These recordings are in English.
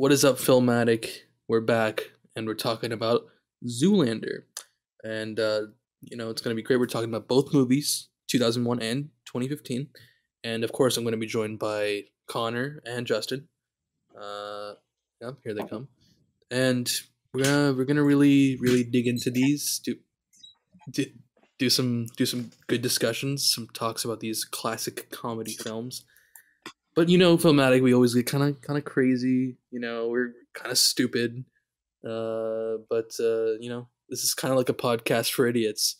What is up, Filmatic? We're back and we're talking about Zoolander. And, uh, you know, it's going to be great. We're talking about both movies, 2001 and 2015. And of course, I'm going to be joined by Connor and Justin. Uh, yeah, here they come. And we're gonna we're gonna really really dig into these do, do do some do some good discussions some talks about these classic comedy films but you know filmatic we always get kind of kind of crazy you know we're kind of stupid uh but uh you know this is kind of like a podcast for idiots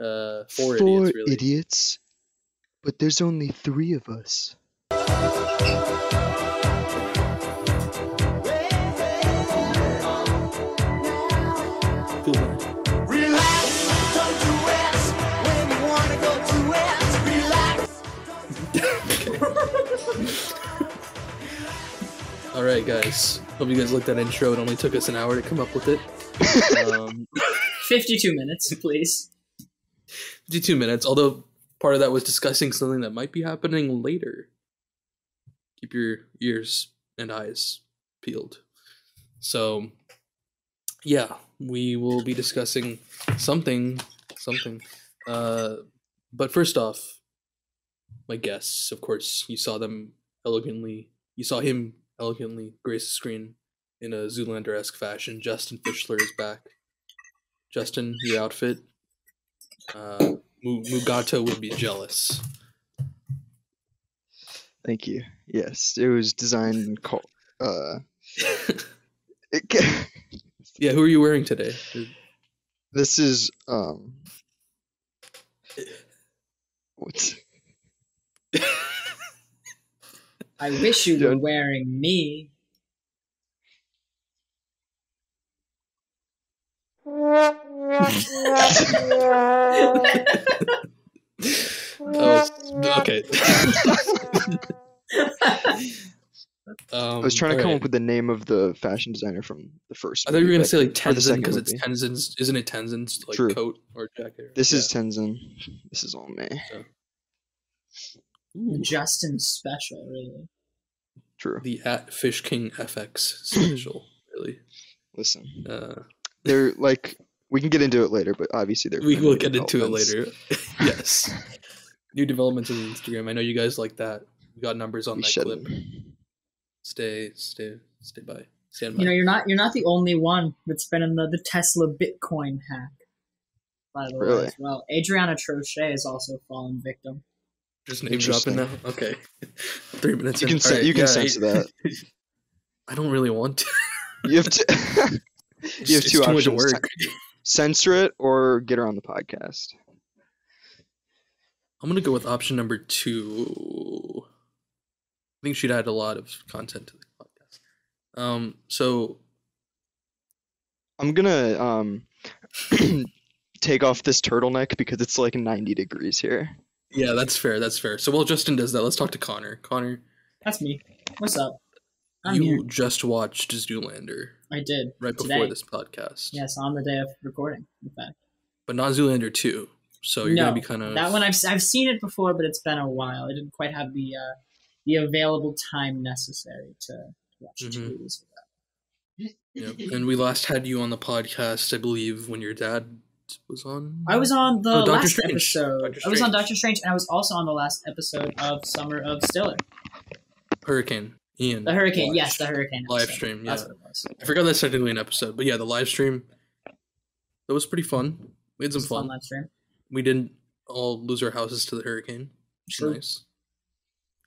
uh for, For idiots really idiots. But there's only three of us. All right guys hope you guys liked that intro it only took us an hour to come up with it um 52 minutes, please. 52 minutes, although part of that was discussing something that might be happening later. Keep your ears and eyes peeled. So, yeah, we will be discussing something, something. Uh, but first off, my guests, of course, you saw them elegantly, you saw him elegantly grace the screen in a Zoolander esque fashion. Justin Fischler is back. Justin, your outfit uh, Mugatu would be jealous. Thank you. Yes, it was designed and called. Uh, it, yeah, who are you wearing today? this is um. What's I wish you were wearing me. Oh, okay. um, I was trying to come alright. up with the name of the fashion designer from the first. I thought you were gonna but- say like or Tenzin because it's movie. Tenzin's. Isn't it Tenzin's like True. coat or jacket? This Yeah. is Tenzin. This is all me. Ooh, Justin special, really. True. the at Fish King FX special. really, Listen, uh, they're like we can get into it later, but obviously they're. we will get into it later. yes, new developments on Instagram. I know you guys like that. We got numbers on We that should. clip. Stay, stay, stay by. Stand by. You know, you're not you're not the only one that's been in the, the Tesla Bitcoin hack. By the way, Really? as well, Adriana Trochet has also fallen victim. Just name dropping now. Okay, three minutes. You in. can sen- Alright, you can yeah, censor that. I don't really want to. You have to. you have It's two too much work. censor it or get her on the podcast. I'm gonna go with option number two. I think she'd add a lot of content to the podcast. Um, so I'm gonna um take off this turtleneck because it's like 90 degrees here. Yeah, that's fair. That's fair. So while Justin does that, let's talk to Connor. Connor, That's me. What's up? I'm you here. just watched Zoolander I did. right before this podcast. Yes, on the day of recording. In fact, but not Zoolander two. So you're no, gonna be kind of that one I've I've seen it before, but it's been a while. I didn't quite have the uh, the available time necessary to watch the two movies. Yep. And we last had you on the podcast, I believe, when your dad was on. I was on the Oh, last Strange. episode. I was on Doctor Strange, and I was also on the last episode of Summer of Stiller. Hurricane. Ian. The Hurricane, yes, the Hurricane Live episode. stream, yeah. what it was. I forgot that's technically an episode, but yeah, the live stream. That was pretty fun. We had It some was fun fun. live stream. We didn't all lose our houses to the hurricane. Which True. nice.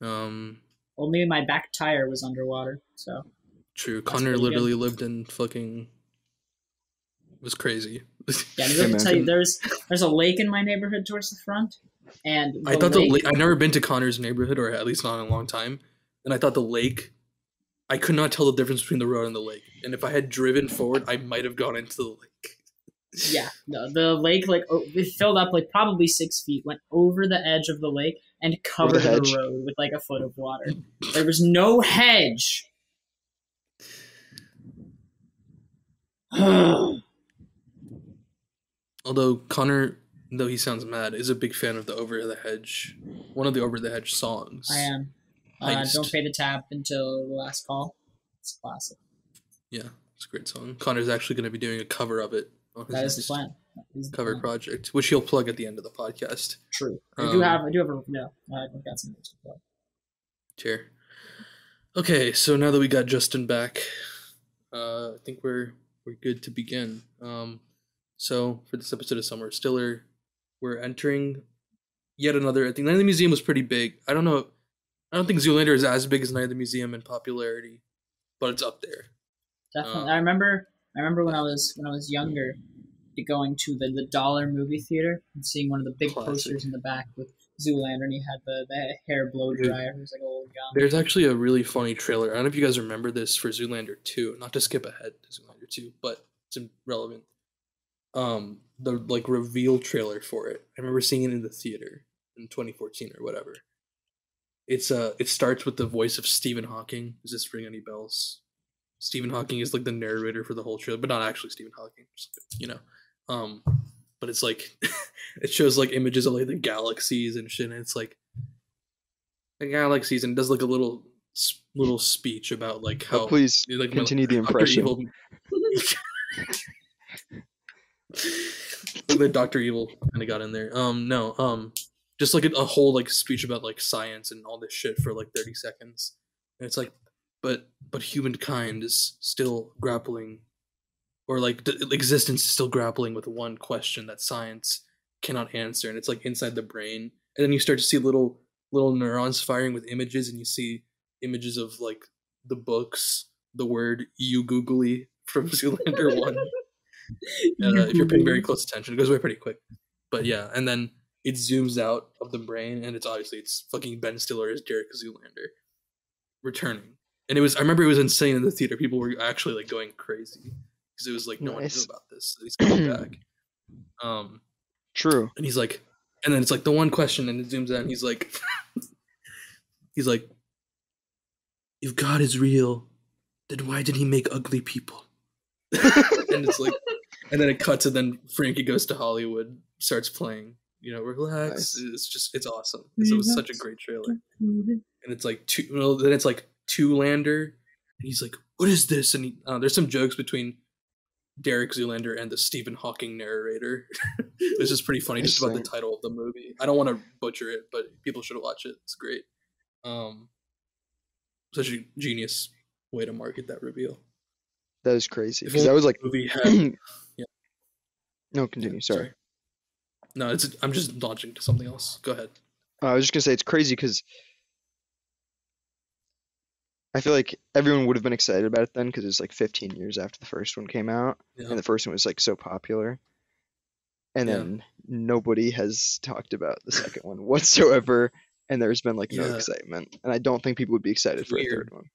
Um, Only my back tire was underwater, so true. Connor literally lived in fucking. It was crazy. Yeah. To tell you, there's there's a lake in my neighborhood towards the front, and I thought the lake. I've never been to Connor's neighborhood, or at least not in a long time, and I thought the lake. I could not tell the difference between the road and the lake, and if I had driven forward, I might have gone into the lake. Yeah, no, the lake like oh, it filled up like probably six feet, went over the edge of the lake, and covered the hedge? road with like a foot of water. There was no hedge. Although Connor, though he sounds mad, is a big fan of the Over the Hedge, one of the Over the Hedge songs. I am. Uh, don't pay the tap until the last call. It's classic. Yeah, it's a great song. Connor's actually going to be doing a cover of it on his That is the plan. Is the cover plan. project, which he'll plug at the end of the podcast. True. I do Um, have. I do have a. Yeah, I've got some news to plug. Cheer. Okay, so now that we got Justin back, uh, I think we're we're good to begin. Um, so for this episode of Summer Stiller, we're entering yet another. I think Night of the Museum was pretty big. I don't know. I don't think Zoolander is as big as Night of the Museum in popularity, but it's up there. Definitely. Uh, I remember. I remember when I was when I was younger, going to the the dollar movie theater and seeing one of the big Classic. posters in the back with Zoolander, and he had the, the hair blow dryer. He was like old young. There's actually a really funny trailer. I don't know if you guys remember this for Zoolander 2. Not to skip ahead to Zoolander 2, but it's relevant. Um, the like reveal trailer for it. I remember seeing it in the theater in 2014 or whatever. It's uh, it starts with the voice of Stephen Hawking. Does this ring any bells? Stephen Hawking is like the narrator for the whole trailer, but not actually Stephen Hawking. you know, um, but it's like it shows like images of like the galaxies and shit. And it's like the galaxies and does like a little little speech about like how Oh, please like continue the impression. The Doctor Evil kind of got in there. Um, no, um, just like a, a whole like speech about like science and all this shit for like thirty seconds, and it's like, but but humankind is still grappling, or like the existence is still grappling with one question that science cannot answer, and it's like inside the brain, and then you start to see little little neurons firing with images, and you see images of like the books, the word eugoogly from Zoolander one. Uh, if you're paying very close attention, it goes away pretty quick. But yeah, and then it zooms out of the brain, and it's obviously it's fucking Ben Stiller as Derek Zoolander returning. And it was I remember it was insane in the theater. People were actually like going crazy because it was like no one knew about this. So he's coming back. Um, True. and he's like, and then it's like the one question, and it zooms out, and he's like, he's like, if God is real, then why did he make ugly people? and it's like, and then it cuts, and then Frankie goes to Hollywood, starts playing. You know, relax. Nice. It's just, it's awesome. It's, it was such a great trailer. And it's like two. Well, then it's like two lander, and he's like, "What is this?" And he, uh, there's some jokes between Derek Zoolander and the Stephen Hawking narrator. it's just pretty funny, just about the title of the movie. I don't want to butcher it, but people should watch it. It's great. Um, such a genius way to market that reveal. That is crazy. Because that was like. Movie had no, continue. Sorry. No, it's I'm just dodging to something else. Go ahead. Uh, I was just gonna say it's crazy because I feel like everyone would have been excited about it then because it was like 15 years after the first one came out, Yeah. and the first one was like so popular, and Yeah. then nobody has talked about the second one whatsoever, and there's been like no Yeah. excitement, and I don't think people would be excited It's for a third one.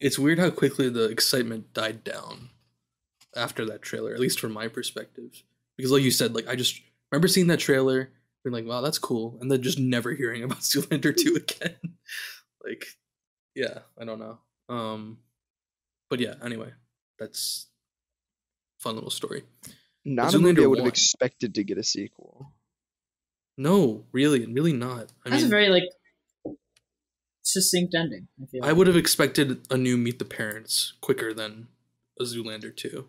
it's weird how quickly the excitement died down after that trailer, at least from my perspective. Because like you said, like I just remember seeing that trailer, being like, wow, that's cool, and then just never hearing about Zoolander 2 again. like, yeah, I don't know. Um but yeah, anyway, that's a fun little story. Not a movie I would have expected to get a sequel. No, really, really not. I That's mean a very like succinct ending. I feel. I would have expected a new Meet the Parents quicker than a Zoolander 2.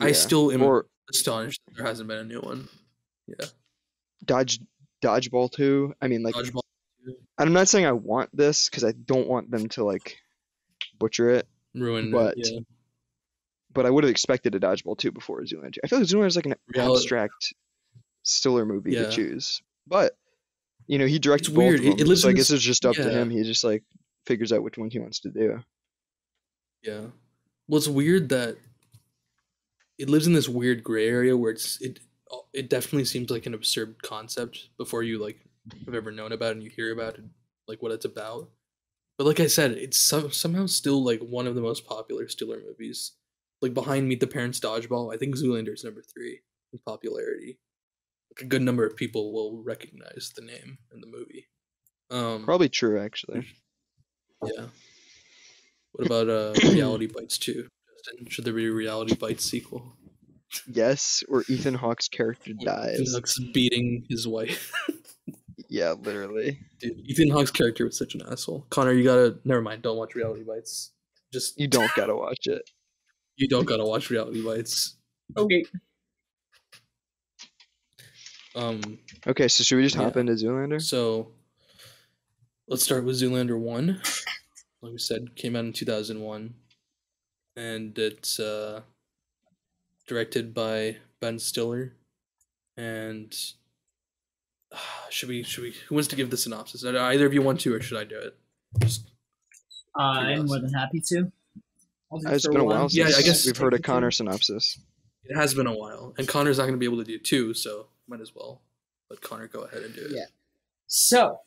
I still am or astonished that there hasn't been a new one. Yeah. Dodge Dodgeball 2. I mean, like Dodgeball. I'm not saying I want this because I don't want them to like butcher it, Ruin But- yeah. but I would have expected a Dodgeball 2 before Zoolander. I feel like Zoolander is like an Reali- abstract Stiller movie Yeah. to choose, but you know he directs It's both weird. It- them, it so I guess it's just up to him. He just like figures out which one he wants to do. Yeah. Well, it's weird that it lives in this weird gray area where it's it it definitely seems like an absurd concept before you like have ever known about it and you hear about it like what it's about. But like I said, it's some, somehow still like one of the most popular Stiller movies. Like behind Meet the Parents Dodgeball, I think Zoolander is number 3 in popularity. Like a good number of people will recognize the name in the movie. Um Probably true, actually. yeah. What about uh Reality Bites 2? Justin, should there be a Reality Bites sequel? Yes, or Ethan Hawke's character dies. Ethan dies. Hawke's beating his wife. Yeah, literally. Dude, Ethan Hawke's character was such an asshole. Connor, you gotta never mind, don't watch Reality Bites. Just You don't gotta watch it. You don't gotta watch Reality Bites. Okay. Um, Okay, so should we just hop into Zoolander? so let's start with Zoolander one. Like we said, came out in two thousand one, and it's uh, directed by Ben Stiller. And uh, should we? Should we? Who wants to give the synopsis? Either of you want to, or should I do it? Just Uh, I'm more than happy to. It It's for been a one. while Yeah, I guess- we've heard a Connor synopsis. it has been a while, and Connor's not going to be able to do two, so might as well let Connor go ahead and do it. Yeah. So,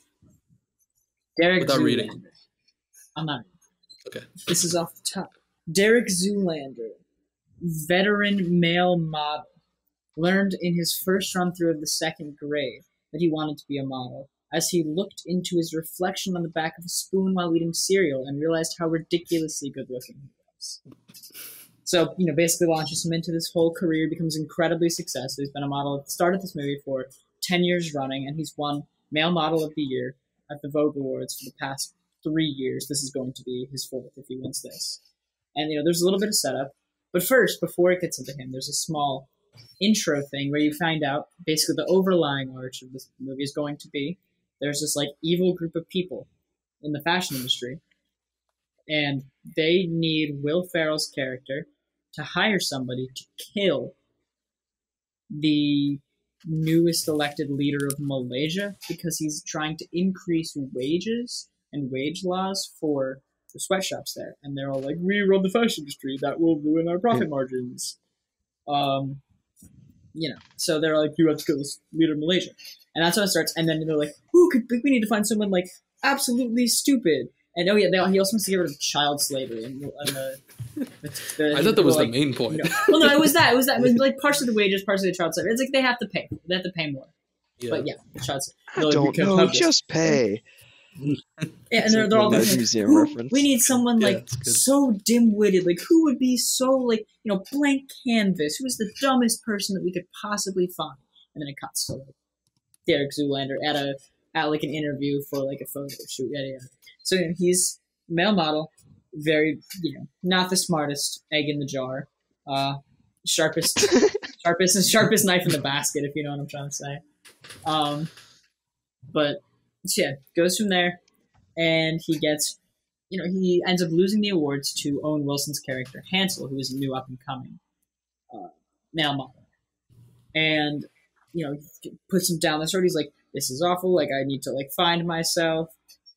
Derek Without Zoolander. reading. I'm not. Okay. This is off the top. Derek Zoolander, veteran male model, learned in his first run through of the second grade that he wanted to be a model as he looked into his reflection on the back of a spoon while eating cereal and realized how ridiculously good looking he was. So, you know, basically launches him into this whole career, becomes incredibly successful. He's been a model at the start of this movie for 10 years running, and he's won Male Model of the Year at the Vogue Awards for the past three years. This is going to be his fourth if he wins this. And, you know, there's a little bit of setup. But first, before it gets into him, there's a small intro thing where you find out basically the overlying arch of this movie is going to be there's this, like, evil group of people in the fashion industry, and they need Will Ferrell's character to hire somebody to kill the newest elected leader of Malaysia because he's trying to increase wages and wage laws for the sweatshops there. And they're all like, we run the fashion industry, that will ruin our profit margins. Um, you know, so they're like, you have to go this leader Malaysia. And that's how it starts. And then they're like, who could, we need to find someone like absolutely stupid. And oh yeah, they, he also wants to get rid of child slavery. And, and the, the, the, I thought that was like, the main point. you know- well, no, it was that. It was that. It was like partially the wages, parts of the child slavery. It's like they have to pay. They have to pay more. yeah. But yeah, the child I don't know, just pay. Yeah, and they're, they're all the like, Museum "Who- reference." we need someone Yeah, like it's so dim-witted. Like who would be so like you know blank canvas? Who is the dumbest person that we could possibly find? And then it cuts to like Derek Zoolander at a at like an interview for like a photo shoot. Yada yada. So you know, he's male model, very you know not the smartest egg in the jar, uh, sharpest sharpest and sharpest knife in the basket, if you know what I'm trying to say. Um, but so yeah, goes from there, and he gets, you know, he ends up losing the awards to Owen Wilson's character Hansel, who is a new up and coming uh, male model, and you know, he puts him down this road. He's like, "This is awful. Like, I need to like find myself."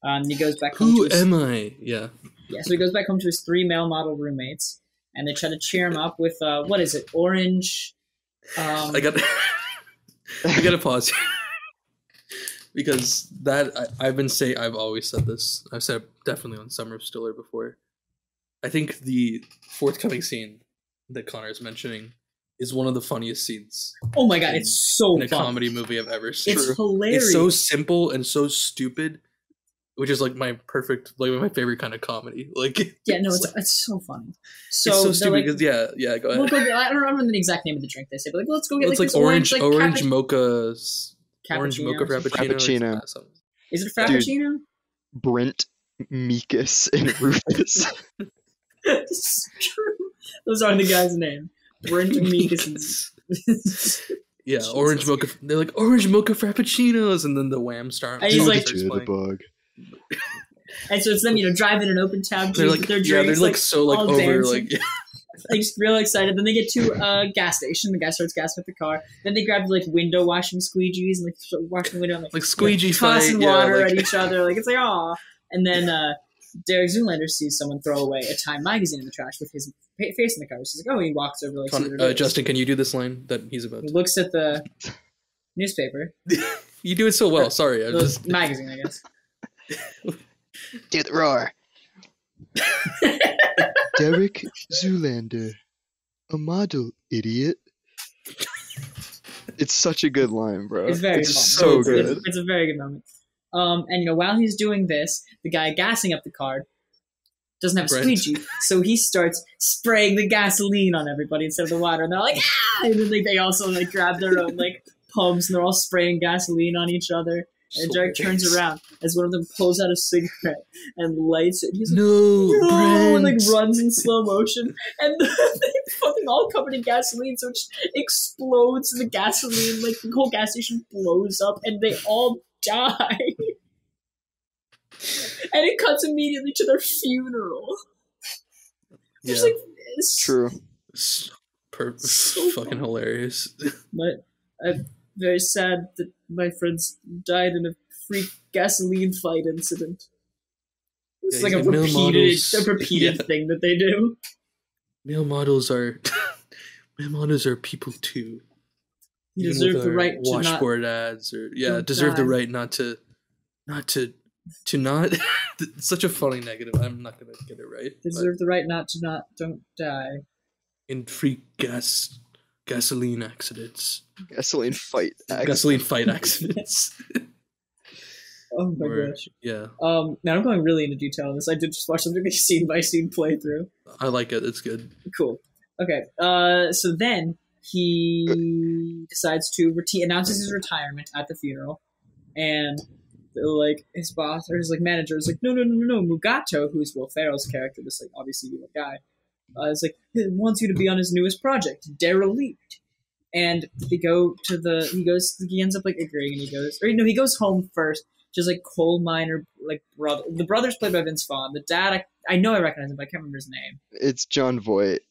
Um, and he goes back home. Who to his, am I? Yeah. yeah, so he goes back home to his three male model roommates, and they try to cheer him up with uh, what is it, orange? Um, I got. I gotta pause because that I, I've been saying. I've always said this. I've said it definitely on Summer of Stiller before. I think the forthcoming scene that Connor is mentioning is one of the funniest scenes oh my god, it's so in a fun. comedy movie I've ever seen. It's hilarious. It's so simple and so stupid, which is like my perfect, like my favorite kind of comedy. Like yeah, no, it's, it's so funny. So, it's so stupid like, because yeah, yeah. Go we'll ahead. go get, I don't remember the exact name of the drink they say, but like, let's go get it's like, like this orange, like, orange mocha, s- orange mocha or frappuccino. or Frappuccino. something. Is it a frappuccino? Brint, Meekus, and Rufus. it's true. Those are the guys' name. Brint Meekus and Yeah, Jesus orange mocha. They're like orange mocha frappuccinos, and then the Wham star. And he's like- the bug. And so it's them, you know, driving an open tab They're like, with their yeah, drinks, they're like, so like all over, dancing. like like just real excited. Then they get to a gas station. The guy starts gassing up the car. Then they grab like window washing squeegees and like start washing the window and like, like squeegee tossing fight. Yeah, water like, at each other. Like it's like aw. And then uh, Derek Zoolander sees someone throw away a Time magazine in the trash with his face in the car. He's like, oh, he walks over like. Connor- sees what uh. Justin, can you do this line that he's about? He looks at the newspaper, You do it so well. Sorry, I just magazine, I guess. Do the roar. Derek Zoolander, a model, idiot. It's such a good line, bro. It's very fun. so it's, good. It's, it's a very good moment. Um, and you know, while he's doing this, the guy gassing up the car doesn't have a Right. squeegee, so he starts spraying the gasoline on everybody instead of the water, and they're like, ah! And then like, they also like grab their own like pumps, and they're all spraying gasoline on each other. And Derek turns around as one of them pulls out a cigarette and lights it. He's like, No, no, and like runs in slow motion, and they fucking all covered in gasoline, so it just explodes. And the gasoline, like the whole gas station, blows up, and they all die. and it cuts immediately to their funeral. Yeah, Just like it's True. s- per- So fucking hilarious. But I'm very sad that my friends died in a freak gasoline fight incident. It's Yeah, like a repeated, a repeated Yeah. thing that they do. Male models are male models are people too. You Even deserve the right to not. washboard ads or yeah, deserve the right not to not to to not such a funny negative. I'm not gonna get it right. Deserve the right not to not don't die. in freak gas gasoline accidents. Gasoline fight. act. Gasoline fight accidents. Oh my Or- gosh. yeah. Um, now I'm going really into detail on this. I did just watch something scene by scene playthrough. I like it. It's good. Cool. Okay. Uh, so then he decides to reti- announces his retirement at the funeral, and like his boss or his like manager is like, no, no, no, no, no. Mugatu, who's Will Ferrell's character, this like obviously evil guy, uh, is like he wants you to be on his newest project, Derelict. And they go to the he goes he ends up like agreeing and he goes or no he goes home first just like coal miner like brother the brother's played by Vince Vaughn the dad I, I know I recognize him but I can't remember his name It's Jon Voight.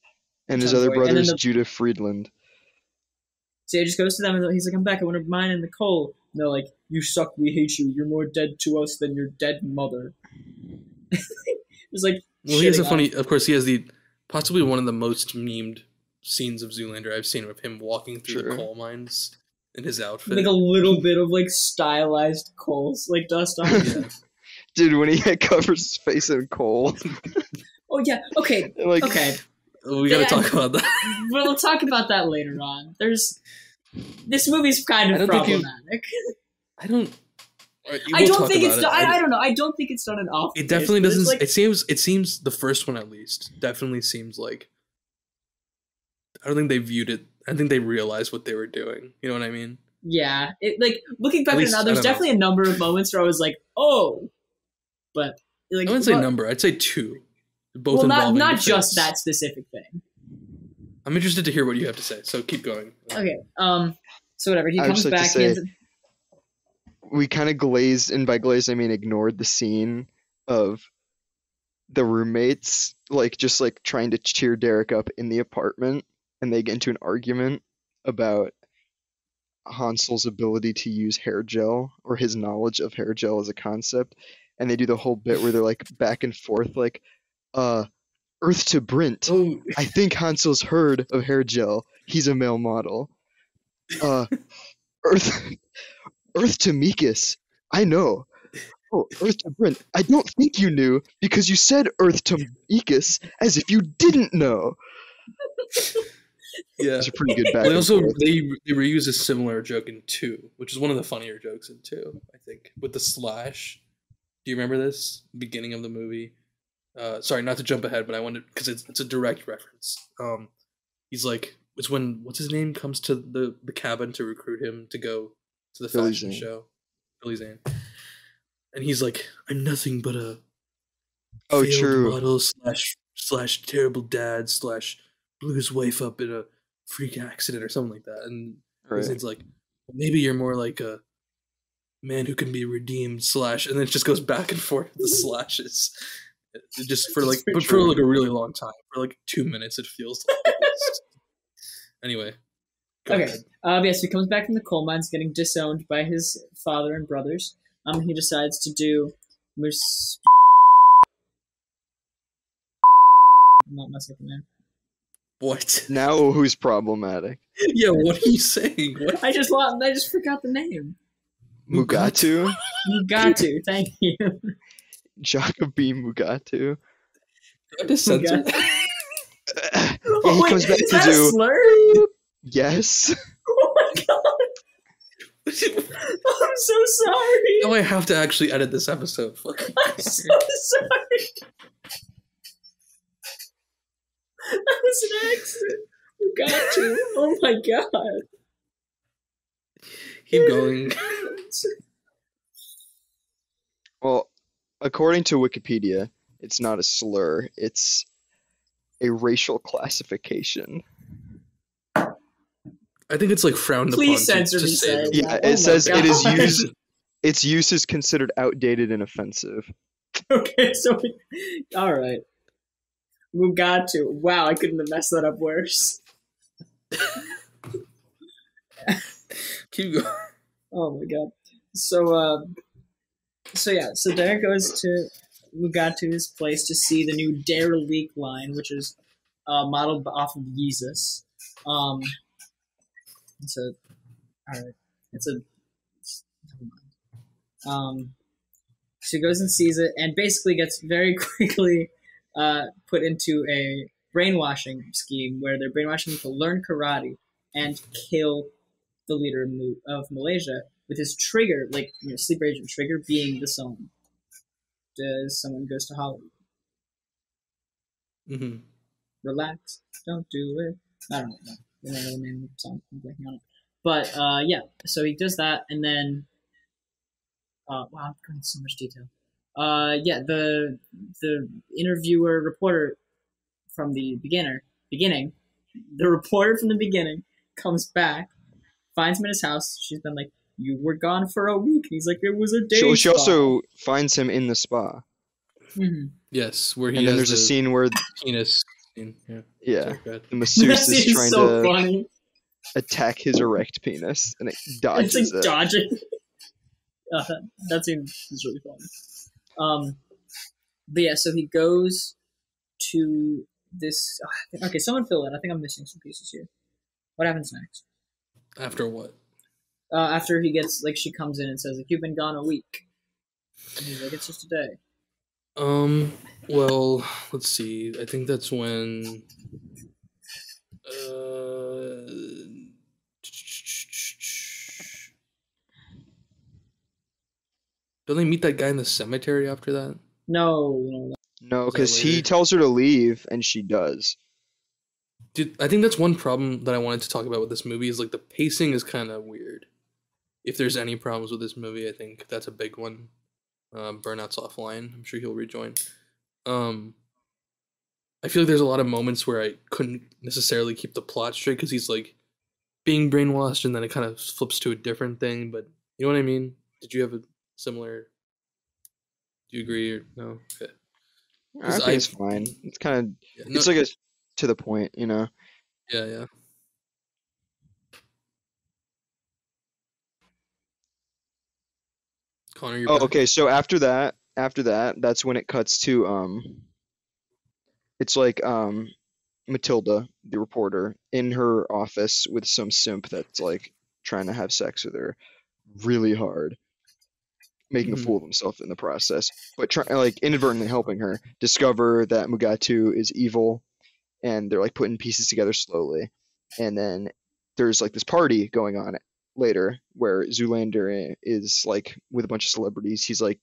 And his other Voight. Brother is the- Judah Friedland. So he just goes to them and he's like, I'm back. I want to mine in the coal. And they're like, You suck. We hate you. You're more dead to us than your dead mother. it's like, Well, he has a shitting on funny. Of course, he has the possibly one of the most memed scenes of Zoolander I've seen of him walking through Sure. the coal mines in his outfit. like a little bit of like stylized coals, like dust on. yeah. Dude, when he covers his face in coal. oh yeah. Okay. like, Okay. we gotta Yeah. talk about that. We'll talk about that later on. There's this movie's kind of don't think you- problematic. I don't. Alright, I we'll don't think it's. it. Done, I, I- I don't know. I don't think it's done an off. It definitely but doesn't. Like, it seems. It seems the first one at least definitely seems like. I don't think they viewed it. I think they realized what they were doing. You know what I mean? yeah. It like looking back At at it now. There's don't know. definitely a number of moments where I was like, oh, but like I wouldn't say well- number. I'd say two. Both well, not not just that specific thing. I'm interested to hear what you have to say. So keep going. Okay. Um. So whatever. He I comes just like to back. say- he ends up, we kind of glazed, and by glazed I mean ignored the scene of the roommates, like just like trying to cheer Derek up in the apartment, and they get into an argument about Hansel's ability to use hair gel or his knowledge of hair gel as a concept, and they do the whole bit where they're like back and forth, like, uh, Earth to Brint. Oh, I think Hansel's heard of hair gel. He's a male model. Uh, Earth, Earth to Meekus. I know. Oh, Earth to Brint. I don't think you knew because you said Earth to Meekus as if you didn't know. yeah. It's a pretty good back. They also forth. they they reuse a similar joke in two, which is one of the funnier jokes in two. I think with the slash. Do you remember this beginning of the movie? Uh, sorry, not to jump ahead, but I wanted because it's it's a direct reference. Um, he's like, it's when what's his name comes to the the cabin to recruit him to go to the Billy fashion Zane. show, Billy Zane, and he's like, I'm nothing but a Oh, failed true. model slash slash terrible dad slash blew his wife up in a freak accident or something like that. And Right. it's like maybe you're more like a man who can be redeemed slash, and then it just goes back and forth the slashes, It- just for like but for like a really long time for like two minutes it feels. like anyway, Okay. ahead. Uh, yes, he comes back from the coal mines, getting disowned by his father and brothers. Um, he decides to do Mus. I'm not messing up the name. What? Now who's problematic? yeah, what are you saying? What? I just lost. I just forgot the name. Mugatu? Mugatu. Thank you. Jacobi Mugatu? I just censor Mugatu. yeah, he Wait, comes back is to that a do slur? Yes. Oh my god! I'm so sorry. now I have to actually edit this episode. I'm so sorry. That was an accident. Mugatu. Oh my god. Keep going. Well, according to Wikipedia, it's not a slur. It's a racial classification. I think it's like frowned Please upon to- censor to me, say that. Yeah, Oh it my says it is used. Its use is considered outdated and offensive. Okay, so we, all right, we got to. Wow, I couldn't have messed that up worse. Keep going. Oh my god. So uh so yeah, so Derek goes to Mugatu's place to see the new Derelict line, which is uh modeled off of Jesus. Um it's a alright. It's a it's- never mind. um so he goes and sees it and basically gets very quickly uh put into a brainwashing scheme where they're brainwashing him to learn karate and kill the leader of, Malaysia, with his trigger, like you know, sleeper agent trigger, being the song. Does someone goes to Hollywood? Mm-hmm. Relax, don't do it. I don't know. I don't know the name of the song. I'm blanking on it. But uh, yeah, so he does that, and then uh, wow, I'm going into so much detail. Uh, yeah, the the interviewer reporter from the beginner beginning, the reporter from the beginning comes back, finds him in his house. She's been like, "You were gone for a week." And he's like, "It was a day." She, she also finds him in the spa, Mhm. Yes, where he and then has there's a scene where penis scene. Yeah. yeah, Sorry, go ahead. the that masseuse is is trying so to funny. attack his erect penis, and it It's dodges like it. dodging. Uh, that scene is really funny. Um, but yeah, so he goes to this. Okay, someone fill in. I think I'm missing some pieces here. What happens next? After what? Uh, after he gets like, she comes in and says like, "You've been gone a week." And he's like, "It's just a day." Um. Well, let's see. I think that's when. Uh. Don't they meet that guy in the cemetery after that? No, no, No, because he tells her to leave, and she does. Dude, I think that's one problem that I wanted to talk about with this movie is like the pacing is kind of weird. If there's any problems with this movie, I think that's a big one. Uh, Burnout's offline. I'm sure he'll rejoin. Um, I feel like there's a lot of moments where I couldn't necessarily keep the plot straight because he's like being brainwashed and then it kind of flips to a different thing. But you know what I mean? Did you have a similar? Do you agree or no? Okay. I think I- it's fine. It's kind of Yeah, no- it's like a to the point, you know. yeah, yeah. Connor, you're Oh, back. okay. So after that, after that, that's when it cuts to um. It's like um, Matilda, the reporter, in her office with some simp that's like trying to have sex with her, really hard, making Mhm. a fool of himself in the process, but try like inadvertently helping her discover that Mugatu is evil, and they're like putting pieces together slowly, and then there's like this party going on later where Zoolander is like with a bunch of celebrities. He's like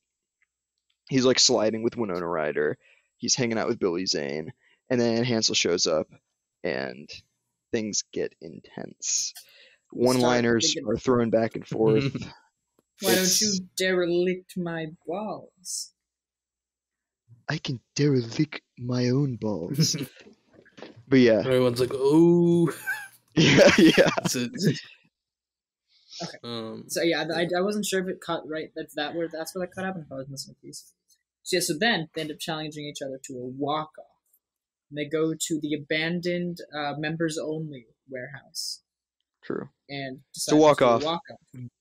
he's like sliding with Winona Ryder. He's hanging out with Billy Zane, and then Hansel shows up, and things get intense. One-liners are thrown back and forth. Why don't you derelict my balls? I can derelict my own balls. but yeah, Everyone's like, oh. yeah, yeah. That's it. Okay. Um, So yeah, I, I wasn't sure if it cut right. That's that where that's where that cut happened. If I was missing a piece. So yeah, so then they end up challenging each other to a walk off. And they go to the abandoned uh, members only warehouse True. and a walk-off.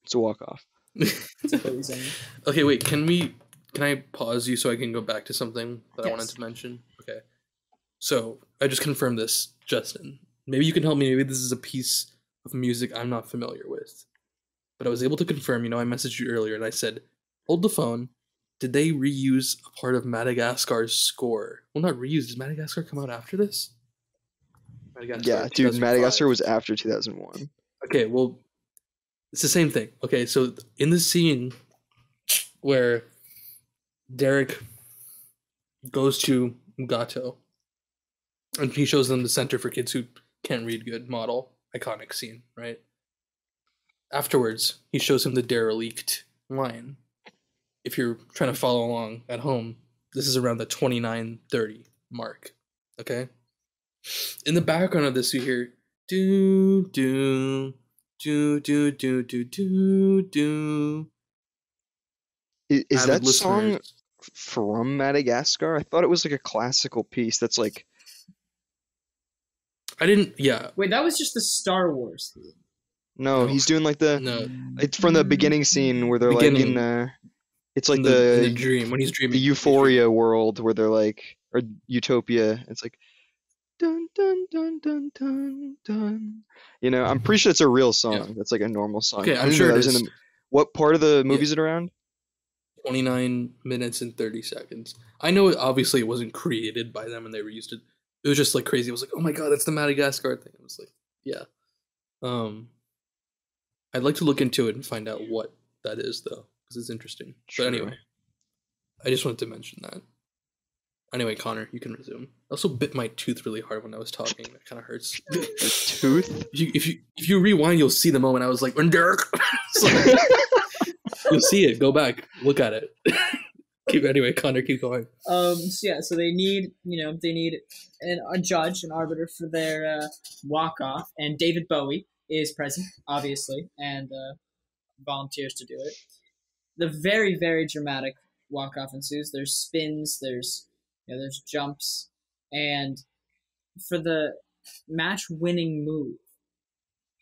It's a walk off. to Billy Zane. okay, wait. Can we? Can I pause you so I can go back to something that I wanted to mention? Okay. So I just confirmed this, Justin. Maybe you can help me. Maybe this is a piece of music I'm not familiar with. But I was able to confirm. You know, I messaged you earlier and I said, "Hold the phone." Did they reuse a part of Madagascar's score? Well, not reuse. Did Madagascar come out after this? Madagascar, Yeah, dude. Madagascar was after 2001. Okay, well, it's the same thing. Okay, so in the scene where Derek goes to Gato and he shows them the Center for Kids Who Can't Read Good model, iconic scene, right? Afterwards, he shows him the derelict line. If you're trying to follow along at home, this is around the 2930 mark. Okay? In the background of this, you hear do, do, do, do, do, do, do, do. Is, is that listeners. song from Madagascar? I thought it was like a classical piece that's like. I didn't. Yeah. Wait, that was just the Star Wars theme no, No. he's doing like the No. it's from the beginning scene where they're like in the it's like in the, in the the dream when he's dreaming. the euphoria world where they're like or utopia it's like dun dun dun dun dun dun you know i'm pretty sure it's a real song that's like a normal song Okay, I I'm didn't know sure that it was in the- what part of the movie is it around 29 minutes and 30 seconds. I know it obviously it wasn't created by them and they reused it. It was just like crazy. It was like, oh my god, that's the Madagascar thing. It was like, yeah. Um I'd like to look into it and find out what that is though, because it's interesting. True. But anyway. I just wanted to mention that. Anyway, Connor, you can resume. I also bit my tooth really hard when I was talking. That kind of hurts. a tooth if you if you if you rewind, you'll see the moment I was like, when Dirk. So, you'll see it. Go back, look at it. keep anyway, Connor, keep going. Um. So yeah. So they need, you know, they need an, a judge, an arbiter for their uh, walk off, and David Bowie is present, obviously, and uh, volunteers to do it. The very, very dramatic walk off ensues. There's spins. There's, you know, there's jumps, and for the match winning move,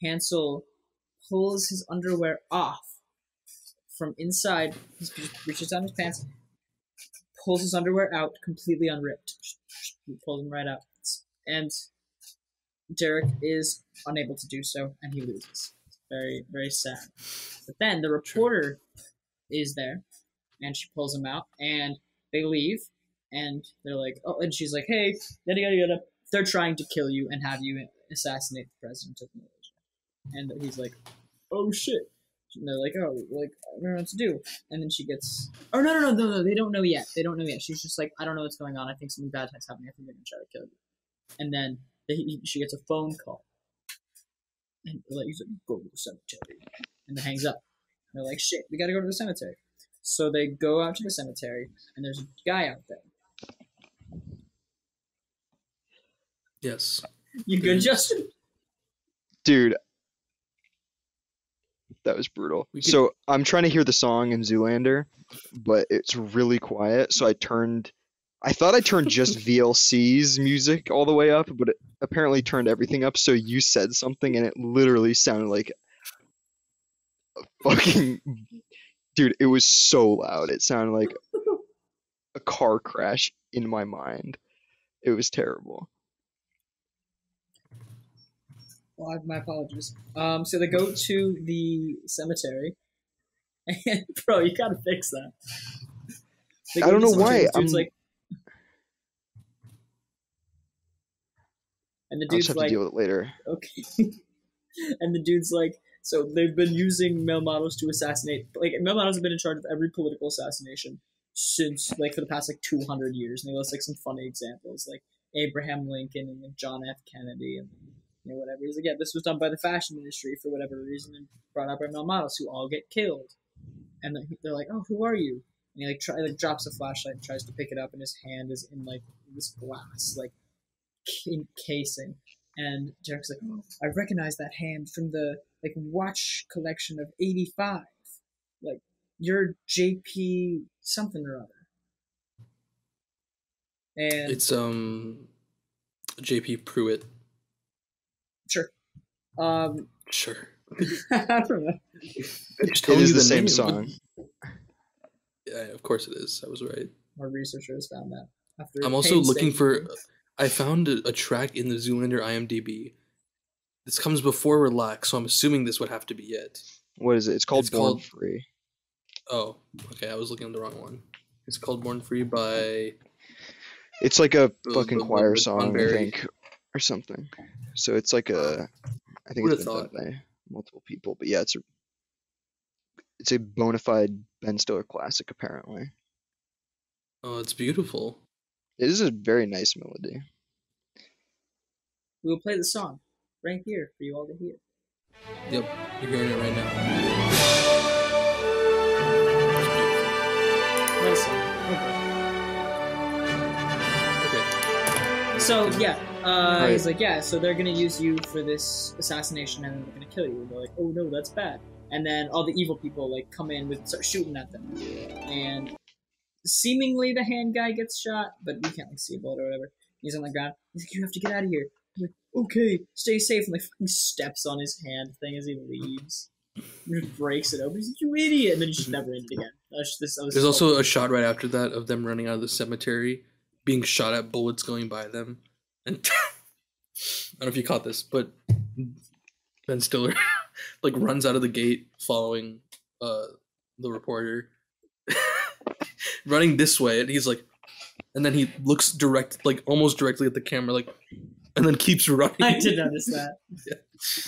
Hansel pulls his underwear off from inside. He reaches down his pants, pulls his underwear out completely unripped. He pulls them right out. And Derek is unable to do so, and he loses. Very, very sad. But then the reporter is there, and she pulls him out, and they leave, and they're like, oh, and she's like, hey, yada yada yada. They're trying to kill you and have you assassinate the president of Malaysia. And he's like, oh shit. And they're like, oh, like I don't know what to do. And then she gets, oh no no no no no, they don't know yet. They don't know yet. She's just like, I don't know what's going on. I think something bad is happening. I think they're gonna try to kill you. And then they, she gets a phone call, and like he's like, go to the cemetery, and then hangs up. And they're like, shit, we gotta go to the cemetery. So they go out to the cemetery, and there's a guy out there. Yes. You good, Justin? dude that was brutal could- so i'm trying to hear the song in zoolander but it's really quiet so i turned i thought i turned just vlc's music all the way up but it apparently turned everything up. So you said something and it literally sounded like a fucking dude it was so loud. It sounded like a car crash in my mind. It was terrible. Well, I- my apologies. Um, so they go to the cemetery, and bro, you gotta fix that. I don't know why, cemetery, the Dude's I'm- like, and the i'll just dude's have like, to deal with it later okay, and the dude's like, so they've been using male models to assassinate. Like male models have been in charge of every political assassination since like for the past like two hundred years, and they list like some funny examples, like Abraham Lincoln and like, John F. Kennedy and you know whatever. He's like, yeah, this was done by the fashion industry for whatever reason and brought up by male models who all get killed. And they're like, oh, who are you? And he like try like drops a flashlight and tries to pick it up, and his hand is in like this glass like casing. And Derek's like, oh, I recognize that hand from the like watch collection of '85. Like you're JP something or other. And It's um JP Prewitt. sure, um, Sure. I don't know. Just it telling is you the same name. song Yeah, of course it is. I was right. Our researchers found that. After I'm also looking for. I found a, a track in the Zoolander IMDb. This comes before Relax, so I'm assuming this would have to be it. What is it? It's called It's Born called- Free. Oh, okay. I was looking at the wrong one. It's called Born Free by. It's like a fucking the- choir song, I think, or something. So it's like a. I think it's been done by multiple people, but yeah, it's a. It's a bona fide Ben Stiller classic, apparently. Oh, it's beautiful. It is a very nice melody. we will play the song right here for you all to hear. Yep, you're hearing it right now. It's beautiful. Okay. Okay. So yeah, uh, Right. he's like, yeah. So they're gonna use you for this assassination, and they're gonna kill you. And they're like, oh no, that's bad. And then all the evil people like come in with start shooting at them, and seemingly the hand guy gets shot, but we can't like see a bullet or whatever. He's on the ground. He's like, you have to get out of here. I'm like, okay, stay safe. And like fucking steps on his hand thing as he leaves. He just breaks it open. He's like, you idiot, and then he's just never it again. Just this. There's also a shot right after that of them running out of the cemetery, being shot at, bullets going by them, and I don't know if you caught this, but Ben Stiller like runs out of the gate following uh the reporter, running this way, and he's like, and then he looks direct, like almost directly at the camera, like, and then keeps running. I did notice that.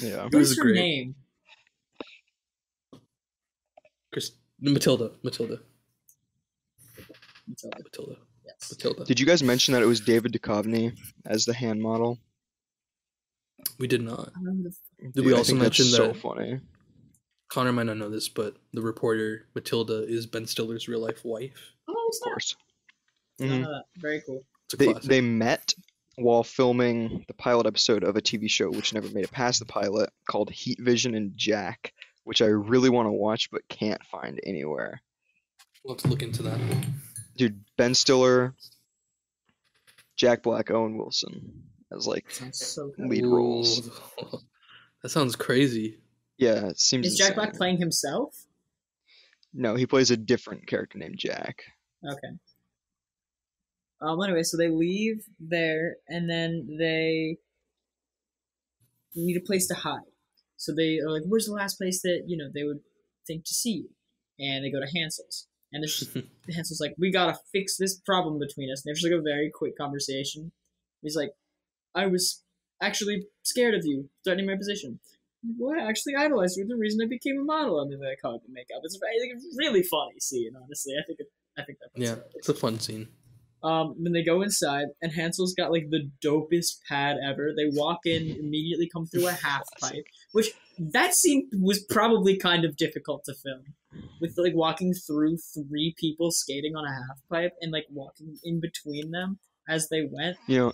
Yeah. It was What's her great. name? Chris, Matilda, Matilda, Matilda. Matilda, Yes. Matilda. Did you guys mention that it was David Duchovny as the hand model? We did not. I don't know who the f- Did we I also think that's mention so that funny? Connor might not know this, but the reporter Matilda is Ben Stiller's real life wife. Oh, Of course. I Mhm. don't know that. Very cool. It's They they met while filming the pilot episode of a TV show which never made it past the pilot called Heat Vision and Jack, which I really want to watch but can't find anywhere. we'll have to look into that. Dude, Ben Stiller, Jack Black, Owen Wilson as like so lead roles. That sounds crazy. Yeah, it seems. Is Jack Black playing himself? No, he plays a different character named Jack. Okay. Um. Anyway, so they leave there, and then they need a place to hide. So they are like, "Where's the last place that you know they would think to see you?" And they go to Hansel's, and there's just, Hansel's like, "We gotta fix this problem between us." And there's like a very quick conversation. He's like, "I was actually scared of you, threatening my position." Well, I actually idolized you. The reason I became a model under the cog and makeup. It's I think it's a really funny scene. Honestly, I think it, I think that. yeah, it's a fun scene. Um, then they go inside, and Hansel's got like the dopest pad ever. They walk in, immediately come through a half pipe, which that scene was probably kind of difficult to film, with like walking through three people skating on a half pipe and like walking in between them as they went. You know,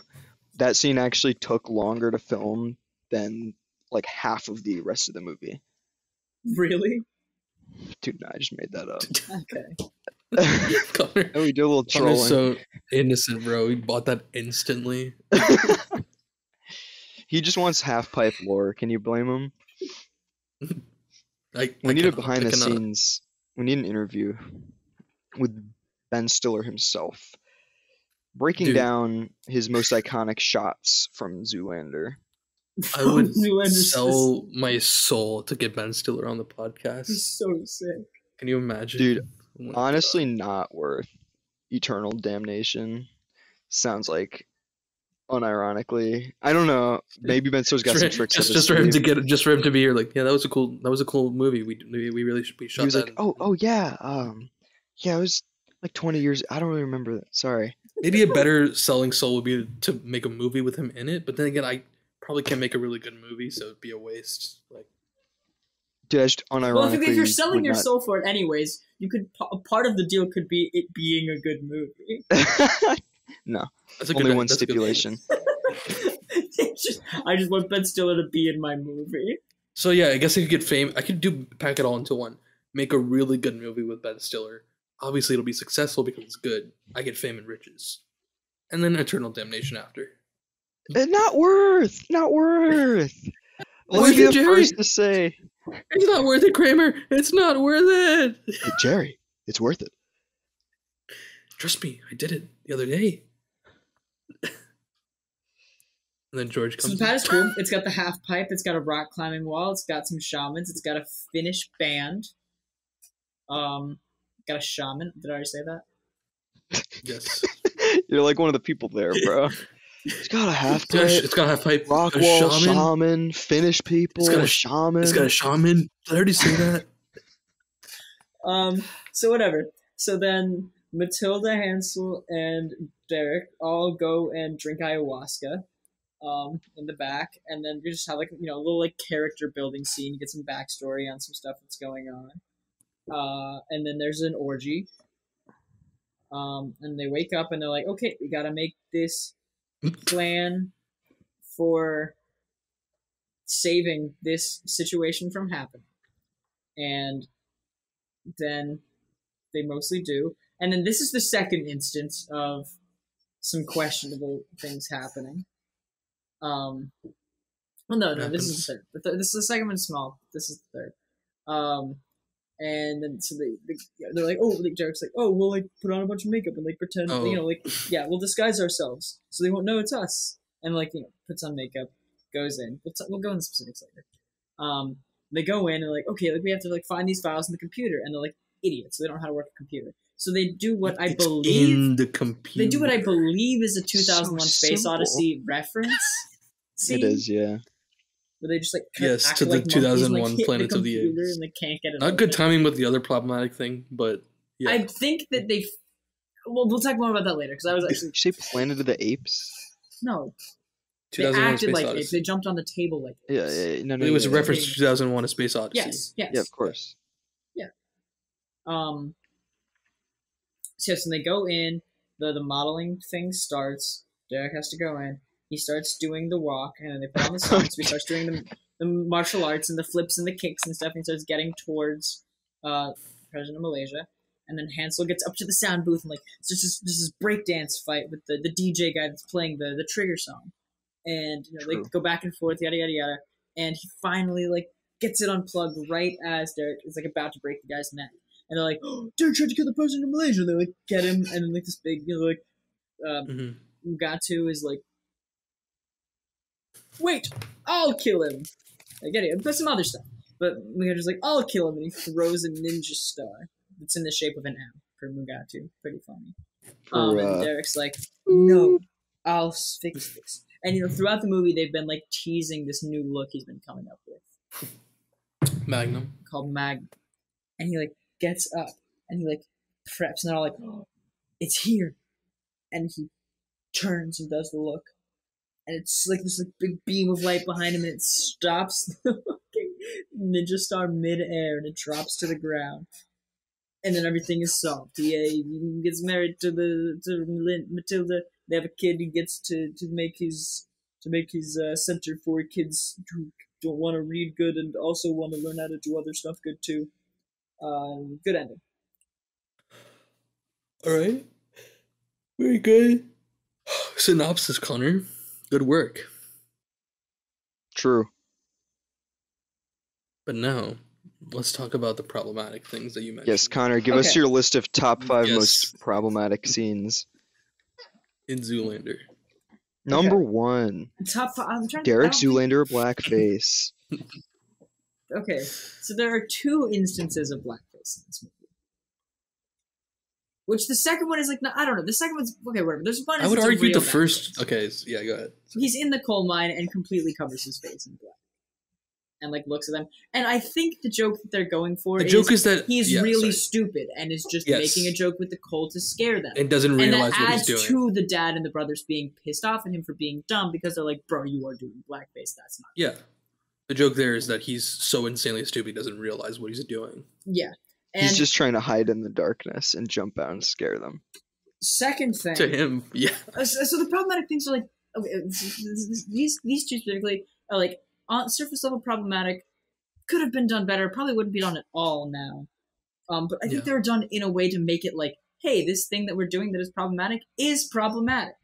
that scene actually took longer to film than like half of the rest of the movie. Really? Dude, no, I just made that up. Okay. Connor, and we do a little Connor's trolling. so innocent, bro. He bought that instantly. he just wants half pipe lore. Can you blame him? I, We I need a behind I the cannot. scenes. We need an interview with Ben Stiller himself, breaking Dude. down his most iconic shots from Zoolander. I would sell my soul to get Ben Stiller on the podcast. just so sick. Can you imagine? Dude, Oh my Honestly, not worth eternal damnation. Sounds like, unironically, I don't know. Maybe Ben Stiller's got Just some tricks. Just, up his just for him to sleeve. get, just for him to be here, like, yeah, that was a cool, that was a cool movie. We we, we really should be shot He was that. like, in- "Oh, oh yeah, um, yeah, it was like 20 years. I don't really remember that. Sorry." Maybe a better selling soul would be to make a movie with him in it. But then again, I probably can't make a really good movie, so it'd be a waste. Like, Dude, I just unironically. Well, if, if you're selling your not- soul for it anyways, you could. p- Part of the deal could be it being a good movie. No, that's a Only good, one that's stipulation. Just- I just want Ben Stiller to be in my movie. So yeah, I guess I could get fame. I could do pack it all into one. Make a really good movie with Ben Stiller. Obviously, it'll be successful because it's good. I get fame and riches, and then eternal damnation after. Eh, not worth. Not worth. Let Worth me be the Jerry. first to say, It's not worth it, Kramer. It's not worth it. "Hey, Jerry, it's worth it. Trust me, I did it the other day. and then George So comes. the pad in. is cool. It's got the half pipe. It's got a rock climbing wall. It's got some shamans. It's got a Finnish band. Um, got a shaman. Did I already say that? yes. You're like one of the people there, bro. It's got a half It's got, a, sh- pipe, it's got a half pipe. rock a wall shaman. shaman, Finnish people, It's got a a shaman. It's got a shaman. Did I already say that? Um, so whatever. So then Matilda, Hansel, and Derek all go and drink ayahuasca. Um, in the back, and then you just have like you know a little like character building scene. You get some backstory on some stuff that's going on. Uh, and then there's an orgy. Um, and they wake up and they're like, okay, we gotta make this plan for saving this situation from happening. And then they mostly do. And then this is the second instance of some questionable things happening. Um, well, no, no, this is the third. The. This is the second one small. This is the third. Um, and then so they, they yeah, they're like, oh, like Derek's like, oh, we'll like put on a bunch of makeup and like pretend, Oh. you know, like yeah, we'll disguise ourselves so they won't know it's us. And like you know, puts on makeup, goes in. We'll t- we'll go into specifics later. Um, they go in and like, okay, like we have to like find these files in the computer, and they're like idiots. They don't know how to work a computer. So they do what I It's believe in the computer. they do what I believe is a So 2001 Space. Odyssey reference. Scene, It is, yeah. Where they just like Yes, to the like monkeys and, like, 2001 hit Planet of the computer Apes. and they can't get it. Not good open. timing with the other problematic thing, but yeah. I think that they. Well, we'll talk more about that later because I was Did actually you say Planet of the Apes? no. They acted Space like Odyssey. apes. They jumped on the table like Yeah, apes. yeah, yeah. no, no. it was a yeah, yeah. reference to 2001: A Space Odyssey. Yes, yes. Yeah, of course. Yeah. Um. So yes, and they go in. the The modeling thing starts. Derek has to go in. He starts doing the walk, and then they put on the songs. he starts doing the, the martial arts and the flips and the kicks and stuff. And he starts getting towards uh, President of Malaysia. And then Hansel gets up to the sound booth and like it's just this, this is breakdance fight with the, the DJ guy that's playing the, the trigger song. And you know, True. they go back and forth, yada yada yada. And he finally like gets it unplugged right as Derek is like about to break the guy's neck. And they're like, oh, Derek tried to kill the president of Malaysia. And They like get him, and then like this big, you know, like um, Mhm. Mugatu is like, wait, I'll kill him. Like, anyway, but some other stuff. But Mugatu's like, I'll kill him, and he throws a ninja star that's in the shape of an M for Mugatu. Pretty funny. For, Um, and uh, Derek's like, no, I'll fix this. And you know, throughout the movie, they've been like teasing this new look he's been coming up with Magnum. called Mag, and he like gets up and he like preps, and they're all like, oh, "It's here," and he turns and does the look, and it's like this like big beam of light behind him, and it stops the fucking ninja star midair, and it drops to the ground. And then everything is solved. He, uh, he gets married to the to Matilda. They have a kid. He gets to, to make his to make his uh, center for kids who don't want to read good and also want to learn how to do other stuff good too. Um, good ending. All right. Very good. Synopsis, Connor. Good work. True. But now, let's talk about the problematic things that you mentioned. Yes, Connor, give us your list of top five Yes. most problematic scenes. In Zoolander. Number one, Top. Five, I'm trying. Derek I Zoolander blackface. Okay, so there are two instances of blackface in this movie. Which the second one is like, no, I don't know. The second one's okay, whatever. There's a one. I would argue the first. Okay, yeah, go ahead. he's in the coal mine and completely covers his face in black, and like looks at them. And I think the joke that they're going for The is joke is that he's yeah, really sorry. stupid and is just Yes. making a joke with the coal to scare them. and doesn't and realize that what he's doing. to the dad and the brothers being pissed off at him for being dumb because they're like, "Bro, you are doing blackface. That's not." Yeah, the joke there is that he's so insanely stupid he doesn't realize what he's doing. Yeah. And He's just trying to hide in the darkness and jump out and scare them. second thing, To him, yeah. Uh, so, so the problematic things are like okay, this- this- this- these these two specifically are like on surface level problematic. Could have been done better. Probably wouldn't be done at all now. Um, but I think Yeah. they were done in a way to make it like, hey, this thing that we're doing that is problematic is problematic.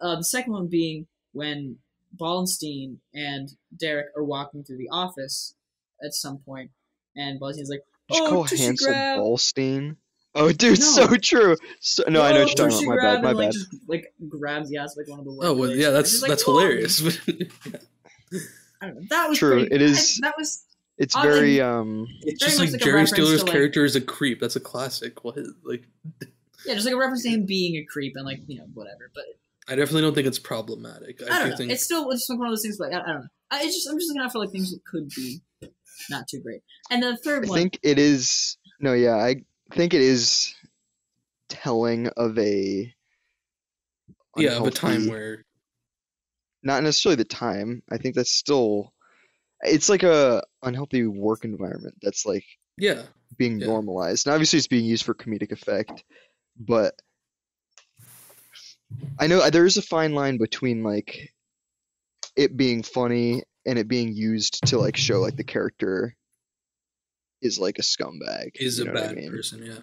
Uh, the second one being when Ballenstein and Derek are walking through the office at some point, and Ballenstein's like, Did you "Oh, call Hansel grab." Ballstein? Oh, dude, No. so true. So, no, I know "Oh, what you're talking about. My bad, my and, like, bad. Just, like grabs the ass like one of the. Oh well, yeah. That's she's like, that's "Whoa." hilarious. I don't know. That was True, pretty- it is- I- that was It's Uh, very um. it's just like like Jerry reference Stiller's to, like- character is a creep. That's a classic. What like yeah, just like a reference to him being a creep and like you know whatever. But I definitely don't think it's problematic. I, I, don't know. think It's still it's like one of those things. Like I, I don't know. I it's just I'm just looking out for like things that could be not too great. And the third I one, I think it is. No, yeah, I think it is telling of a. yeah of a time where not necessarily the time. I think that's still. It's like a unhealthy work environment that's like yeah being Yeah. normalized. And obviously, it's being used for comedic effect, but I know uh, there is a fine line between like it being funny and it being used to like show like the character is like a scumbag. Is you a know what I bad mean? person, yeah.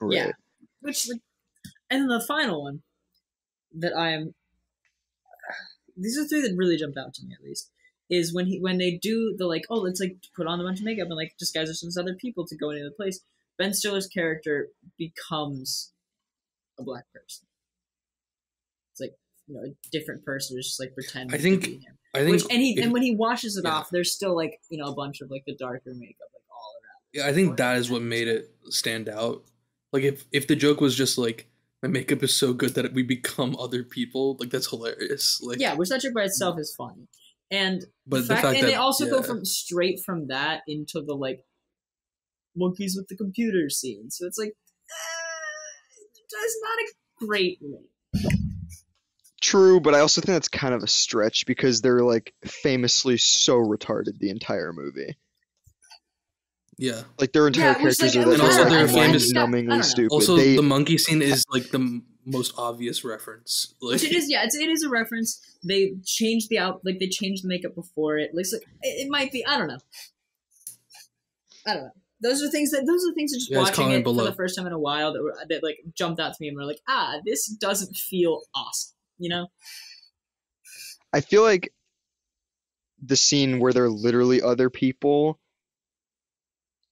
Right. Yeah. Which, and then the final one that I am. These are three that really jumped out to me at least. Is when he when they do the like oh let's like put on a bunch of makeup and like disguise ourselves as other people to go into the place. Ben Stiller's character becomes a black person. You know a different person who's just like pretending. I think- to be him. I think Which and he and when he washes it yeah. off, there's still like you know a bunch of like the darker makeup like all around. Yeah, I think that is what made it stand out. Like if if the joke was just like my makeup is so good that we become other people, like that's hilarious. Like Yeah, which that joke by itself is funny. And but the fact, and that, they also go from straight from that into the like monkeys with the computer scene. So it's like ah, that's not a great link. True, but I also think that's kind of a stretch because they're like famously so retarded the entire movie. yeah. Like their entire Yeah, which, characters like, are and also they're they're famous- mind-numbingly I don't know. stupid. Also, they, the monkey scene is like the most obvious reference. Like Which it is, yeah, it's, it is a reference. They changed the out, like they changed the makeup before it. Like, so- it, it might be, I don't know. I don't know. Those are things that those are things that just You guys watching comment it for the first time in a while that were, that like jumped out to me and were like, ah, this doesn't feel awesome. You know? I feel like the scene where there are literally other people.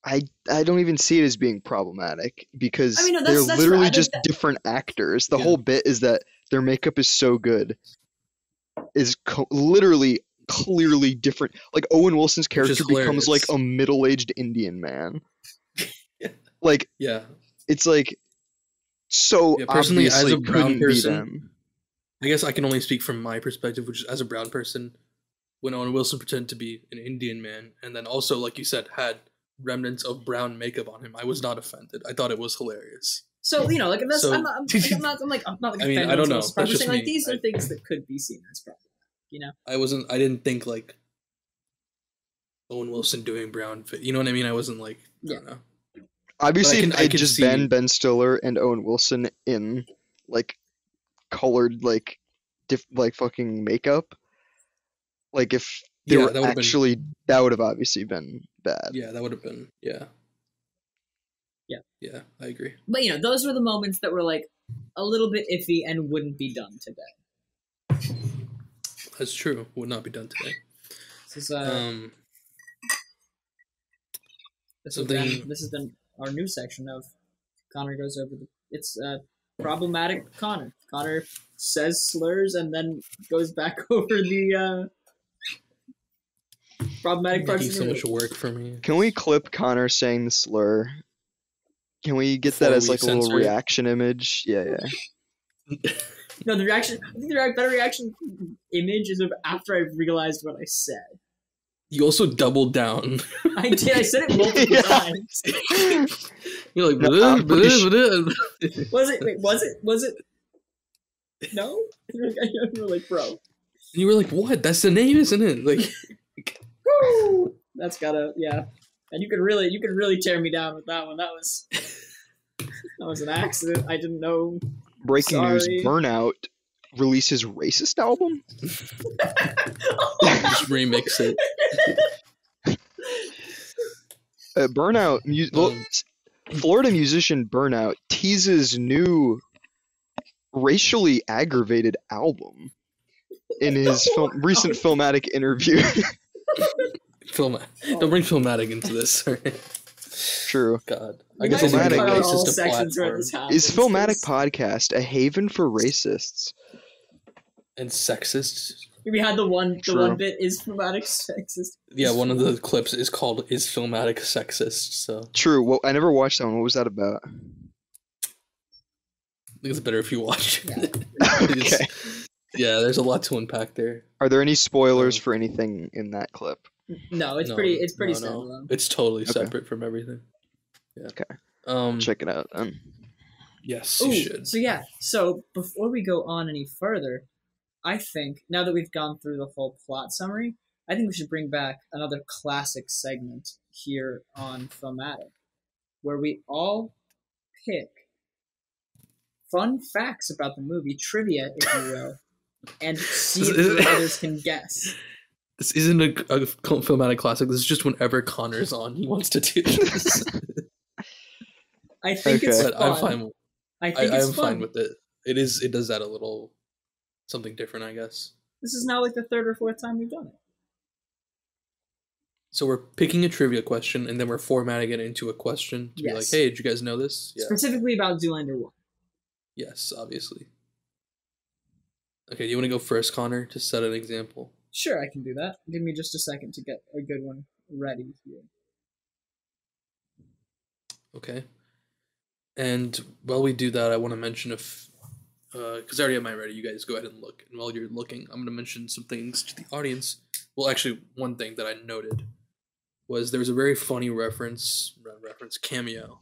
I I don't even see it as being problematic because I mean, no, they're that's- that's literally right. Just that- different actors. The Yeah. whole bit is that their makeup is so good, is co- literally clearly different. Like Owen Wilson's character becomes like a middle-aged Indian man. Like yeah. it's like so Yeah, personally, as a brown couldn't be person, them. I guess I can only speak from my perspective, which is as a brown person, when Owen Wilson pretended to be an Indian man, and then also, like you said, had remnants of brown makeup on him, I was not offended. I thought it was hilarious. So you know, like that's So- I'm not, I'm, like, I'm not, I'm like, I'm not like I mean, I don't know. That's I'm just saying, like me. these are I- things that could be seen as problematic. You know? I wasn't. I didn't think like Owen Wilson doing brown fit. You know what I mean? I wasn't like. I Yeah. don't know. Obviously, can- if I they'd can just see- been Ben Stiller and Owen Wilson in like colored like diff- like fucking makeup, like if they Yeah, were that would've been- actually that would have obviously been bad. Yeah, that would have been. Yeah. Yeah. Yeah, I agree. But you know, those were the moments that were like a little bit iffy and wouldn't be done today. That's true. Would not be done today. This is uh, Um. this has been something- this has been our new section of Connor goes over the. It's uh problematic Connor. Connor says slurs and then goes back over the uh problematic parts Making of so much work for me. Can we clip Connor saying the slur? Can we get Before that as like a little censor it? reaction image? Yeah, yeah. No, the reaction. I think the better reaction image is of after I realized what I said. You also doubled down. I did. I said it multiple Yeah. times. You're like, No, "Bleh, I'm bleh, su- Was it? Wait, was it? Was it? No. you were like, bro. And you were like, what? That's the name, isn't it? Like, That's gotta. Yeah. And you could really, you could really tear me down with that one. That was. That was an accident. I didn't know. Breaking Sorry. news: Burnout releases racist album. just remix it. Uh, Burnout, mu- Um, Florida musician Burnout teases new racially aggravated album in his film, recent filmatic interview. Film. Don't bring Filmatic into this. True. God. We I guess Filmatic cut making out is- all a sections this. Is Filmatic 'cause podcast a haven for racists? And sexist. We had the one. The True. one bit is Filmatic sexist. Yeah, one of the clips is called "Is Filmatic Sexist?" So True. Well, I never watched that one. What was that about? I think it's better if you watch. Yeah. okay. Yeah, there's a lot to unpack there. Are there any spoilers Um, for anything in that clip? No, it's No, pretty. It's pretty no, no. standalone. It's totally Okay. separate from everything. Yeah. Okay. Um. Check it out then. Yes, you Ooh, should. so yeah. So before we go on any further, I think now that we've gone through the whole plot summary, I think we should bring back another classic segment here on Filmatic, where we all pick fun facts about the movie, trivia, if you will, and see if the others can guess. This isn't a, a filmatic classic. This is just whenever Connor's on, he wants to do this. I think it's Okay. but fun. I'm fine. I I, think I it's am fun. fine with it. It is. It does that a little something different, I guess. This is now like the third or fourth time we've done it. So we're picking a trivia question, and then we're formatting it into a question to be like, "Hey, did you guys know this?" Yeah. Specifically about Zoolander 1. Yes, obviously. Okay, do you want to go first, Connor, to set an example? Sure, I can do that. Give me just a second to get a good one ready here. Okay. And while we do that, I want to mention if, Uh, because I already have mine ready. You guys go ahead and look. And while you're looking, I'm going to mention some things to the audience. Well, actually, one thing that I noted was there was a very funny reference, reference cameo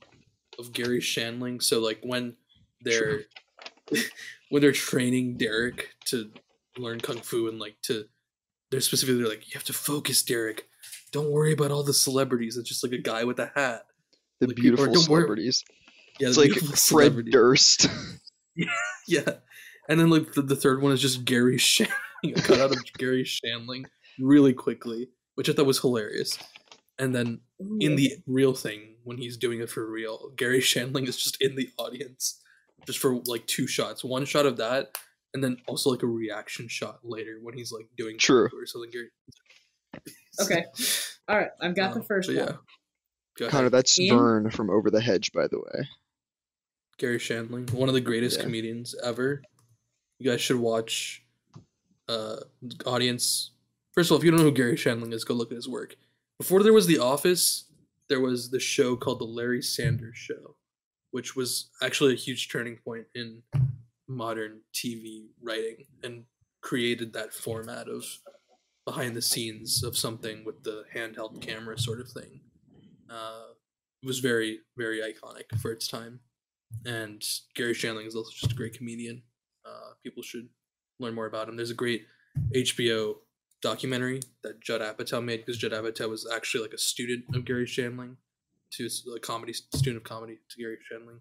of Garry Shandling. So like when they're when they're training Derek to learn kung fu and like to, they're specifically like, you have to focus, Derek. Don't worry about all the celebrities. It's just like a guy with a hat. The Like, beautiful worry- celebrities. Yeah, It's like Fred. Durst. Yeah, yeah. and then like the, the third one is just Garry Shandling, a cut out of Garry Shandling really quickly, which I thought was hilarious. And then in the real thing, when he's doing it for real, Garry Shandling is just in the audience, just for like two shots. One shot of that, and then also like a reaction shot later when he's like doing True. or something. Garry. Okay. All right, I've got the Um, first but one. yeah. Go ahead. Connor, that's In- Verne from Over the Hedge, by the way. Garry Shandling, one of the greatest Yeah. comedians ever. You guys should watch. Uh, audience. First of all, if you don't know who Garry Shandling is, go look at his work. Before there was The Office, there was the show called The Larry Sanders Show, which was actually a huge turning point in modern TV writing and created that format of behind the scenes of something with the handheld camera sort of thing. Uh, it was very, very iconic for its time and Garry Shandling is also just a great comedian. Uh, people should learn more about him. There's a great HBO documentary that Judd Apatow made because Judd Apatow was actually like a student of Garry Shandling, to a comedy student of comedy to Garry Shandling.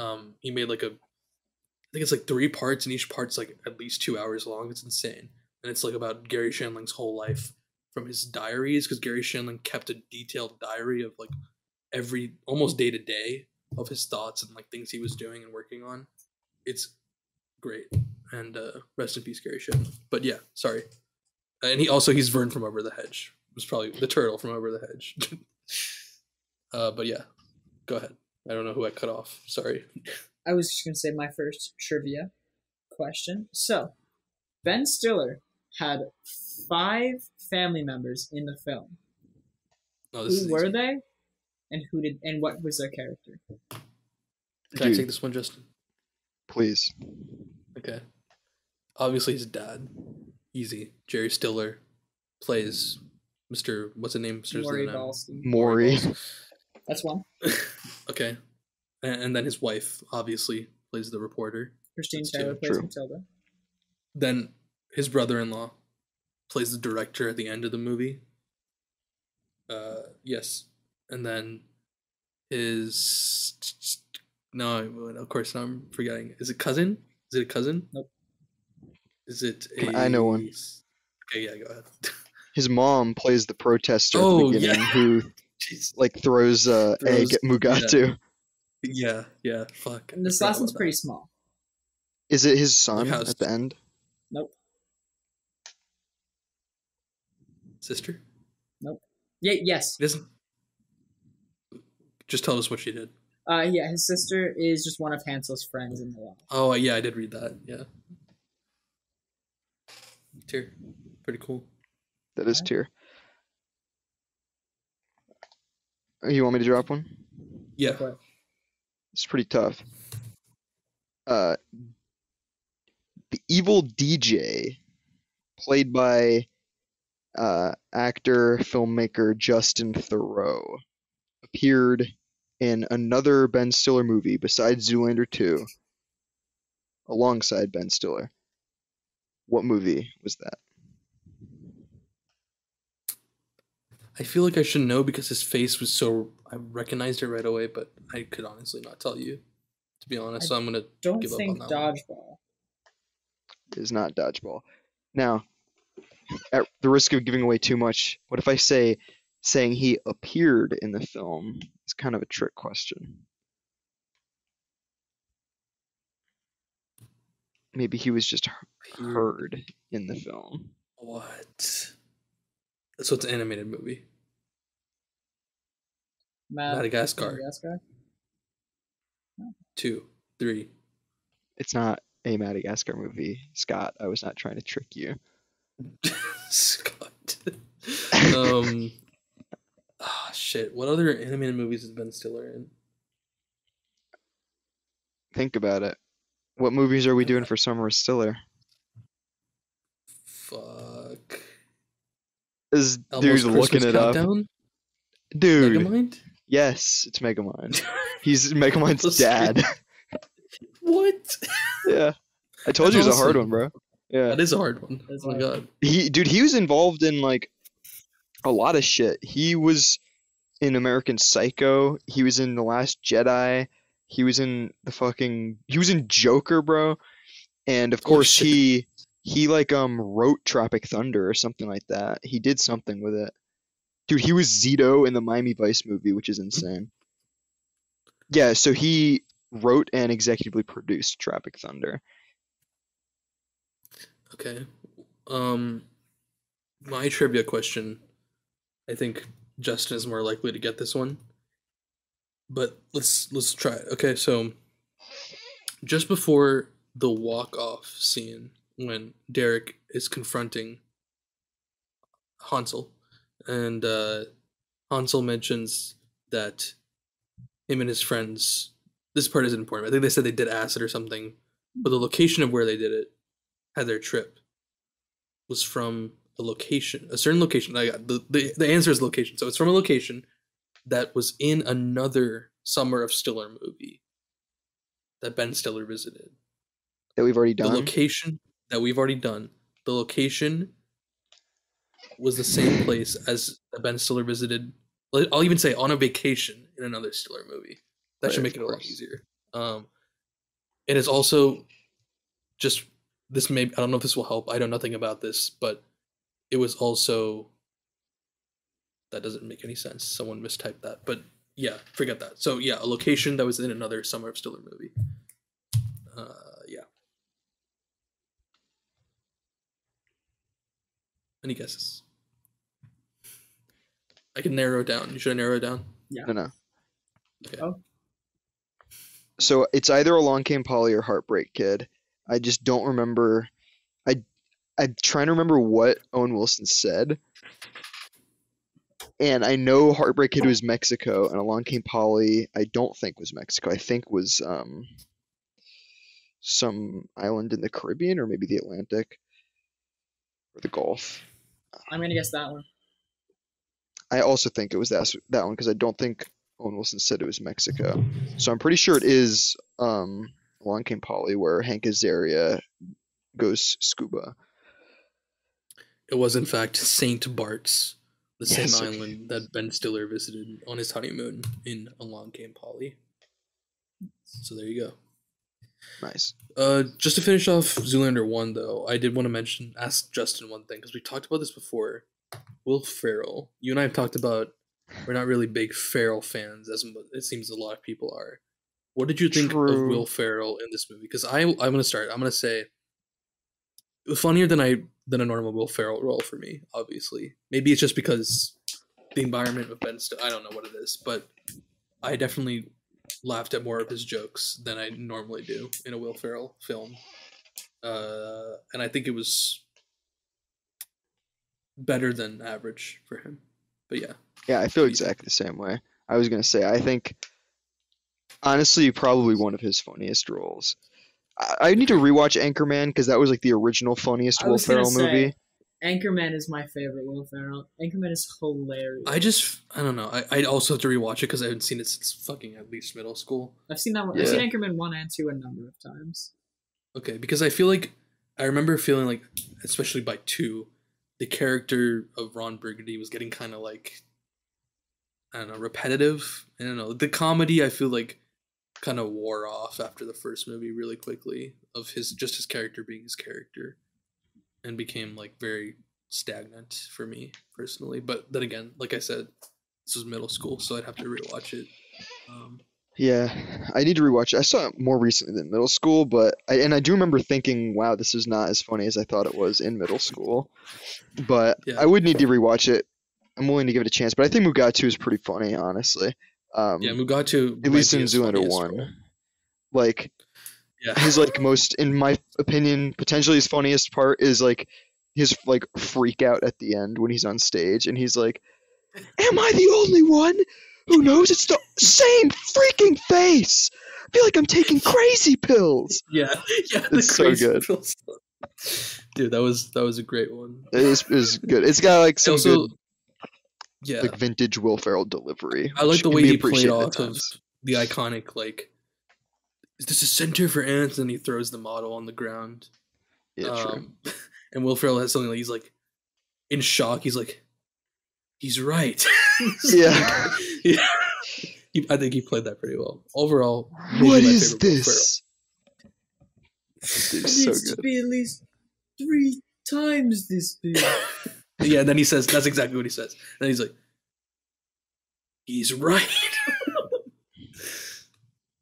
Um, he made like a, I think it's like three parts, and each part's like at least two hours long. It's insane, and it's like about Garry Shandling's whole life from his diaries because Garry Shandling kept a detailed diary of like every almost day to day of his thoughts and like things he was doing and working on. It's great. And uh, rest in peace, Garry Shandling. But yeah, sorry. And he also he's Verne from Over the Hedge. It was probably the turtle from Over the Hedge. uh, but yeah, go ahead. I don't know who I cut off. Sorry. I was just to say my first trivia question. So, Ben Stiller had five family members in the film. Is Who were easy. they? And who did and what was their character? Can I take this one, Justin? Please. Okay. Obviously, his dad. Easy. Jerry Stiller plays Mr. What's his name? Starts with Maury an Maury. That's one. okay. And, and then his wife obviously plays the reporter. Christine That's Taylor two. plays True. Matilda. Then his brother-in-law plays the director at the end of the movie. Uh, yes, and then his no, of course I'm forgetting. Is it cousin? Is it a cousin? Nope. Is it? A... I know one. Okay, yeah, go ahead. His mom plays the protester at Oh, the beginning yeah. who Jeez. like throws uh, egg at Mugatu. Yeah, yeah. Fuck. And this I forgot last one's about pretty small. Is it his son how's- at the end? Nope. Sister? Sister. Yeah, yes. It isn't. Just tell us what she did. Uh, yeah, his sister is just one of Hansel's friends in the law. Oh yeah, I did read that. Yeah. Tier. Pretty cool. That is Alright. tier. Uh, You want me to drop one? Yeah. But It's pretty tough. Uh, the evil DJ, played by uh, actor filmmaker Justin Theroux, appeared in another Ben Stiller movie besides Zoolander 2, alongside Ben Stiller. What movie was that? I feel like I should know because his face was so. I recognized it right away, but I could honestly not tell you. to be honest. So I'm gonna Don't give up think on that one. dodgeball. is not dodgeball. Now, at the risk of giving away too much, what if I say saying he appeared in the film is kind of a trick question? Maybe he was just heard in the film. What? So it's an animated movie. Mad- Madagascar. Madagascar. Two, three. It's not a Madagascar movie, Scott. I was not trying to trick you. Scott. um. Shit. What other animated movies has Ben Stiller in? Think about it. What movies are we doing for Summer with Stiller? Fuck. Is Elmo's dude looking Christmas it up? Countdown? Dude, Megamind? yes, it's Megamind. He's Megamind's dad. What? yeah, I told That's you it was a hard one, bro. Yeah. That is a hard one. Oh my god. he dude he was involved in like a lot of shit he was in american psycho he was in the last jedi he was in the fucking he was in joker bro and of course he he like um wrote tropic thunder or something like that he did something with it dude he was zito in the miami vice movie which is insane yeah so he wrote and executively produced tropic thunder Okay. Um, my trivia question. I think Justin is more likely to get this one. But let's let's try it. Okay, so just before the walk off scene when Derek is confronting Hansel and uh Hansel mentions that him and his friends this part isn't important. I think they said they did acid or something, but the location of where they did it had their trip was from a location, a certain location. I got the, the the answer is location. So it's from a location that was in another Summer of Stiller movie that Ben Stiller visited. that we've already done. The location that we've already done. The location was the same place as that Ben Stiller visited. I'll even say on a vacation in another Stiller movie. That Right, should make it a lot easier. Um, and it is also just this may I don't know if this will help. I know nothing about this, but it was also that doesn't make any sense. Someone mistyped that, but yeah, forget that. So yeah, a location that was in another Summer of Stiller movie. Uh, yeah. Any guesses? I can narrow it down. You should I narrow it down? Yeah. No no Okay. Oh. so it's either Along Came Polly or Heartbreak Kid. I just don't remember. I'm trying to remember what Owen Wilson said, and I know Heartbreak Kid was Mexico, and Along Came Polly I don't think was Mexico. I think was um some island in the Caribbean or maybe the Atlantic or the Gulf. I'm gonna guess that one. I also think it was that that one because I don't think Owen Wilson said it was Mexico. So I'm pretty sure it is um, Along Came Polly where Hank Azaria goes scuba. It was in fact Saint Bart's, the Yes, same island that Ben Stiller visited on his honeymoon in Along Came Polly. So there you go. Nice. Uh, just to finish off Zoolander one though, I did want to mention ask Justin one thing because we talked about this before. Will Ferrell, you and I have talked about we're not really big Ferrell fans as it seems a lot of people are. What did you think of Will Ferrell in this movie? Because I I'm gonna start. I'm gonna say it was funnier than I than a normal Will Ferrell role for me. Obviously, maybe it's just because the environment of Ben. St- I don't know what it is, but I definitely laughed at more of his jokes than I normally do in a Will Ferrell film. Uh, and I think it was better than average for him. But yeah, Yeah, I feel What do you exactly the same way. I was gonna say I think honestly probably one of his funniest roles. I, I need to rewatch Anchorman because that was like the original funniest I Will was gonna Ferrell say, movie. Anchorman is my favorite Will Ferrell. Anchorman is hilarious. I just I don't know. I I also have to rewatch it because I haven't seen it since fucking at least middle school. I've seen that one. Yeah. I've seen Anchorman one and two a number of times. Okay, because I feel like I remember feeling like, especially by two, the character of Ron Burgundy was getting kind of like, I don't know, repetitive. I don't know. The comedy I feel like kind of wore off after the first movie really quickly of his just his character being his character and became like very stagnant for me personally but then again like i said this was middle school so i'd have to rewatch it um, Yeah, I need to rewatch it. I saw it more recently than middle school, but I, and I do remember thinking, "Wow, this is not as funny as I thought it was in middle school." But Yeah. I would need to rewatch it. I'm willing to give it a chance, but I think Mugatu is pretty funny, honestly. Um, yeah mugatu at least in Zoolander one, role. like yeah his like most, in my opinion, potentially his funniest part is like his like freak out at the end when he's on stage and he's like, "Am I the only one who knows it's the same freaking face? I feel like I'm taking crazy pills." yeah yeah the It's so good. pills. dude that was that was a great one It is, it is good. It's got like some also good yeah like vintage Will Ferrell delivery. I like the way he played appreciated at off of times. the iconic like is this a center for ants and he throws the model on the ground Yeah, true. um, and Will Ferrell has something like he's like in shock he's like he's right Yeah. yeah He- I think he played that pretty well overall maybe What my is favorite Will this? Dude, It so needs to good. be at least three times this big. Ferrell. yeah and then he says that's exactly what he says and then he's like he's right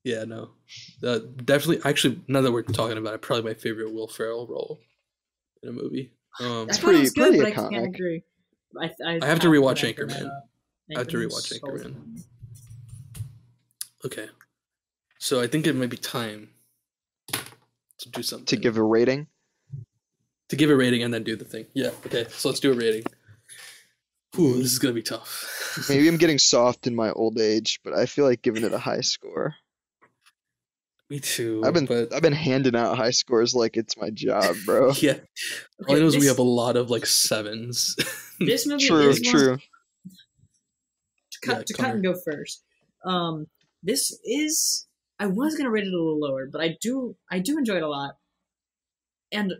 yeah no uh, definitely actually now that we're talking about it probably my favorite Will Ferrell role in a movie um I It's thought it was pretty- good, pretty but I can't agree. I, I, I have to to rewatch back that Anchorman. I have to rewatch so Anchorman. funny. Okay. So I think it might be time to do something. To give a rating, to give a rating and then do the thing. Yeah, okay. So let's do a rating. Ooh, this is gonna be tough. maybe I'm getting soft in my old age, but I feel like giving it a high score. Me too. I've been but I've been handing out high scores like it's my job, bro. yeah. All I Okay, know is we have a lot of like sevens. This movie True, is one- true. to cut Yeah, to Connor. cut and go first. Um, this is I was gonna rate it a little lower, but I do I do enjoy it a lot, and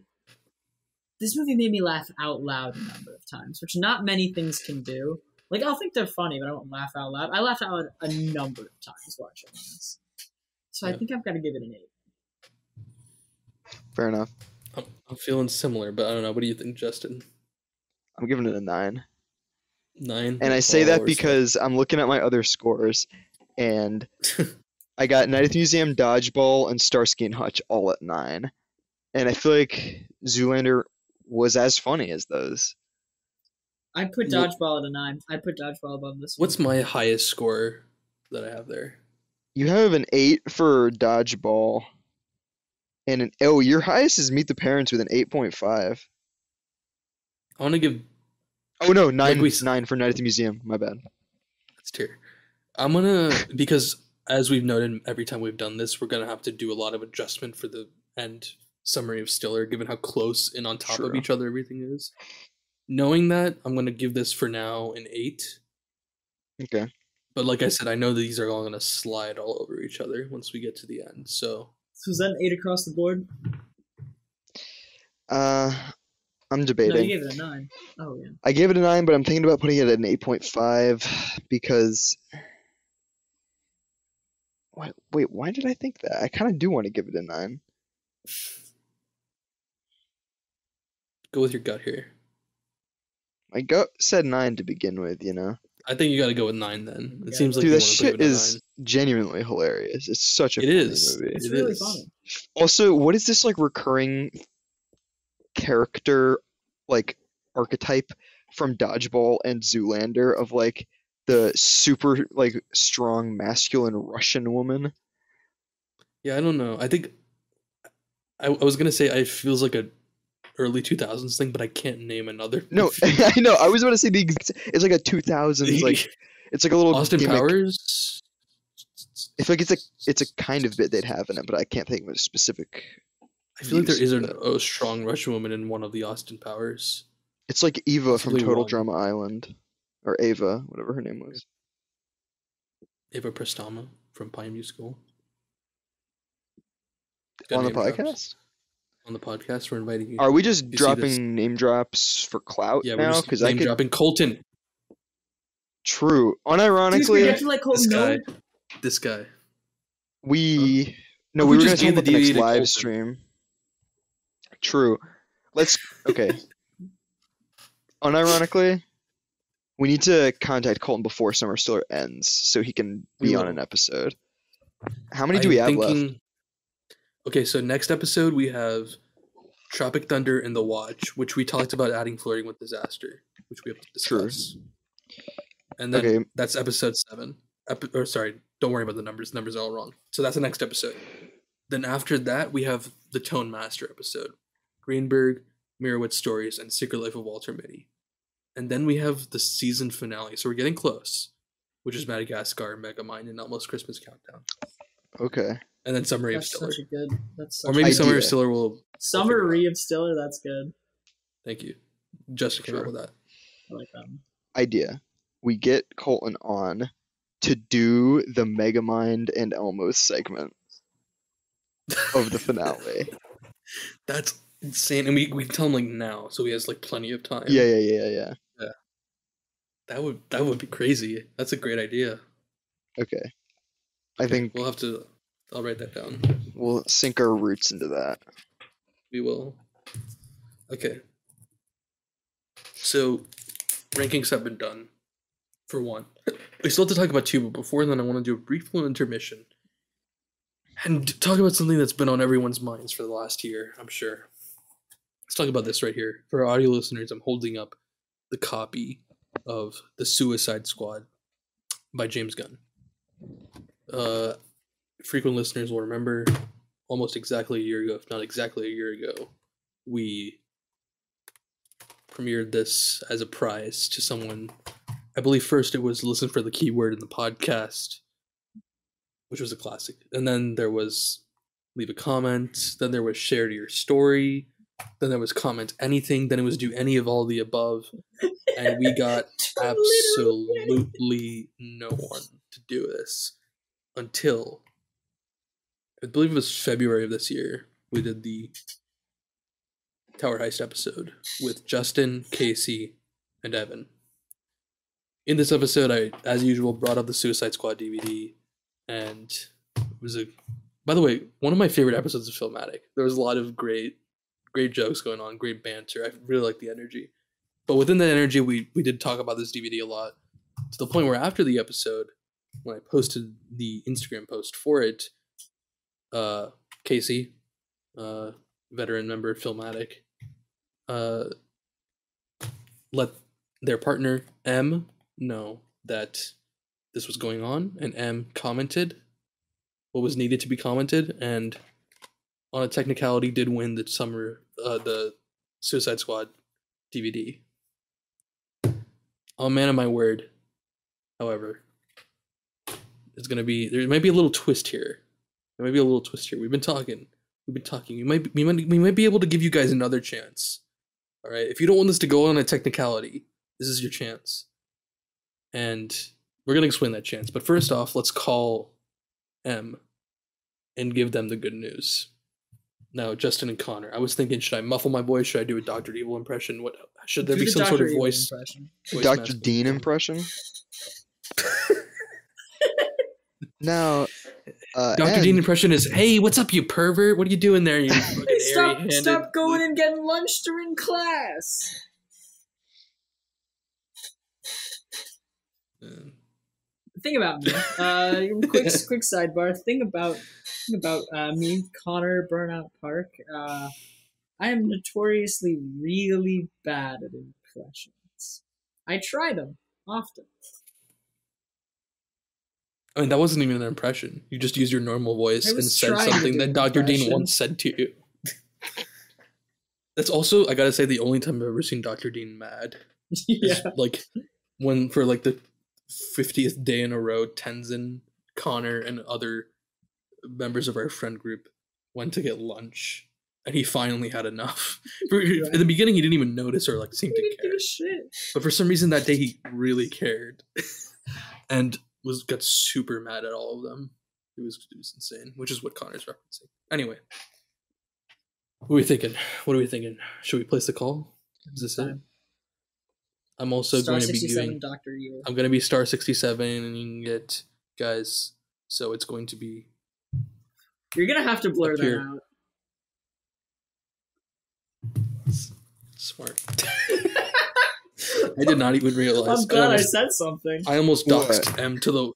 this movie made me laugh out loud a number of times, which not many things can do. Like I'll think they're funny, but I won't laugh out loud. I laughed out loud a number of times watching this, so I think I've got to give it an eight. Fair enough. I'm, I'm feeling similar, but I don't know. What do you think, Justin? I'm giving it a nine. Nine. And I say that or because I'm looking at my other scores and I got Night at the Museum, Dodgeball, and Starsky and Hutch all at nine. And I feel like Zoolander was as funny as those. I put dodgeball at a nine. I put dodgeball above this. one. What's my highest score that I have there? You have an eight for Dodgeball. And an oh, your highest is Meet the Parents with an eight point five. I want to give Oh no, nine we nine for Night at the Museum. My bad. It's tier. I'm gonna because as we've noted every time we've done this, we're gonna have to do a lot of adjustment for the end summary of Stiller, given how close and on top of each other everything is. Knowing that, I'm gonna give this for now an eight. Okay. But like I said, I know these are all gonna slide all over each other once we get to the end. So So is that an eight across the board? Uh I'm No, debating. you gave it a nine. Oh yeah. I gave it a nine, but I'm thinking about putting it at an eight point five because. Wait, wait, why did I think that? I kind of do want to give it a nine. Go with your gut here. My gut said nine to begin with, you know. I think you gotta go with nine then. It Yeah. seems like Dude, that shit it at is genuinely hilarious. It's such a It funny is. movie. It's It really is. funny. Also, what is this like recurring character like archetype from Dodgeball and Zoolander of like the super like strong masculine Russian woman? Yeah, I don't know. I think I, I was gonna say it feels like a early two thousands thing, but I can't name another. No. I know. I was about to say the ex- it's like a 2000s like it's like a little Austin gimmick. Powers. I feel like it's a it's a kind of bit they'd have in it, but I can't think of a specific. I feel like there is a, strong Russian woman in one of the Austin Powers. It's like Eva from Possibly Total one. Drama Island, or Ava, whatever her name was. Eva Prestama from Pine View School. On the podcast. drops. Podcast, On the podcast, we're inviting you. are we just dropping name drops for clout yeah, now? Because I name could dropping Colton. true. Unironically, you have to let This Colton know. guy. This guy. We uh, no, What we if were we gonna just talk gave the the next live Colton? stream. True. Let's okay. Unironically, we need to contact Colton before Summer Stiller ends so he can be on an episode. How many do I'm we have left? Okay, so next episode we have Tropic Thunder and The Watch, which we talked about adding flirting with disaster, which we have to discuss. And then Okay. that's episode seven. Epi- or sorry, don't worry about the numbers. The Numbers are all wrong. So that's the next episode. Then after that, we have the Tone Master episode, Greenberg, Meyerowitz stories, and Secret Life of Walter Mitty. And then we have the season finale. So we're getting close, which is Madagascar, Megamind, and Almost Christmas Countdown. Okay. And then Summary of Stiller. such a good. That's such Or maybe a, Summary of Stiller will. summary of Stiller. That's good. Thank you. Justin came up with that. I like that. one. Idea. We get Colton on to do the Megamind and Elmo segment of the finale. That's insane. And we, we tell him like now, so he has like plenty of time. yeah, yeah, yeah, yeah. That would that would be crazy. That's a great idea. Okay. I think We'll have to I'll write that down. we'll sink our roots into that. We will. Okay. So rankings have been done. For one. We still have to talk about two, but before then I want to do a brief little intermission. And talk about something that's been on everyone's minds for the last year, I'm sure. Let's talk about this right here. For our audio listeners, I'm holding up the copy of The Suicide Squad by James Gunn. Uh, frequent listeners will remember almost exactly a year ago, if not exactly a year ago, we premiered this as a prize to someone. I believe first it was listen for the keyword in the podcast, which was a classic. And then there was leave a comment. Then there was share to your story. Then there was comment anything. Then it was do any of all the above. And we got absolutely no one to do this until I believe it was February of this year. We did the Tower Heist episode with Justin, Casey, and Evan. In this episode, I, as usual, brought up the Suicide Squad DVD, and it was a. By the way, one of my favorite episodes of Filmatic. There was a lot of great, great jokes going on, great banter. I really like the energy. But within that energy, we we did talk about this DVD a lot, to the point where after the episode, when I posted the Instagram post for it, uh, Casey, uh, veteran member Filmatic, uh, let their partner M know that this was going on, and M commented what was needed to be commented, and on a technicality, did win the summer uh, the Suicide Squad DVD. Oh man of my word. However, it's gonna be there might be a little twist here. There might be a little twist here. We've been talking. We've been talking. We might we might we might be able to give you guys another chance. All right. If you don't want this to go on a technicality, this is your chance. And we're gonna explain that chance. But first off, let's call M and give them the good news. Now, Justin and Connor, I was thinking, should I muffle my voice? Should I do a Doctor Evil impression? What should there Do be the some sort of Evil voice? voice Dr. Dean impression? Now, uh, Dr. Ed, Dean impression is, "Hey, what's up, you pervert? What are you doing there? You fucking Stop! Stop going and getting lunch during class. Thing about me. Uh, quick, quick sidebar. Thing about, thing about uh, me, Connor Burnout Park. Uh, I am notoriously really bad at impressions. I try them often. I mean, that wasn't even an impression. You just used your normal voice and said something that Dr. Dean once said to you. That's also, I gotta say, the only time I've ever seen Dr. Dean mad. yeah. Is like when, for like the 50th day in a row, Tenzin, Connor, and other members of our friend group went to get lunch. And he finally had enough. In the beginning, he didn't even notice or like seem to care. shit. But for some reason that day he really cared, and was got super mad at all of them. It was it was insane, which is what Connor's referencing. Anyway, what are we thinking? What are we thinking? Should we place the call? Is this it? I'm also Star going to be doing. Doctor. I'm going to be star 67, and you can get guys. So it's going to be You're gonna have to blur that here. out. Smart. I did not even realize. I'm glad I almost, said something. I almost What? doxed M to the.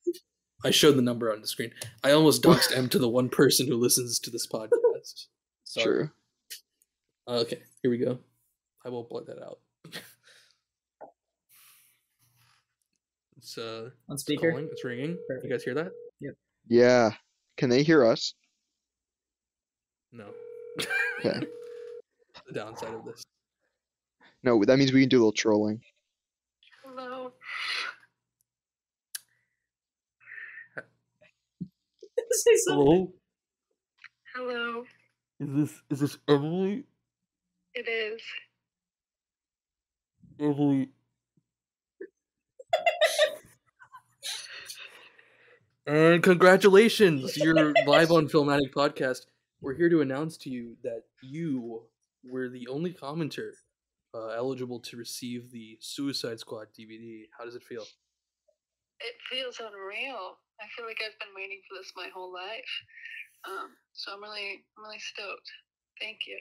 I showed the number on the screen. I almost doxed M to the one person who listens to this podcast. Sorry. True. Uh, okay, here we go. I will blur that out. It's uh, On it's speaker. calling. It's ringing. Perfect. You guys hear that? Yeah. Yeah can they hear us? No. Okay. the downside of this. No, that means we can do a little trolling. Hello. Say something. Hello. Is this is this Emily? It is. Emily. and congratulations, you're live on Filmatic Podcast. We're here to announce to you that you were the only commenter uh, eligible to receive the Suicide Squad DVD. How does it feel? It feels unreal. I feel like I've been waiting for this my whole life. Um, so I'm really, I'm really stoked. Thank you.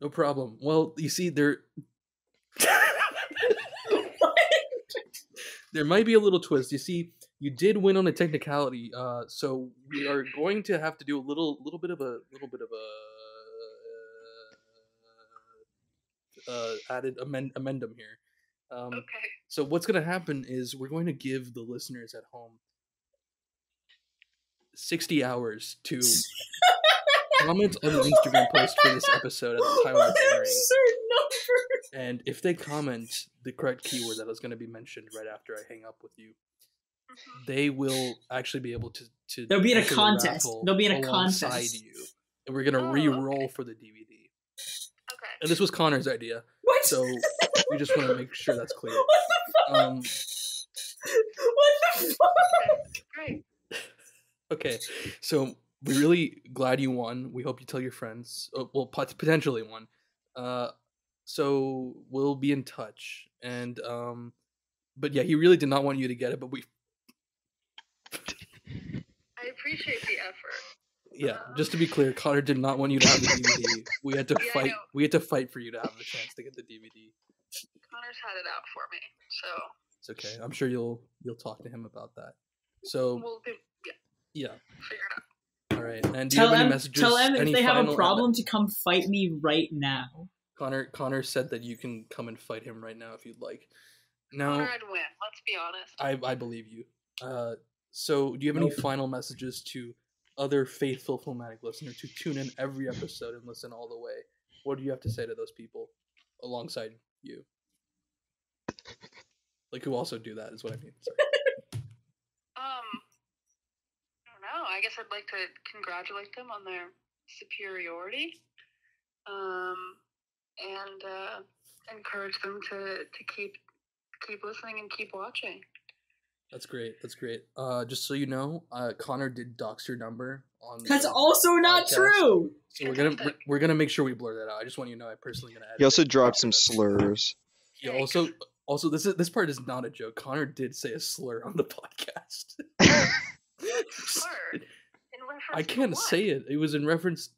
No problem. Well, you see, there there might be a little twist. You see, you did win on a technicality, uh, so we are going to have to do a little little bit of a little bit of a uh, added amend amendum here. Um, Okay. so what's going to happen is we're going to give the listeners at home 60 hours to comment on the Instagram post for this episode at the time of its airing. And if they comment the correct keyword that is going to be mentioned right after I hang up with you, Mhm. they will actually be able to to. They'll be in a contest. raffle They'll be in a contest. you, and we're gonna Oh, re-roll okay. for the DVD. Okay. And this was Connor's idea, What? so we just want to make sure that's clear. what the fuck? Um, what the fuck? Great. okay, so we're really glad you won. We hope you tell your friends. Uh, well, pot- potentially won. Uh, so we'll be in touch. And um, but yeah, he really did not want you to get it, but we I appreciate the effort. Yeah, just to be clear, Connor did not want you to have the DVD. We had to Yeah, fight. We had to fight for you to have the chance to get the DVD. Connor's had it out for me. So It's okay. I'm sure you'll you'll talk to him about that. So we'll do, yeah, yeah, figure it out. all right. And do Tell you have any them, messages? tell them if they have a problem to come fight me right now. Connor Connor said that you can come and fight him right now if you'd like. Now Connor, I'd win. Let's be honest. I I believe you. Uh, so do you have any final messages to other faithful Filmatic listener to tune in every episode and listen all the way? What do you have to say to those people alongside you? Like who also do that is what I mean. Sorry. Um, I don't know. I guess I'd like to congratulate them on their superiority, um, and uh, encourage them to, to keep keep listening and keep watching. That's great. That's great. Uh, just so you know, uh, Connor did dox your number on. That's the- also not podcast. true. So we're gonna we're, we're gonna make sure we blur that out. I just want you to know I personally gonna. Edit He also dropped some slurs. He also also this is this part is not a joke. Connor did say a slur on the podcast. Slur I can't say it. It was in reference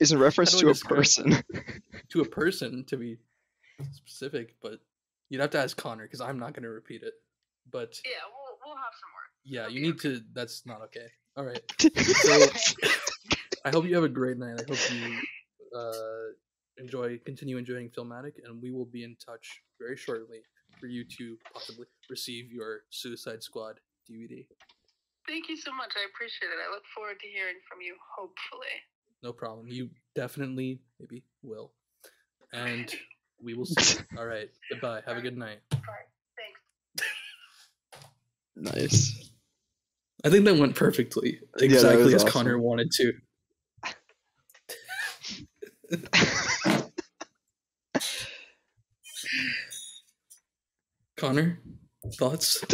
Is in reference to do I a describe- person. to a person to be specific, but you'd have to ask Connor because I'm not gonna repeat it. But Yeah, we'll we'll have some more. yeah, you Okay, need to. That's not okay. All right. So I hope you have a great night. I hope you uh, enjoy, continue enjoying Filmatic, and we will be in touch very shortly for you to possibly receive your Suicide Squad DVD. Thank you so much. I appreciate it. I look forward to hearing from you. Hopefully. No problem. You definitely maybe will, and we will see. All right. Goodbye. Have a good night. Thanks. Nice. I think that went perfectly, exactly was as awesome. Connor wanted to. Connor, thoughts?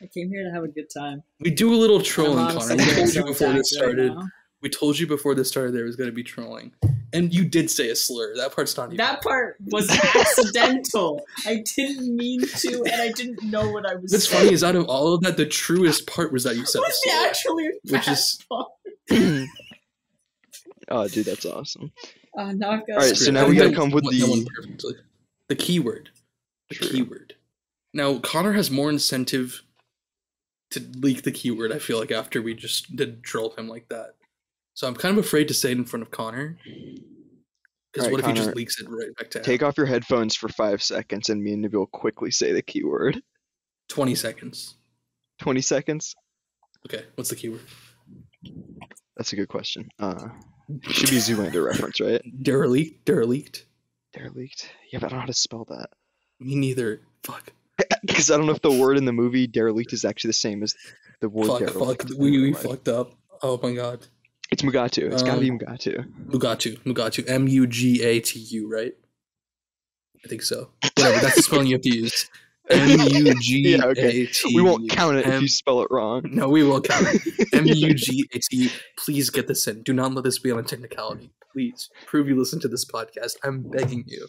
I came here to have a good time. We do a little trolling, Connor. We told you before this attacked right started. now. We told you before this started there was going to be trolling, And you did say a slur. That part's not even. That part was accidental. I didn't mean to, and I didn't know what I was. What's saying. funny is out of all of that, the truest part was that you said a was the slur. actually which is- oh, dude, that's awesome. Uh, now I've got. All right, so now we gotta come with the- went perfectly. the keyword. The True. keyword. Now Connor has more incentive to leak the keyword. I feel like after we just did troll him like that, so I'm kind of afraid to say it in front of Connor. Because Alright, what if he just leaks it right back to? Take off your headphones for five seconds, and me and Nabeel quickly say the keyword. Twenty seconds. Twenty seconds. Okay, what's the keyword? That's a good question. Uh, should be a Zoolander reference, right? Derelict. Derelict. Derelict. Yeah, but I don't know how to spell that. Me neither. Fuck. Because I don't know if the word in the movie derelict is actually the same as the word Fuck. derelict. Fuck. We, we fucked up. Oh my god. It's Mugatu. It's gotta be Um, Mugatu. Mugatu. Mugatu. M U G A T U. Right. I think so. Whatever. That's the spelling you have to use. M U G Yeah, okay. A T. We won't count it if you spell it wrong. No, we will count it. M U G A T U. Please get this in. Do not let this be on a technicality. Please prove you listen to this podcast. I'm begging you.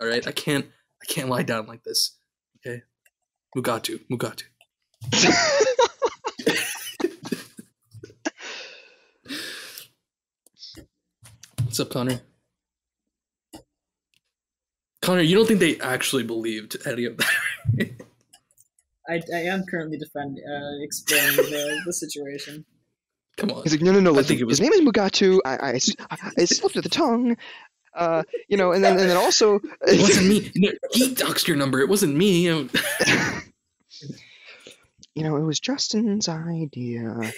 All right. I can't. I can't lie down like this. Okay. Mugatu. Mugatu. What's up, Connor? Connor, you don't think they actually believed any of that? I, I am currently defending, uh, explaining the, the situation. Come on. He's like, no, no, no. I think it was- his name is Mugatu. I, I, I slipped at the tongue. Uh, you know, and then and then also, It wasn't me. No, He doxed your number. It wasn't me. You know, it was Justin's idea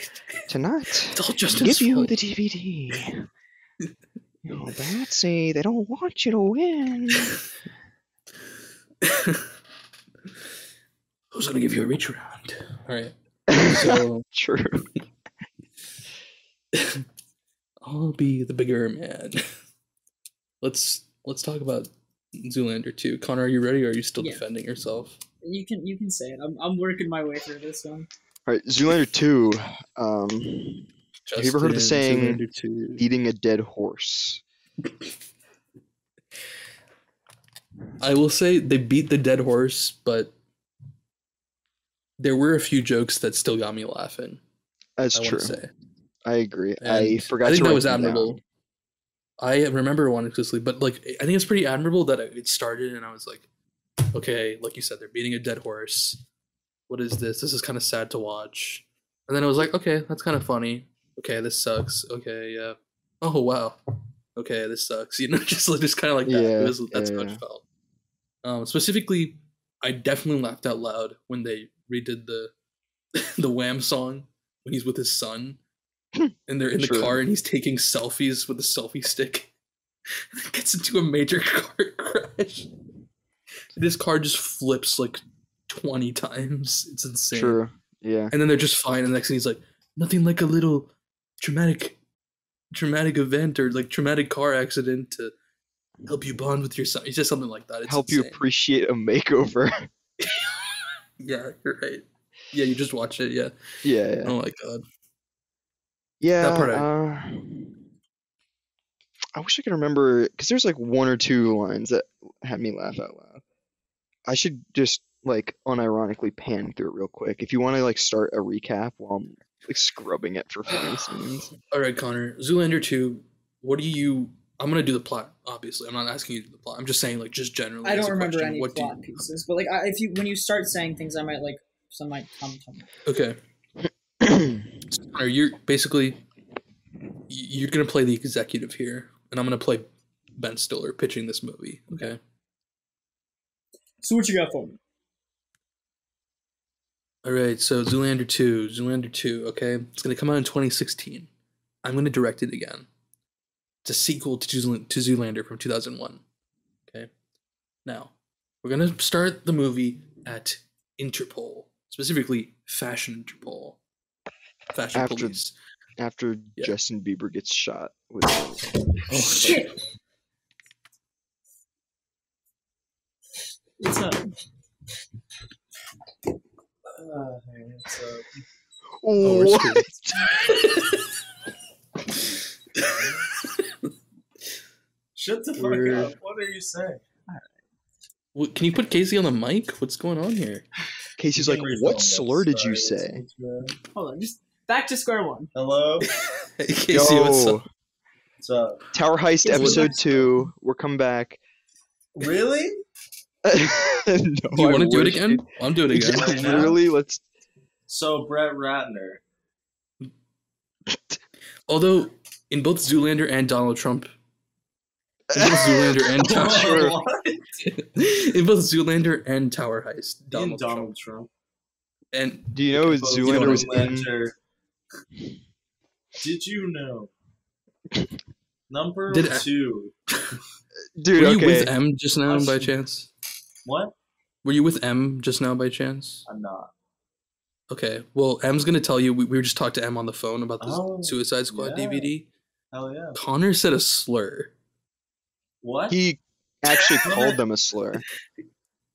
to not It's all Justin's give you fault. the DVD. You know, Batsy, they don't want you to win. Who's gonna give you a reach around? All right. So True. I'll be the bigger man. Let's let's talk about Zoolander 2. Connor, are you ready or are you still Yeah. defending yourself? You can you can say it. I'm, I'm working my way through this one. All right, Zoolander two. Um, Have you ever heard of the saying, Zoolander 2. eating a dead horse. I will say they beat the dead horse, but there were a few jokes that still got me laughing. That's I true. say. I agree. I forgot. I think to that write was them down. admirable. I remember one explicitly, but like I think it's pretty admirable that it started and I was like, okay, like you said, they're beating a dead horse. What is this? This is kind of sad to watch. And then I was like, okay, that's kind of funny. Okay, this sucks. Okay, yeah. Oh wow. Okay, this sucks. You know, just like just kind of like that. Yeah, was that's yeah, how it felt. Um, specifically, I definitely laughed out loud when they redid the the Wham song when he's with his son and they're in the car and he's taking selfies with a selfie stick. And gets into a major car crash. And his car just flips like 20 times. It's insane. True. Yeah. And then they're just fine. And the next thing he's like, nothing like a little traumatic traumatic event or like traumatic car accident to help you bond with your son. It's just something like that. It's Help you appreciate a makeover. Yeah, you're right. Yeah, you just watch it. Yeah. yeah. Yeah. Oh my god. Yeah. That part I- uh, I wish I could remember because there's like one or two lines that had me laugh out loud. I should just like unironically pan through it real quick. If you want to like start a recap while I'm like scrubbing it for funny scenes. All right, Connor. Zoolander 2, what do you. I'm going to do the plot, obviously. I'm not asking you to do the plot. I'm just saying, like, just generally. I don't remember question, any what plot you- pieces, but like I, if you when you start saying things, I might like some might come to me. Okay. So, Connor, you're basically. You're going to play the executive here, and I'm going to play Ben Stiller pitching this movie, okay? So what you got for me? All right, so Zoolander 2, Zoolander 2, okay? It's going to come out in 2016. I'm going to direct it again. It's a sequel to, Zool- to Zoolander from 2001. Okay? Now, we're going to start the movie at Interpol, specifically Fashion Interpol. Fashion After- Police. After Yeah. Justin Bieber gets shot with Oh, Shit. What's up? Uh, it's, uh, Oh, we're What? Shut the fuck We're- up. What are you saying? Wh- Can you put Casey on the mic? What's going on here? Casey's You like, what this. slur did you say? it's- it's, Hold on, just back to square one. Hello. Hey, Casey, what's up? What's up? Tower Heist Casey, episode two. We're coming back. Really? no, Do you want to do it again? dude. I'll do it again. Yeah, Right now? literally, let's. So Brett Ratner. Although in both Zoolander and Donald Trump, in both Zoolander and Tower, Sure. What? in both Zoolander and Tower Heist, In Donald, Donald Trump, Trump. and Do you know Both Zoolander was in? Zoolander. Did you know? Number Did I- two. Dude, were you okay. with M just now by chance? What? Were you with M just now by chance? I'm not. Okay, well, M's gonna tell you. We, we were just talking to M on the phone about the Oh, Suicide Squad yeah. DVD. Hell yeah. Connor said a slur. What? He actually called them a slur.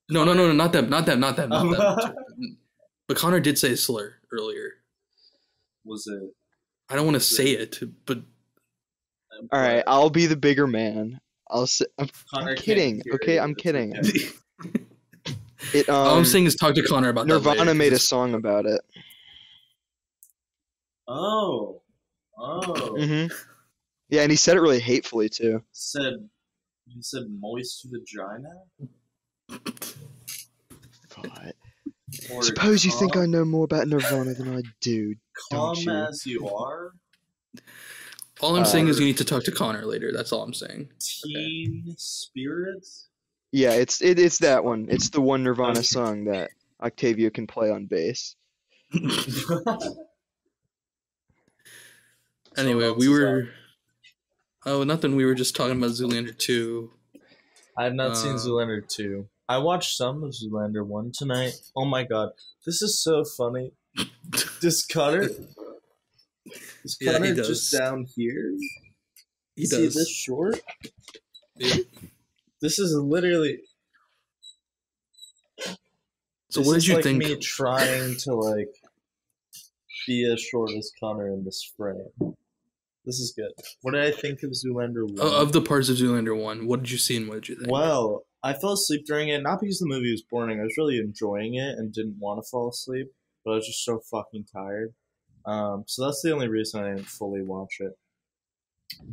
No, no, no, no, not them, not them, not them, not them. but Connor did say a slur earlier. Was it? I don't want to say it, but All right, I'll be the bigger man. I'll say. I'm, I'm kidding. Okay, I'm kidding. okay. It. Um, all I'm saying is talk to Connor about that Nirvana later, 'cause made a song about it. Oh. Oh. hmm Yeah, and he said it really hatefully too. Said. He said moist vagina. God. Or Suppose you think I know more about Nirvana than I do. calm don't you? as you are. All I'm saying is Uh, you need to talk to Connor later. That's all I'm saying. Teen spirits. Yeah, it's it, it's that one. It's the one Nirvana song that Octavia can play on bass. Anyway, we were. Oh, nothing. We were just talking about Zoolander 2. I have not Uh, seen Zoolander 2. I watched some of Zoolander 1 tonight. Oh my god. This is so funny. Does Connor. Is Yeah, he does. just down here? He Is does. this short? Yeah. This is literally. So what did you like think? me trying to like be as short as Connor in this frame. This is good. What did I think of Zoolander 1? o- of the parts of Zoolander 1, what did you see and what did you think? Well, I fell asleep during it, not because the movie was boring. I was really enjoying it and didn't want to fall asleep, but I was just so fucking tired. Um, so that's the only reason I didn't fully watch it.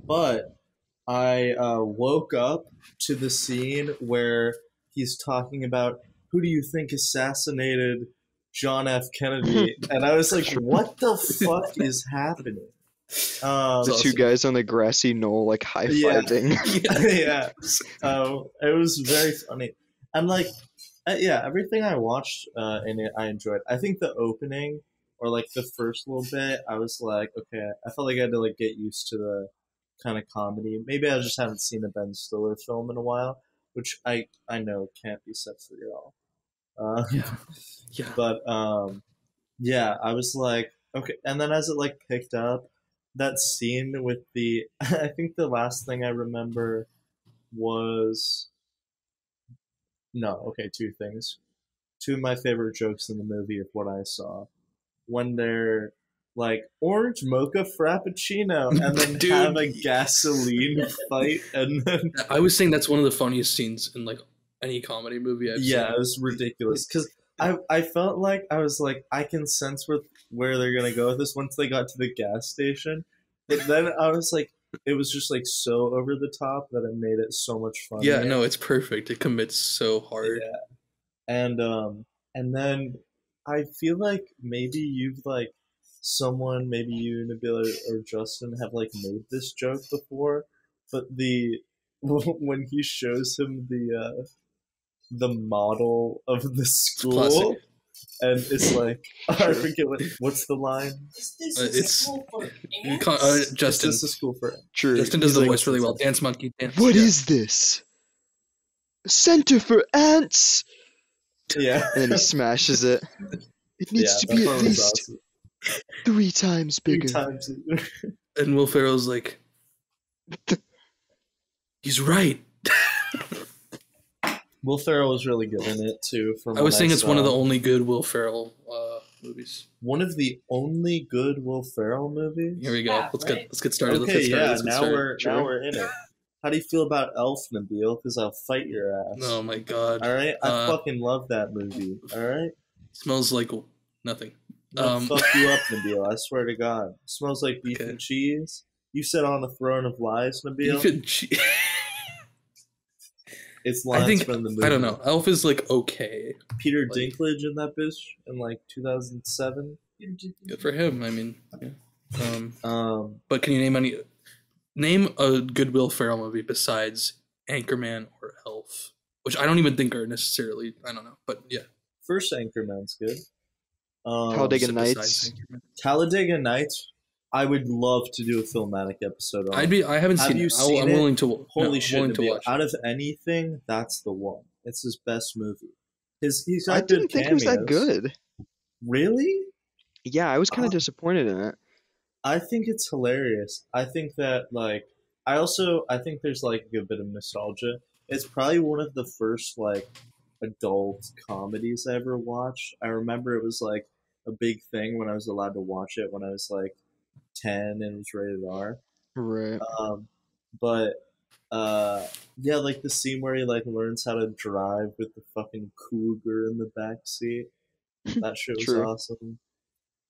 But I uh, woke up to the scene where he's talking about who do you think assassinated John F. Kennedy, and I was like, "What the fuck is happening?" Um, The two guys on the grassy knoll, like high fiving. yeah. Um, it was very funny. And like, uh, yeah, everything I watched uh, in it, I enjoyed. I think the opening or like the first little bit, I was like, okay, I felt like I had to like get used to the kind of comedy. Maybe I just haven't seen a Ben Stiller film in a while, which I I know can't be said for y'all. Uh, Yeah. Yeah. but um yeah i was like okay and then as it like picked up that scene with the i think the last thing i remember was no okay two things two of my favorite jokes in the movie of what i saw when they're like orange mocha frappuccino and then Dude. have a gasoline fight and then I was saying that's one of the funniest scenes in like any comedy movie I've yeah, seen. it was ridiculous because I I felt like I was like I can sense where where they're gonna go with this once they got to the gas station, but then I was like it was just like so over the top that it made it so much fun. Yeah, no, it's perfect. It commits so hard. Yeah. And um and then I feel like maybe you've like someone, maybe you Nabila or Justin have like made this joke before, but the when he shows him the uh the model of the school classic. and it's like I forget what what's the line? Is Uh, this a it's- school for You ants? can't- uh, Is Justin. this a school for True. Justin does He's the like, voice really well. Dance monkey dance. What yeah. is this? Center for ants. Yeah. And then he smashes it. It needs yeah, to be at least awesome. Three times Three bigger. times And Will Ferrell's like, he's right. Will Ferrell was really good in it too. From I was what saying it's one of the only good Will Ferrell uh, movies. one of the only good Will Ferrell movies. Here we go. Yeah, let's right? get let's get started. let's Okay, get started. yeah. let's get Now started. we're now we're in it. How do you feel about Elf, Nabeel? Because I'll fight your ass. Oh my god. All right, I Uh, fucking love that movie. All right, Smells like nothing. I'll Um, fuck you up, Nabeel. I swear to God, smells like beef Okay. and cheese. You sit on the throne of lies, Nabeel. Even che- It's I lines think from the movie. I don't know. Elf is like okay. Peter Like- Dinklage in that bitch in like 2007. Good for him. I mean, yeah. Um, Um, but can you name any? Name a good Will Ferrell movie besides Anchorman or Elf, which I don't even think are necessarily. I don't know, but yeah. first Anchorman's good. Um, Talladega Nights. besides Talladega Nights. I would love to do a filmatic episode on. I'd be. I haven't Have seen you it. I'll- seen I'm it? willing to. Holy I'm shit! to watch. Out of anything, that's the one. It's his best movie. His he's I didn't think it was that good. Really? Yeah, I was kind Uh, of disappointed in it. I think it's hilarious. I think that like I also I think there's like a bit of nostalgia. It's probably one of the first like adult comedies I ever watched. I remember it was like a big thing when I was allowed to watch it when I was like ten and it was rated R. Right. Um, but uh, yeah, like the scene where he like learns how to drive with the fucking cougar in the back seat. That shit was True. awesome.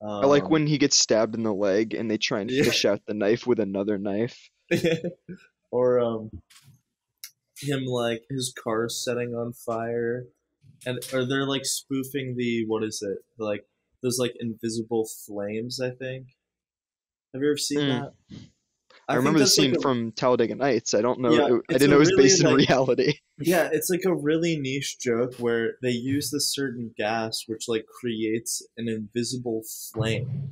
I like Um, when he gets stabbed in the leg and they try and Yeah. fish out the knife with another knife. or um him like his car setting on fire and or they're like spoofing the what is it like those like invisible flames i think have you ever seen Mm. that I, think remember the that's, like, scene a- from Talladega Nights. I don't know. Yeah, it- I didn't know it was really, based in like- reality. yeah it's like a really niche joke where they use this certain gas which like creates an invisible flame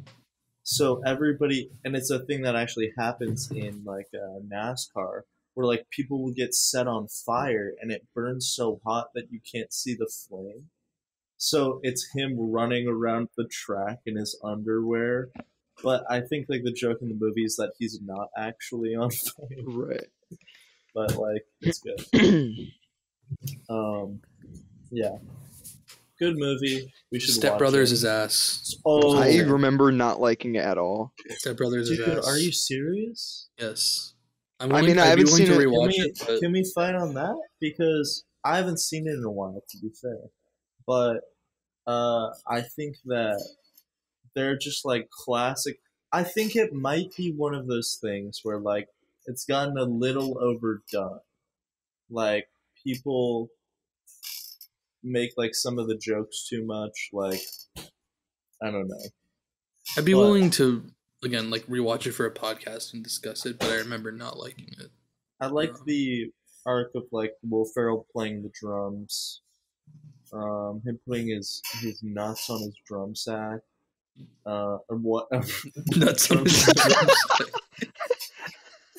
so everybody and it's a thing that actually happens in like uh, nascar where like people will get set on fire and it burns so hot that you can't see the flame so it's him running around the track in his underwear but i think like the joke in the movie is that he's not actually on fire Right. but like it's good um, yeah, good movie. We should. Step Brothers it. is ass. Oh, I remember not liking it at all. Step Brothers is ass. are you serious? Yes. I'm I mean, I I'd be haven't willing seen to it- Can rewatch we, it, but can we fight on that? Because I haven't seen it in a while, to be fair. But uh, I think that they're just like classic. I think it might be one of those things where like it's gotten a little overdone. Like people make like some of the jokes too much. Like I don't know. I'd be but- willing to again like rewatch it for a podcast and discuss it. But I remember not liking it. I like Yeah. the arc of like Will Ferrell playing the drums, um, him putting his his nuts on his drum sack, uh, and what? Nuts on his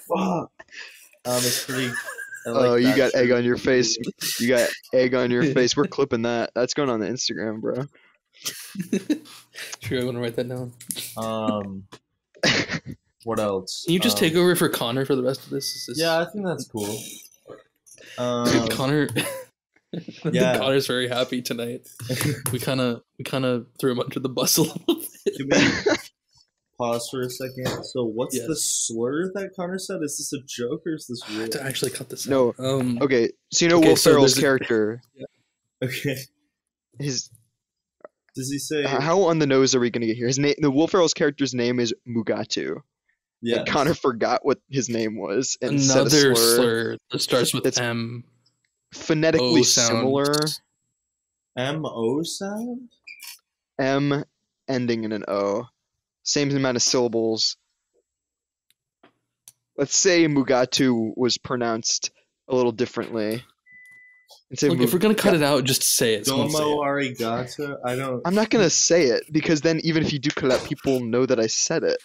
Fuck. Um, it's pretty. I like oh, you got egg on your face. You got egg on your face. We're clipping that. That's going on the Instagram, bro. True, I want to write that down. Um, what else? Can you just Um, take over for Connor for the rest of this? This Yeah, I think that's cool. Um, Connor. Yeah. Connor's very happy tonight. We kind of we kind of threw him under the bus a little bit. pause for a second? So, what's the Yes. slur that Connor said? Is this a joke or is this I have real? to actually cut this. No. out. Um. okay, so you know Okay, Will so Ferrell's there's a- character. Okay. His Does he say? how on the nose are we gonna get here? His name, the Will Ferrell's character's name is Mugatu. Yeah. And Connor forgot what his name was and said a slur, slur that starts with That's M. phonetically sound. similar. M O sound? M ending in an O. Same amount of syllables. Let's say Mugatu was pronounced a little differently. Instead of Look, if we're gonna cut it out, just say it. Someone say it. arigato? I don't. I'm not gonna say it because then even if you do cut out, people know that I said it.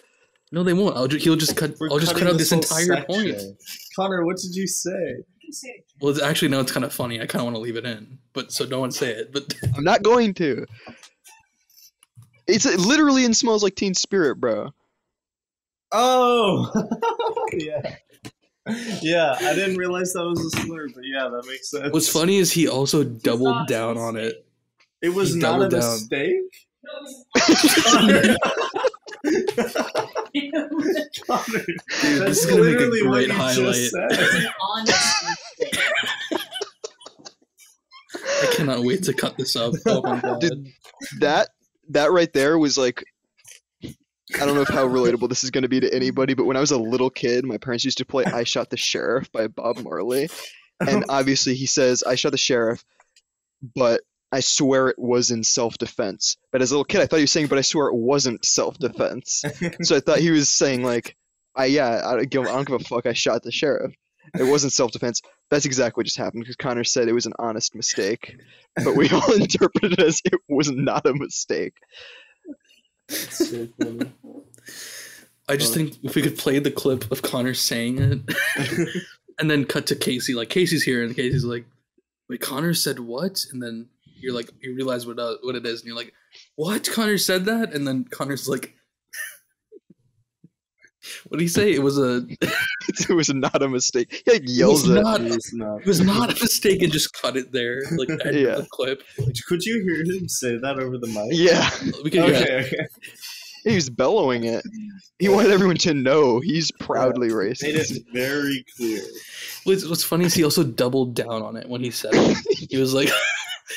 No, they won't. I'll ju- he'll just cut. We're I'll just cut cutting out this whole entire point. section. Connor, what did you say? Well, it's actually, no, it's kind of funny. I kind of want to leave it in, but so don't say it. But I'm not going to. It's uh, literally in smells like Teen Spirit, bro. Oh! yeah. Yeah, I didn't realize that was a slur, but yeah, that makes sense. what's funny is he also doubled down on it. It was he not a doubled down. mistake? Connor, Dude, this is gonna make a literally what great you highlight. just said. an honest mistake. I cannot wait to cut this up. Oh my god. Dude, that that right there was like I don't know if how relatable this is going to be to anybody, but when I was a little kid, my parents used to play "I Shot the Sheriff" by Bob Marley, and obviously he says "I shot the sheriff," but I swear it was in self-defense. But as a little kid, I thought he was saying, "But I swear it wasn't self-defense." so I thought he was saying like, "I yeah, I don't give, I don't give a fuck. I shot the sheriff." It wasn't self-defense. That's exactly what just happened because Connor said it was an honest mistake, but we all interpreted it as it was not a mistake. so. I just think if we could play the clip of Connor saying it and then cut to Casey, like Casey's here and Casey's like, Wait, Connor said what? And then you're like you realize what uh, what it is and you're like, What? Connor said that? And then Connor's like What did he say? It was a it was not a mistake. He like yells was it. not- It was not- it was not a mistake and just cut it there. Like end Yeah. the clip. Could you hear him say that over the mic? Yeah, We could hear Okay, it. okay. he was bellowing it. He wanted everyone to know he's proudly Made racist. it very clear. What's, what's funny is he also doubled down on it when he said it. He was like,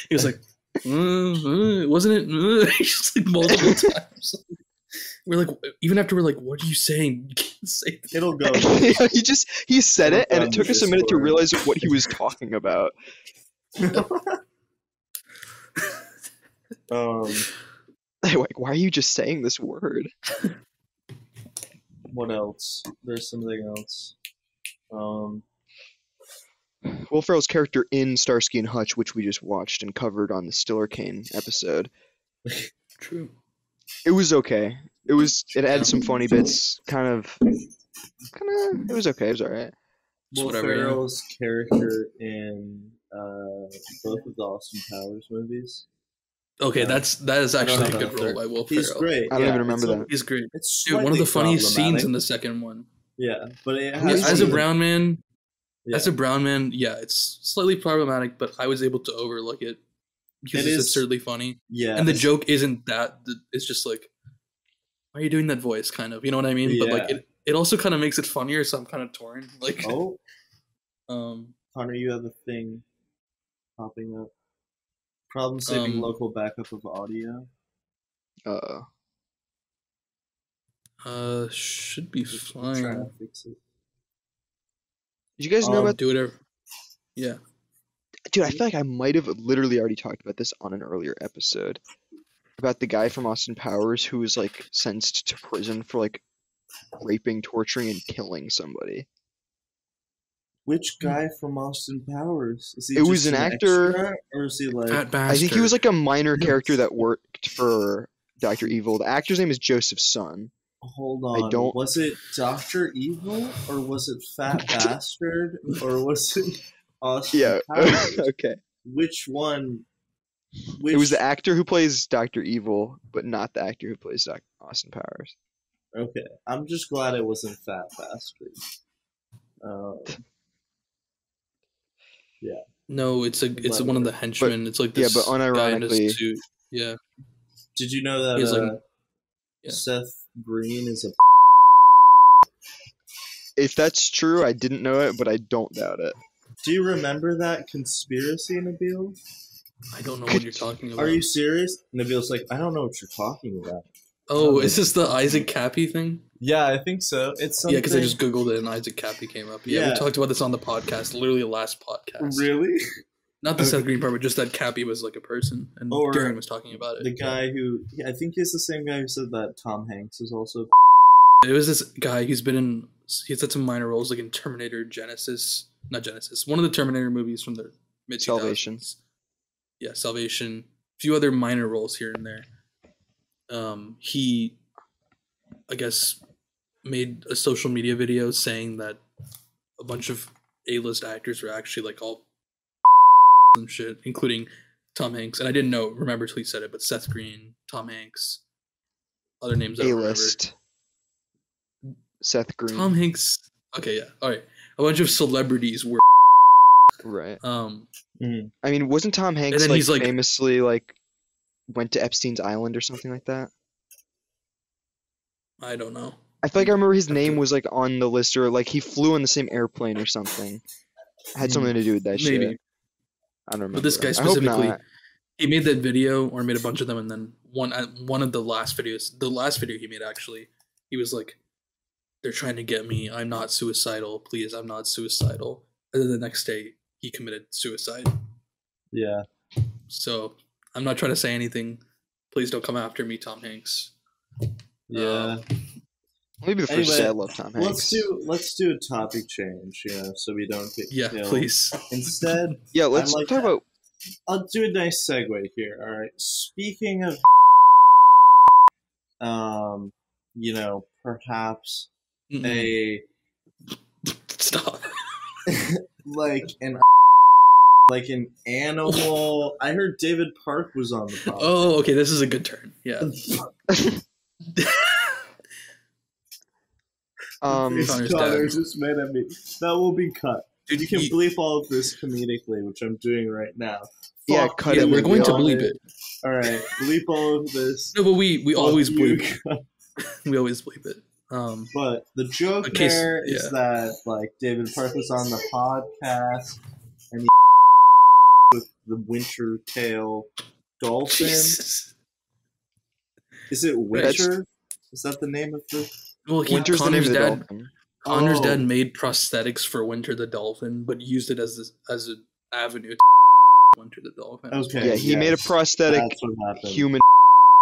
he was like, "Uh, uh, wasn't it? Uh," just like multiple times. We're like, even after we're like, what are you saying? You can't say that. It'll go. Yeah, he just he said it, and it took us a minute to realize what he was talking about. um, Like, why are you just saying this word? what else? There's something else. Um, Will Ferrell's character in Starsky and Hutch, which we just watched and covered on the Stiller Kane episode, True. it was okay. It was it had some funny bits, kind of, kind of. It was okay. It was alright. Just Will. Ferrell's character in uh, both of the Austin Powers movies. Okay, that's that is actually a good role there. by Will Ferrell. He's great. I don't yeah, even remember that. He's great. It's Dude, one of the funniest scenes in the second one. Yeah, but it has is As a brown man, Yeah. as a brown man, yeah, it's slightly problematic, but I was able to overlook it because It it's is- absurdly funny. yeah, and the joke isn't that it's just like why are you doing that voice kind of you know what i mean but like it, it also kind of makes it funnier so i'm kind of torn like Oh, um Connor, you have a thing popping up. Problem saving Um, local backup of audio. Uh, uh should be Just trying fine to fix it. Did you guys know Um, about? do whatever yeah Dude, I feel like I might have literally already talked about this on an earlier episode about the guy from Austin Powers who was like sentenced to prison for like raping, torturing, and killing somebody. Which guy from Austin Powers? Is he It was just an actor- or is he like? fat I think he was like a minor character that worked for Doctor Evil. The actor's name is Joseph Son. Hold on. I on. don't- Was it Doctor Evil or was it Fat Bastard or was it Austin Yeah. Powers? okay. Which one? Which, It was the actor who plays Doctor Evil, but not the actor who plays Doc- Austin Powers. Okay, I'm just glad it wasn't Fat Bastard. Um, yeah. no it's a it's one of the henchmen it's like yeah, this but guy in a unironically- suit yeah did you know that He's like- uh, yeah. Seth Green is a If that's true, I didn't know it, but I don't doubt it. Do you remember that conspiracy, Nabeel? i don't know what you're talking about Are you serious? Nabeel's like, I don't know what you're talking about. oh um, is this the Isaac Kappy thing Yeah, I think so. It's something. yeah because i just googled it and Isaac Kappy came up yeah, Yeah. we talked about this on the podcast literally the last podcast really not the Okay. seth green part but just that Kappy was like a person and Or darren was talking about it the guy who I think he's the same guy who said that Tom Hanks is also. It was this guy who's been in. He's had some minor roles like in Terminator Genisys, not Genesis, one of the Terminator movies from the mid Salvation. Yeah, Salvation. A few other minor roles here and there. Um, he, I guess, made a social media video saying that a bunch of A-list actors were actually like all and shit, including Tom Hanks. And I didn't know, remember till he said it, but Seth Green, Tom Hanks, other names I A don't remember. list. Seth Green. Tom Hanks. Okay, yeah. All right. A bunch of celebrities were. Right. Um. I mean, wasn't Tom Hanks then like, he's, like- famously like went to Epstein's Island or something like that? I don't know. I feel like I remember his name was like on the list or like he flew on the same airplane or something. Had something to do with that Maybe. shit. I don't remember. But this guy specifically, he made that video or made a bunch of them, and then one uh, one of the last videos, the last video he made actually, he was like, "They're trying to get me. I'm not suicidal. Please, I'm not suicidal." And then the next day, he committed suicide. Yeah. So I'm not trying to say anything. Please don't come after me, Tom Hanks. Yeah. Um, Let me be the first to Anyway, say I love Tom Hanks. let's do let's do a topic change, you know, so we don't get yeah, killed. please. Instead, yeah, let's like talk about I'll do a nice segue here. All right. Speaking of, um, you know, perhaps Mm-mm. a Stop. like an like an animal. I heard David Park was on the podcast. Oh, okay. This is a good turn. Yeah. um Face Connor's Connor dad. just made at me. That will be cut. Dude, You can you- bleep all of this comedically, which I'm doing right now. Yeah, Fuck cut yeah, it, we're going to bleep it. All right, bleep all of this. No, but we we Fuck always bleep. We always bleep it. Um, But the joke Okay, s- there is yeah. that like David Park was on the podcast and he with the winter tail dolphin. Jesus. Is it That's- Winter? Is that the name of the? Well, he, Winter's Connor's dad. dolphin. Connor's Oh. dad made prosthetics for Winter the dolphin, but used it as this, as an avenue to Winter the dolphin. Okay. Yeah, he made a prosthetic That's what happened. human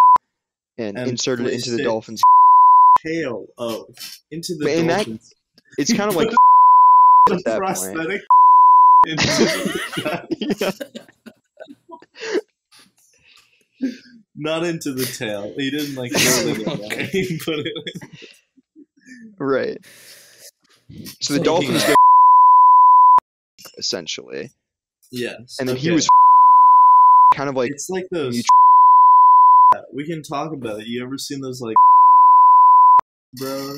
and, And inserted it into the dolphin's. tail. Oh, into the But in that- It's kind of like the at point. prosthetic. into the- yeah. Not into the tail. He didn't like build it. Okay. He put it in. Right. So the So- dolphins go essentially, Yes. and then he was kind of like It's like those. We can talk about it. You ever seen those like, bro?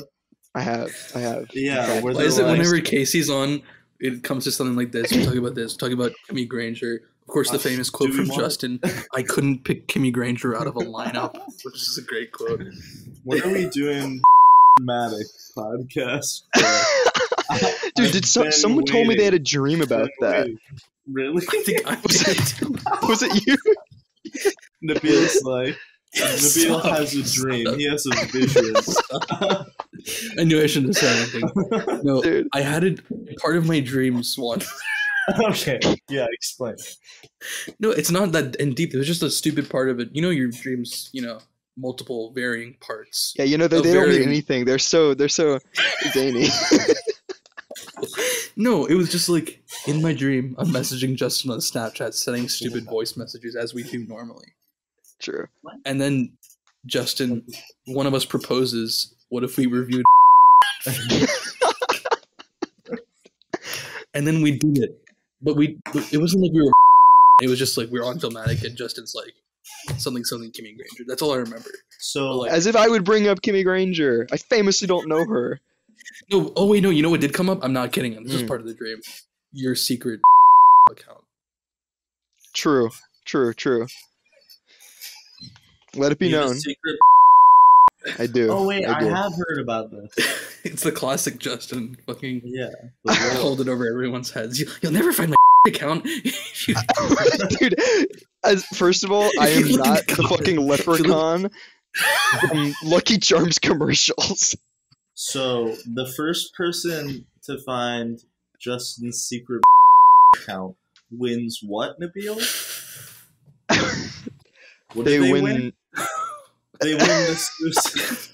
I have, I have. Yeah, In Why is it like- whenever Casey's on, it comes to something like this? We're talking about this. We're talking about Kimmy Granger. Of course, the famous quote from Justin: "I couldn't pick Kimmy Granger out of a lineup," which is a great quote. What are we doing Matic podcast? Dude, I've did some, been someone told me they had a dream about that? Really? I think I Was it, was it you? Nabeel's like, Nabeel Stop. has a dream. Stop. He has a vision. I knew I shouldn't have said anything. No, Dude. I had it. Part of my dreams one. okay, yeah, explain. No, it's not that in deep. It was just a stupid part of it. You know, your dreams. You know, multiple varying parts. Yeah, you know they, they don't mean very- anything. They're so they're so zany. No, it was just like in my dream, I'm messaging Justin on Snapchat, sending stupid voice messages as we do normally. True. And then Justin, one of us proposes, "What if we reviewed?" and then we did it, but we it wasn't like we were. It was just like we were on Filmatic, and Justin's like something something Kimmy Granger. That's all I remember. So, Like- As if I would bring up Kimmy Granger. I famously don't know her. No, oh wait, no. You know what did come up? I'm not kidding. This is Hmm. part of the dream. Your secret account. True. True. True. Let it be you have a known. secret- I do. Oh wait, I, do. have heard about this. it's the classic Justin fucking Yeah, hold it over everyone's heads. You, you'll never find my account. Dude, as first of all, I am not the the fucking leprechaun from Lucky Charms commercials. So the first person to find Justin's secret account wins what, Nabeel? What they, they win, win? They win the suicide.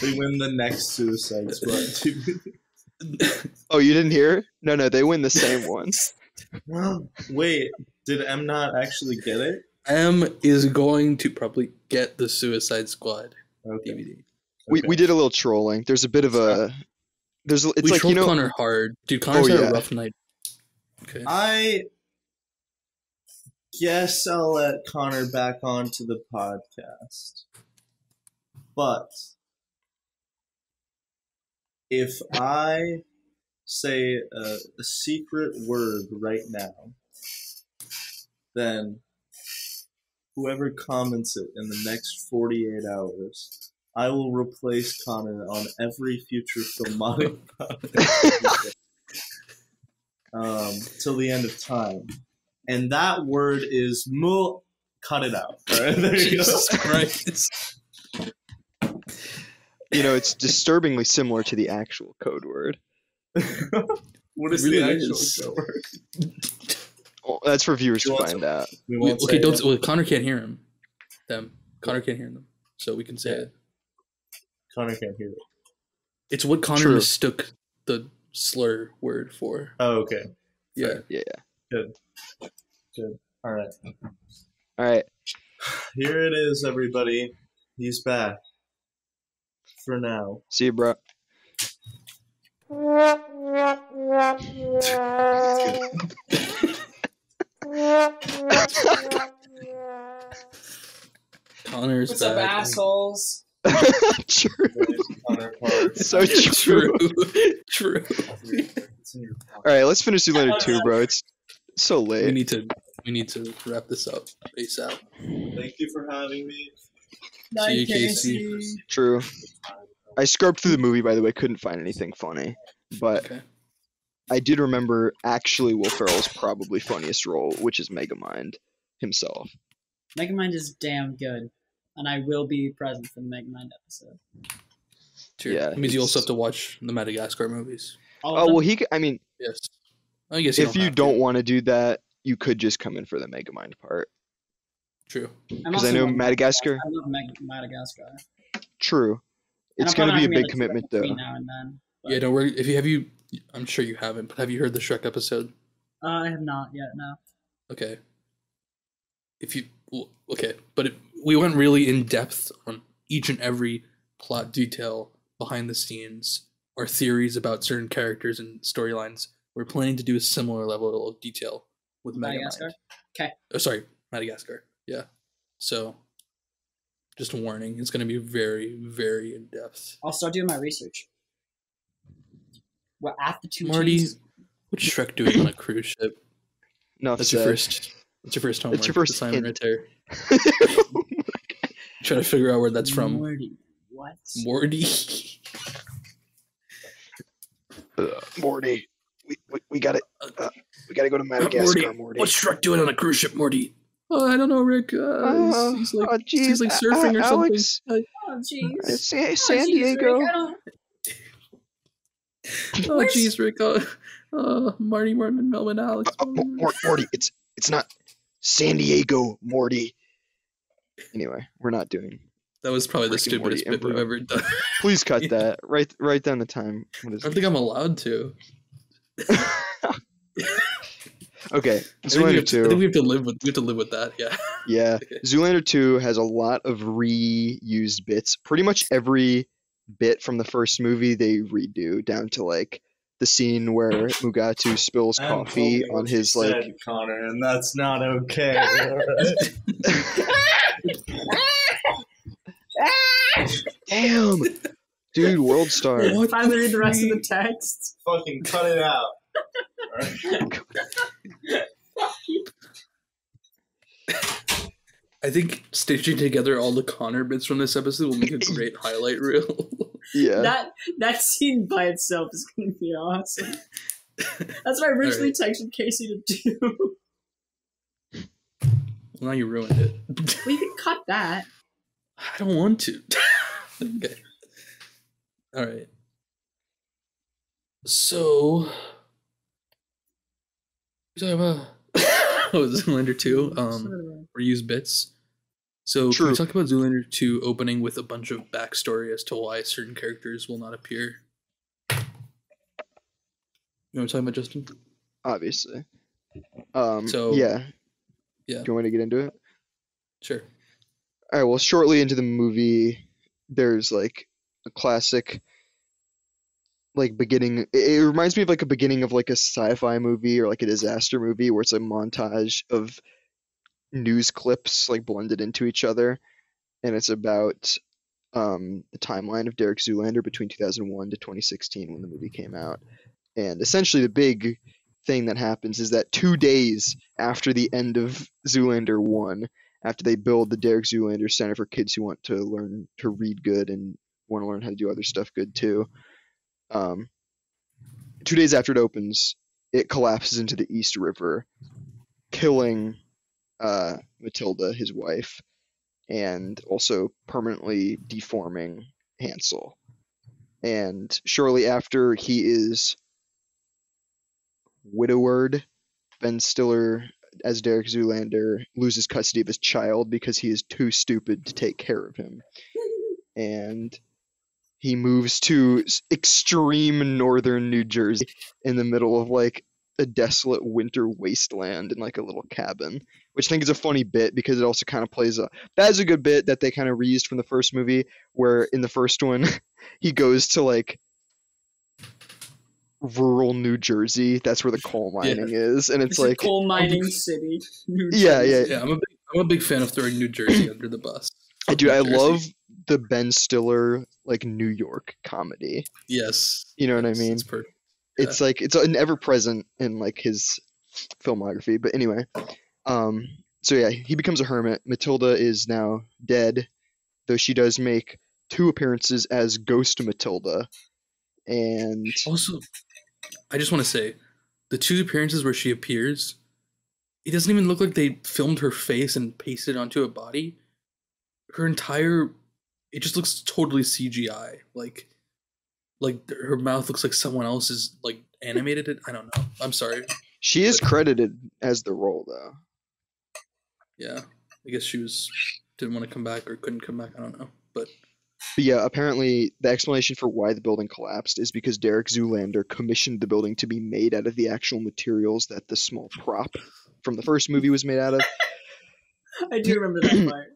they win the next Suicide Squad. Oh, you didn't hear? No, no, they win the same one. Wait, did M not actually get it? M is going to probably get the Suicide Squad Okay. DVD. We okay. we did a little trolling. There's a bit of a there's a- it's we like you know Connor hard, dude. Connor's Oh, had yeah. a rough night. Okay. I guess I'll let Connor back onto the podcast. But if I say a, a secret word right now, then whoever comments it in the next 48 hours, I will replace Connor on every future Filmatic um, till the end of time. And that word is mul. Cut it out. All right, there you go. Jesus Christ. You know, it's disturbingly similar to the actual code word. What is It the actual is. code word? Well, that's for viewers to find to- out. We We- okay, don't. it. Well, Connor can't hear him. Them. Connor can't hear them, so we can say Yeah. it. Connor can't hear it. It's what Connor True. mistook the slur word for. Oh, okay. Yeah. Yeah. Yeah. Good. Good. All right. All right. Here it is, everybody. He's back. For now. See you, bro. Connor's What's up, back. assholes? true. So true. True. True. It's in your All right, let's finish Zoolander 2, bro. It's so late. We late. need to. We need to wrap this up Peace out. Thank you for having me. Night, you, Casey. Casey. True. I scrubbed through the movie, by the way, couldn't find anything funny. But Okay. I did remember actually Will Ferrell's probably funniest role, which is Megamind himself. Megamind is damn good, and I will be present for the Megamind episode. True. Yeah, It means you also have to watch the Madagascar movies. All Oh, well, he, I mean, Yes. I guess you if don't you to. don't want to do that, you could just come in for the Megamind part. True. I'm Because I know Madagascar, I love Meg- Madagascar. true. And It's going to be a big commitment, though. Now and then. Yeah. Don't worry. If you have you, I'm sure you haven't. But have you heard the Shrek episode? Uh, I have not yet. No. Okay. If you okay, but it, we went really in depth on each and every plot detail behind the scenes or theories about certain characters and storylines. We're planning to do a similar level of detail with Madagascar? Megamind. 'Kay. Oh, sorry, Madagascar. Yeah. So, just a warning. It's going to be very, very in depth. I'll start doing my research. Well, at the two Marty, chains- what's Shrek doing on a cruise ship? No, That's your first. That's your first homework. That's your first assignment hint. right there. Try to figure out where that's from. Morty. What? Morty. Ugh, Morty, we, we, we got to uh, we got to go to Madagascar, Morty. What's Shrek doing on a cruise ship, Morty? Oh, I don't know, Rick. Uh, Uh, he's, he's like oh, he's geez, like uh, surfing or uh, something. Alex, Uh, Oh, jeez. uh, San, Oh, San Diego. Rick, oh, jeez, Rick. Uh, uh, Marty, Martin, Melvin, Alex. Uh, uh, Morty, it's it's not San Diego, Morty. Anyway, we're not doing. that was probably the Rick and stupidest bit we've ever done. Please cut Yeah. that. Write write down the time. What I don't it? think I'm allowed to. Okay, I think, Zoolander have to, I think we have to live with we have to live with that. Yeah. Yeah, Zoolander two has a lot of reused bits. Pretty much every bit from the first movie they redo down to like the scene where Mugatu spills And coffee told on what you his like said, Connor, and that's not okay. damn dude world star What Finally read the rest of the text. Fucking cut it out. Alright? I think stitching together all the Connor bits from this episode will make a great highlight reel. yeah That that scene by itself is going to be awesome. That's what I originally texted Casey to do. Well, now you ruined it. we can cut that. I don't want to. okay. All right. So, we're talking about oh, Zoolander two. Um, reuse bits. So, can True. we talk about Zoolander two opening with a bunch of backstory as to why certain characters will not appear? You know what I'm talking about, Justin? obviously um So- yeah Yeah. do you want me to get into it Sure. all right well shortly into the movie there's like a classic like beginning it, reminds me of like a beginning of like a sci-fi movie or like a disaster movie where it's a montage of news clips like blended into each other and it's about um the timeline of Derek Zoolander between 2001 to 2016 when the movie came out and essentially the big thing that happens is that 2 days after the end of Zoolander 1 after they build the Derek Zoolander Center for kids who want to learn to read good and want to learn how to do other stuff good too. Um, two days after it opens, it collapses into the East River, killing uh, Matilda, his wife, and also permanently deforming Hansel. And shortly after he is widowed, Ben Stiller, as Derek Zoolander, loses custody of his child because he is too stupid to take care of him. And he moves to extreme northern New Jersey in the middle of like a desolate winter wasteland in like a little cabin, which I think is a funny bit because it also kind of plays a that is a good bit that they kind of reused from the first movie where in the first one he goes to like rural New Jersey. That's where the coal Yeah. mining is, and it's It's a like coal um, mining city. New Yeah, yeah. Yeah, I'm a big, I'm a big fan of throwing New Jersey under the bus. I do. I love the Ben Stiller like New York comedy. Yes. You know what I mean? It's per- It's like it's an ever present in like his filmography. But anyway, um, so yeah, he becomes a hermit. Matilda is now dead, though she does make two appearances as Ghost Matilda, and Also, I just want to say, the two appearances where she appears, it doesn't even look like they filmed her face and pasted it onto a body. Her entire, it just looks totally CGI. Like, like her mouth looks like someone else is like animated it. I don't know. I'm sorry. she is credited as the role though. Yeah, I guess she was didn't want to come back or couldn't come back. I don't know. But But yeah, apparently the explanation for why the building collapsed is because Derek Zoolander commissioned the building to be made out of the actual materials that the small prop from the first movie was made out of. I do remember that part.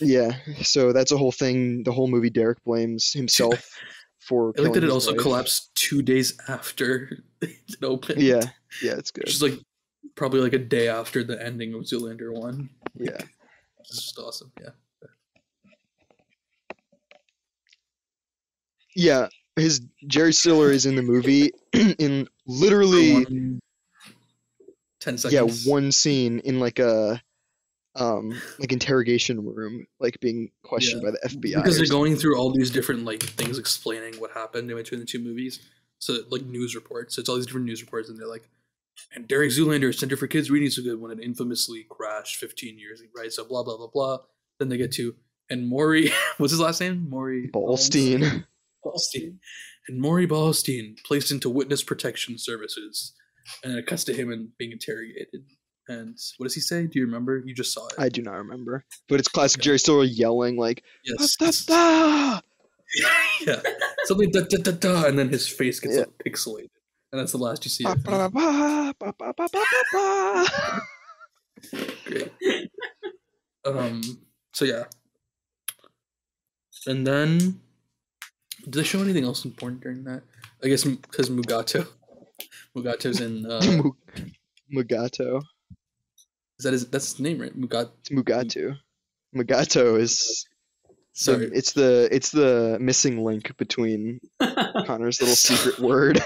Yeah, so that's a whole thing. The whole movie, Derek blames himself for. I like that it also wife. collapsed two days after it opened. Yeah, yeah, it's good. Which is like probably like a day after the ending of Zoolander one. Yeah, it's just awesome. Yeah. yeah. His Jerry Stiller is in the movie in literally One- Ten yeah seconds. one scene in like a um like interrogation room, like being questioned Yeah. by the FBI. because they're going through all these different like things explaining what happened in between the two movies. So like news reports. So it's all these different news reports, and they're like, and Derek Zoolander Center for Kids Reading So Good when it infamously crashed 15 years, ago, right? So blah blah blah blah. Then they get to and Maury, what's his last name? Maury Ballstein. Ballstein. And Maury Ballstein placed into witness protection services. And then it cuts to him and being interrogated. And what does he say? Do you remember? You just saw it. I do not remember, but it's classic Jerry Stiller yelling like yes. "Da, da, da!" yeah. Something da da da da, and then his face gets Yeah. like pixelated, and that's the last you see. Ba, ba, ba, ba, ba, ba, ba, ba. Great. Um. So yeah. And then, did they show anything else important during that? I guess because Mugato, Mugato's in. Uh, Mugato. Is that his? That's his name, right? Mugato. It's Mugatu. Mugato is the, it's the it's the missing link between Connor's little secret word.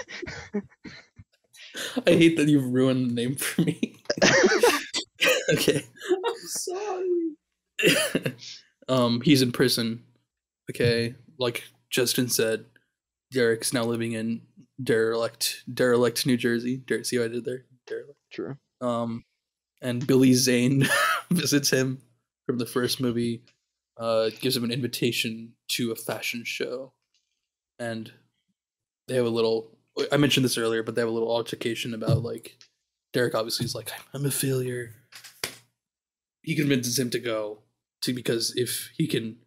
I hate that you've ruined the name for me. okay. I'm sorry. um, he's in prison. Okay, like Justin said, Derek's now living in derelict, derelict, New Jersey. Der- see what I did there? Derelict. True. Um, and Billy Zane visits him from the first movie. Uh, gives him an invitation to a fashion show, and they have a little. I mentioned this earlier, but they have a little altercation about like Derek. Obviously, is like, "I'm a failure." He convinces him to go to because if he can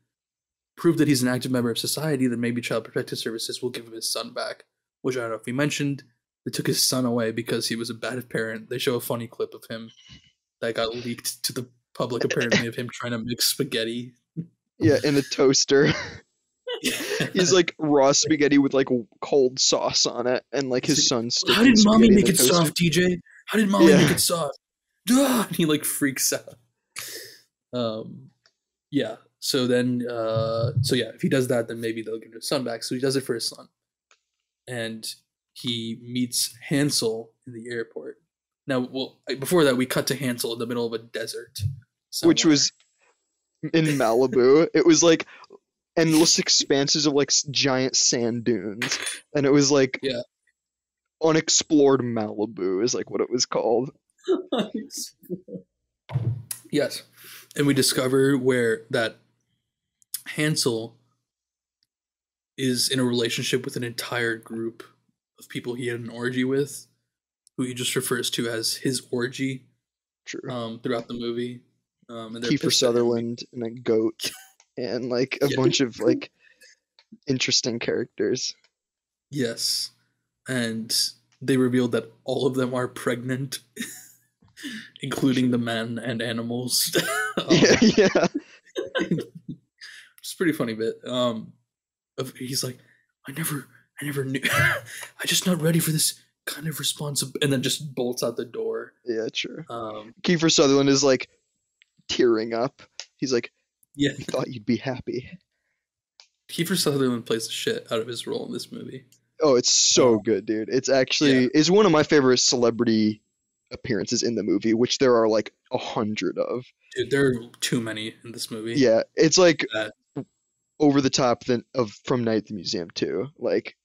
prove that he's an active member of society, then maybe Child Protective Services will give him his son back. Which I don't know if we mentioned. They took his son away because he was a bad parent. They show a funny clip of him that got leaked to the public, apparently, of him trying to mix spaghetti. Yeah, in a toaster. He's like raw spaghetti with like cold sauce on it, and like his son. How did mommy make it toaster. soft, DJ? How did mommy Yeah. make it soft? Ah! And he like freaks out. Um, yeah. So then, uh, so yeah, if he does that, then maybe they'll give his son back. So he does it for his son, and he meets Hansel in the airport. Now, well, before that, we cut to Hansel in the middle of a desert, Which was in Malibu. It was like endless expanses of like giant sand dunes, and it was like Yeah. unexplored Malibu is like what it was called. Yes. And we discover where that Hansel is in a relationship with an entire group of people he had an orgy with, who he just refers to as his orgy True. um, throughout the movie. Um, and Kiefer. Sutherland and a goat, and like a Yeah. bunch of like interesting characters. Yes. And they revealed that all of them are pregnant, including the men and animals. Um, yeah, yeah. it's a pretty funny bit. Um, of, he's like, I never, I never knew. I just not ready for this kind of responsibility, and then just bolts out the door. Yeah, true. Um, Kiefer Sutherland is like tearing up. He's like, yeah, "We thought you'd be happy." Kiefer Sutherland plays the shit out of his role in this movie. Oh, it's so good, dude. It's actually Yeah. it's one of my favorite celebrity appearances in the movie, which there are like a hundred of. Dude, there are too many in this movie. Yeah, it's like over the top than of from Night at the Museum too. Like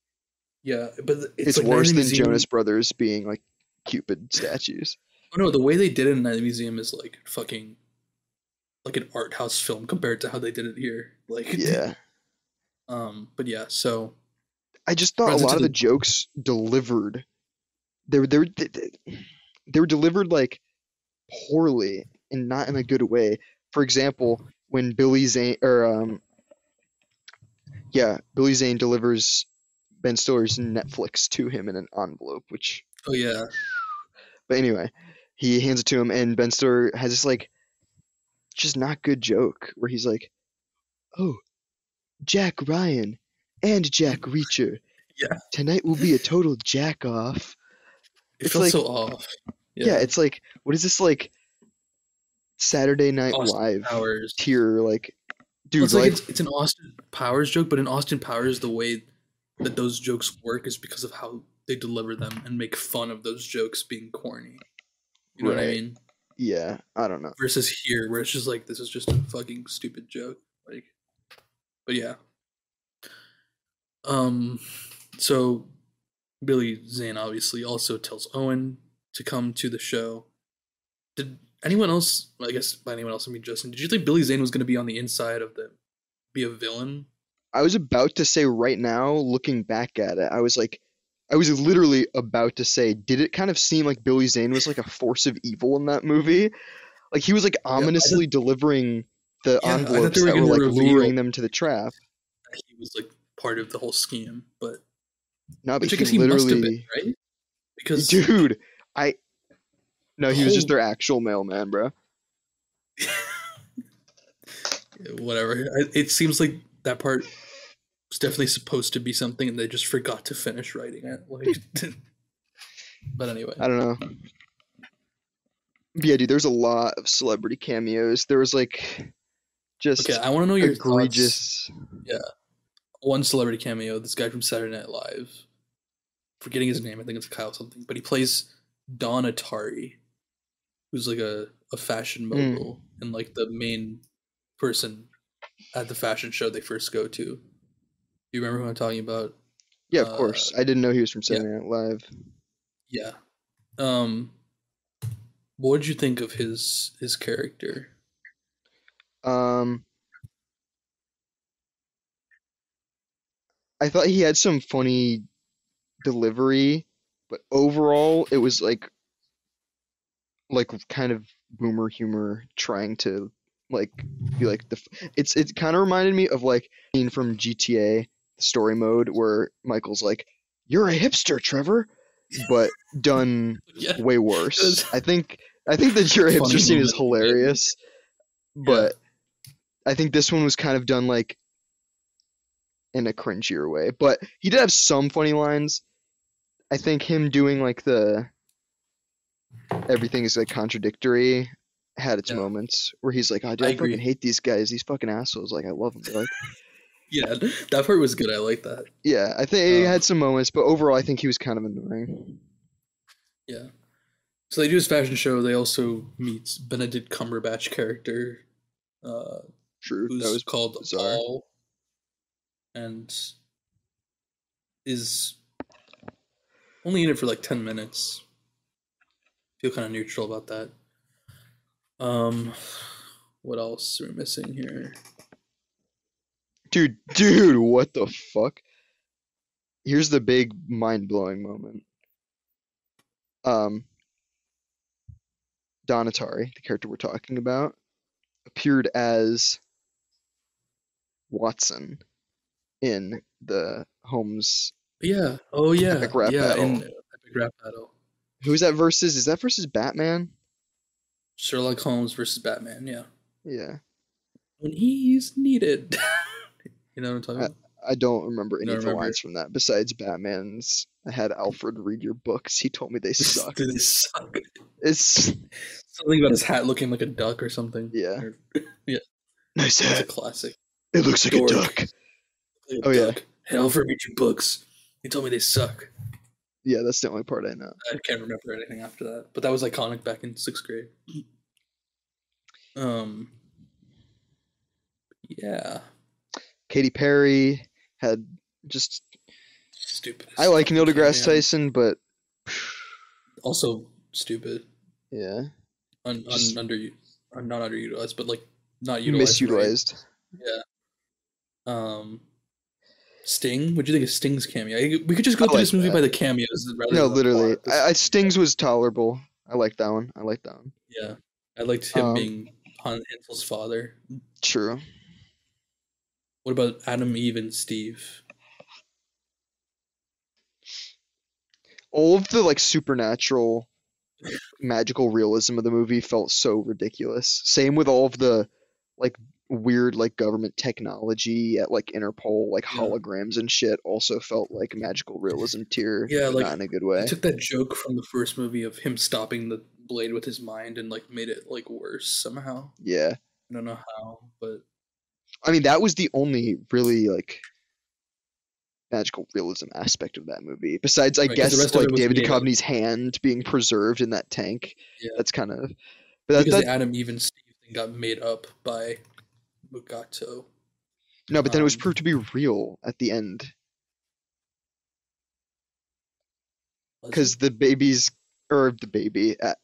yeah, but it's, it's, like worse than Museum- Jonas Brothers being like Cupid statues. Oh no, the way they did it in Night the Museum is like fucking like an art house film compared to how they did it here. Like Yeah. um, but yeah, so I just thought a lot of the jokes delivered they were they were they, they- they were delivered like poorly and not in a good way. For example, when Billy Zane or um yeah, Billy Zane delivers Ben Stiller's Netflix to him in an envelope, which oh yeah, but anyway, he hands it to him and Ben Stiller has this like just not good joke where he's like, "Oh, Jack Ryan and Jack Reacher. Yeah. Tonight will be a total jack off." it It's like- so off. Yeah. it's like what is this like Saturday Night Austin Live Powers. tier like Well, dude it's like like it's, it's an Austin Powers joke, but in Austin Powers, the way that those jokes work is because of how they deliver them and make fun of those jokes being corny. You know what I mean? yeah, I don't know. Versus here, where it's just like this is just a fucking stupid joke. Like, but yeah. Um, so Billy Zane obviously also tells Owen to come to the show. Did anyone else? I guess by anyone else I mean Justin. Did you think Billy Zane was going to be on the inside of the be a villain? I was about to say right now, looking back at it, I was like, I was literally about to say, did it kind of seem like Billy Zane was like a force of evil in that movie? Like he was like ominously delivering the Yeah, envelopes were that were like luring them to the trap. He was like part of the whole scheme, but No, but which he he must have literally, been, right? Because dude, I. No, he was just their actual mailman, bro. whatever. It seems like that part was definitely supposed to be something, and they just forgot to finish writing it. Like, but anyway, I don't know. Yeah, dude, there's a lot of celebrity cameos. There was like just okay. I want to know your thoughts. Yeah, One celebrity cameo. This guy from Saturday Night Live. Forgetting his name, I think it's Kyle something, but he plays Don Atari, who's like a, a fashion Mm. mogul and like the main person at the fashion show they first go to. Do you remember who I'm talking about? Yeah, of course. Uh, I didn't know he was from yeah. Saturday Night Live. Yeah. Um what did you think of his his character? Um, I thought he had some funny delivery, but overall it was like like kind of boomer humor trying to like be like the it's it kind of reminded me of like scene from GTA story mode where Michael's like you're a hipster Trevor but done Yeah. way worse. I think I think that your hipster scene is hilarious, but I think this one was kind of done like in a cringier way. But he did have some funny lines. I think him doing like the everything is like contradictory had its Yeah. moments where he's like, "Oh, dude, I I, fucking hate these guys. These fucking assholes. Like, I love them." Like, Yeah, that part was good. I like that. yeah, I think he Um, had some moments, but overall, I think he was kind of annoying. Yeah. So they do his fashion show. They also meet Benedict Cumberbatch character, uh, True. who's That was called bizarre. Paul, and is only in it for like ten minutes. Feel kind of neutral about that. Um, what else are we missing here? Dude, dude, what the fuck? Here's the big mind blowing moment. Um, Don Atari, the character we're talking about, appeared as Watson in the Holmes. Yeah. Oh yeah. Epic rap yeah. In battle. epic rap battle. Who's that versus? Is that versus Batman? Sherlock Holmes versus Batman. Yeah. Yeah, When he's needed. you know what I'm talking Uh, about? I don't remember any don't of the remember. lines from that besides Batman's. I had Alfred read your books. He told me they suck. They suck? It's Something about his hat looking like a duck or something. Yeah. Or- nice That's a hat. classic. It looks like Dork. a duck. Like a Oh, yeah. duck. Hey, Alfred, read your books. He told me they suck. Yeah, that's the only part I know. I can't remember anything after that, but that was iconic back in sixth grade. Um. Yeah. Katy Perry had just. Stupid. I like Neil deGrasse. Tyson, but Also stupid. yeah, Un, un, under, un, not underutilized, but like not utilized. right. misutilized. Yeah. Um. Sting. What do you think of Sting's cameo? We could just go I through like this movie that. by the cameos rather No, literally. I, I, Stings was tolerable. I like that one. I like that one. Yeah, I liked him Um, being Han Hansel's father. True. What about Adam, Eve, and Steve? All of the like supernatural, magical realism of the movie felt so ridiculous. Same with all of the like weird like government technology at like Interpol, like Yeah. holograms and shit. Also felt like magical realism tier. Yeah, like, not in a good way. took that joke from the first movie of him stopping the blade with his mind and like made it like worse somehow. Yeah. I don't know how, but I mean, that was the only really like magical realism aspect of that movie. Besides, I Right, guess like David. Duchovny's hand being preserved in that tank. Yeah. That's kind of. But that, because that, Adam, even Steve thing got made up by Mugato. no, but then it was um, proved to be real at the end because the baby's or the baby, uh,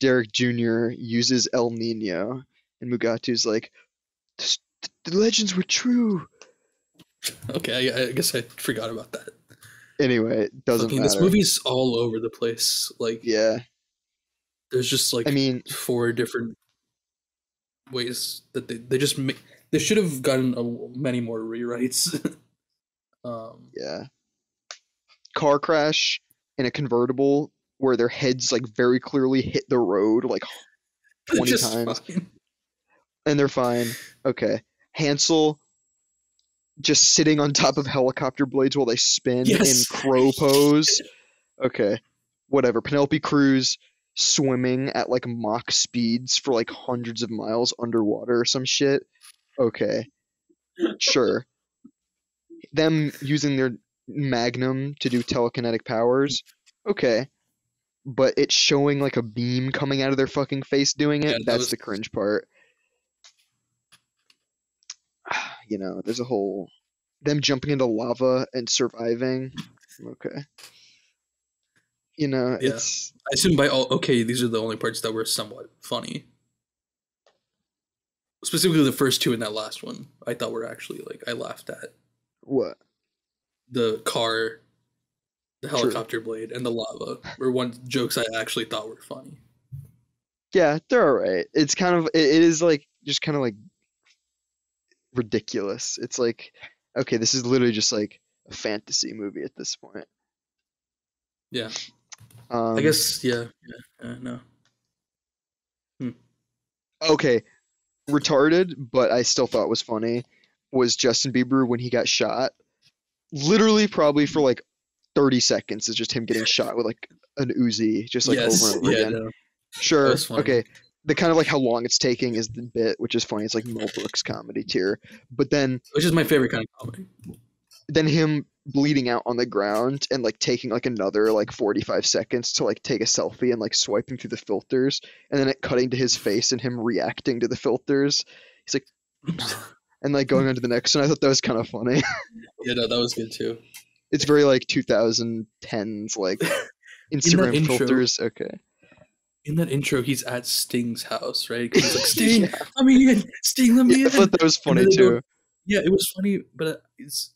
Derek Jr. uses El Nino, and Mugatu's like, "This- the legends were true. okay, I, I guess I forgot about that. Anyway, it doesn't Fucking, matter. this movie's all over the place. Like, yeah, there's just like I mean, four different ways that they they just make. They should have gotten a, many more rewrites. um, Yeah. Car crash in a convertible where their heads like very clearly hit the road like 20 times fine. and they're fine. Okay. Hansel just sitting on top of helicopter blades while they spin Yes. in crow pose. Okay. Whatever. Penelope Cruz swimming at like Mach speeds for like hundreds of miles underwater or some shit. Okay. Sure. Them using their magnum to do telekinetic powers. Okay. But it's showing like a beam coming out of their fucking face doing it. Yeah, that That's was- the cringe part. You know, there's a whole them jumping into lava and surviving. Okay. You know, Yeah. it's I assume by all okay, these are the only parts that were somewhat funny. Specifically, the first two and that last one, I thought were actually like I laughed at what? the car, the True. helicopter blade, and the lava were one jokes I actually thought were funny. Yeah, they're alright. It's kind of it is like just kind of like ridiculous. It's like okay, this is literally just like a fantasy movie at this point. Yeah, Um, I guess yeah, yeah, uh, no, okay, retarded, but I still thought was funny was Justin Bieber when he got shot. Literally, probably for like thirty seconds, is just him getting shot with like an Uzi, just like yes, over and over yeah, again. no. Sure. Okay. The kind of like how long it's taking is the bit, which is funny. It's like Mel Brooks comedy tier. But then which is my favorite kind of comedy. then him bleeding out on the ground and like taking like another like 45 seconds to like take a selfie and like swiping through the filters and then it cutting to his face and him reacting to the filters. He's like, and like going on to the next one. I thought that was kind of funny. Yeah, no, that was good too. It's very like 2010s like Instagram intro- filters. Okay. In that intro, he's at Sting's house, right? he's like, Sting, Yeah. let me in. Sting, let me Yeah, I in. thought that was funny too. Yeah, it was funny, but uh, it's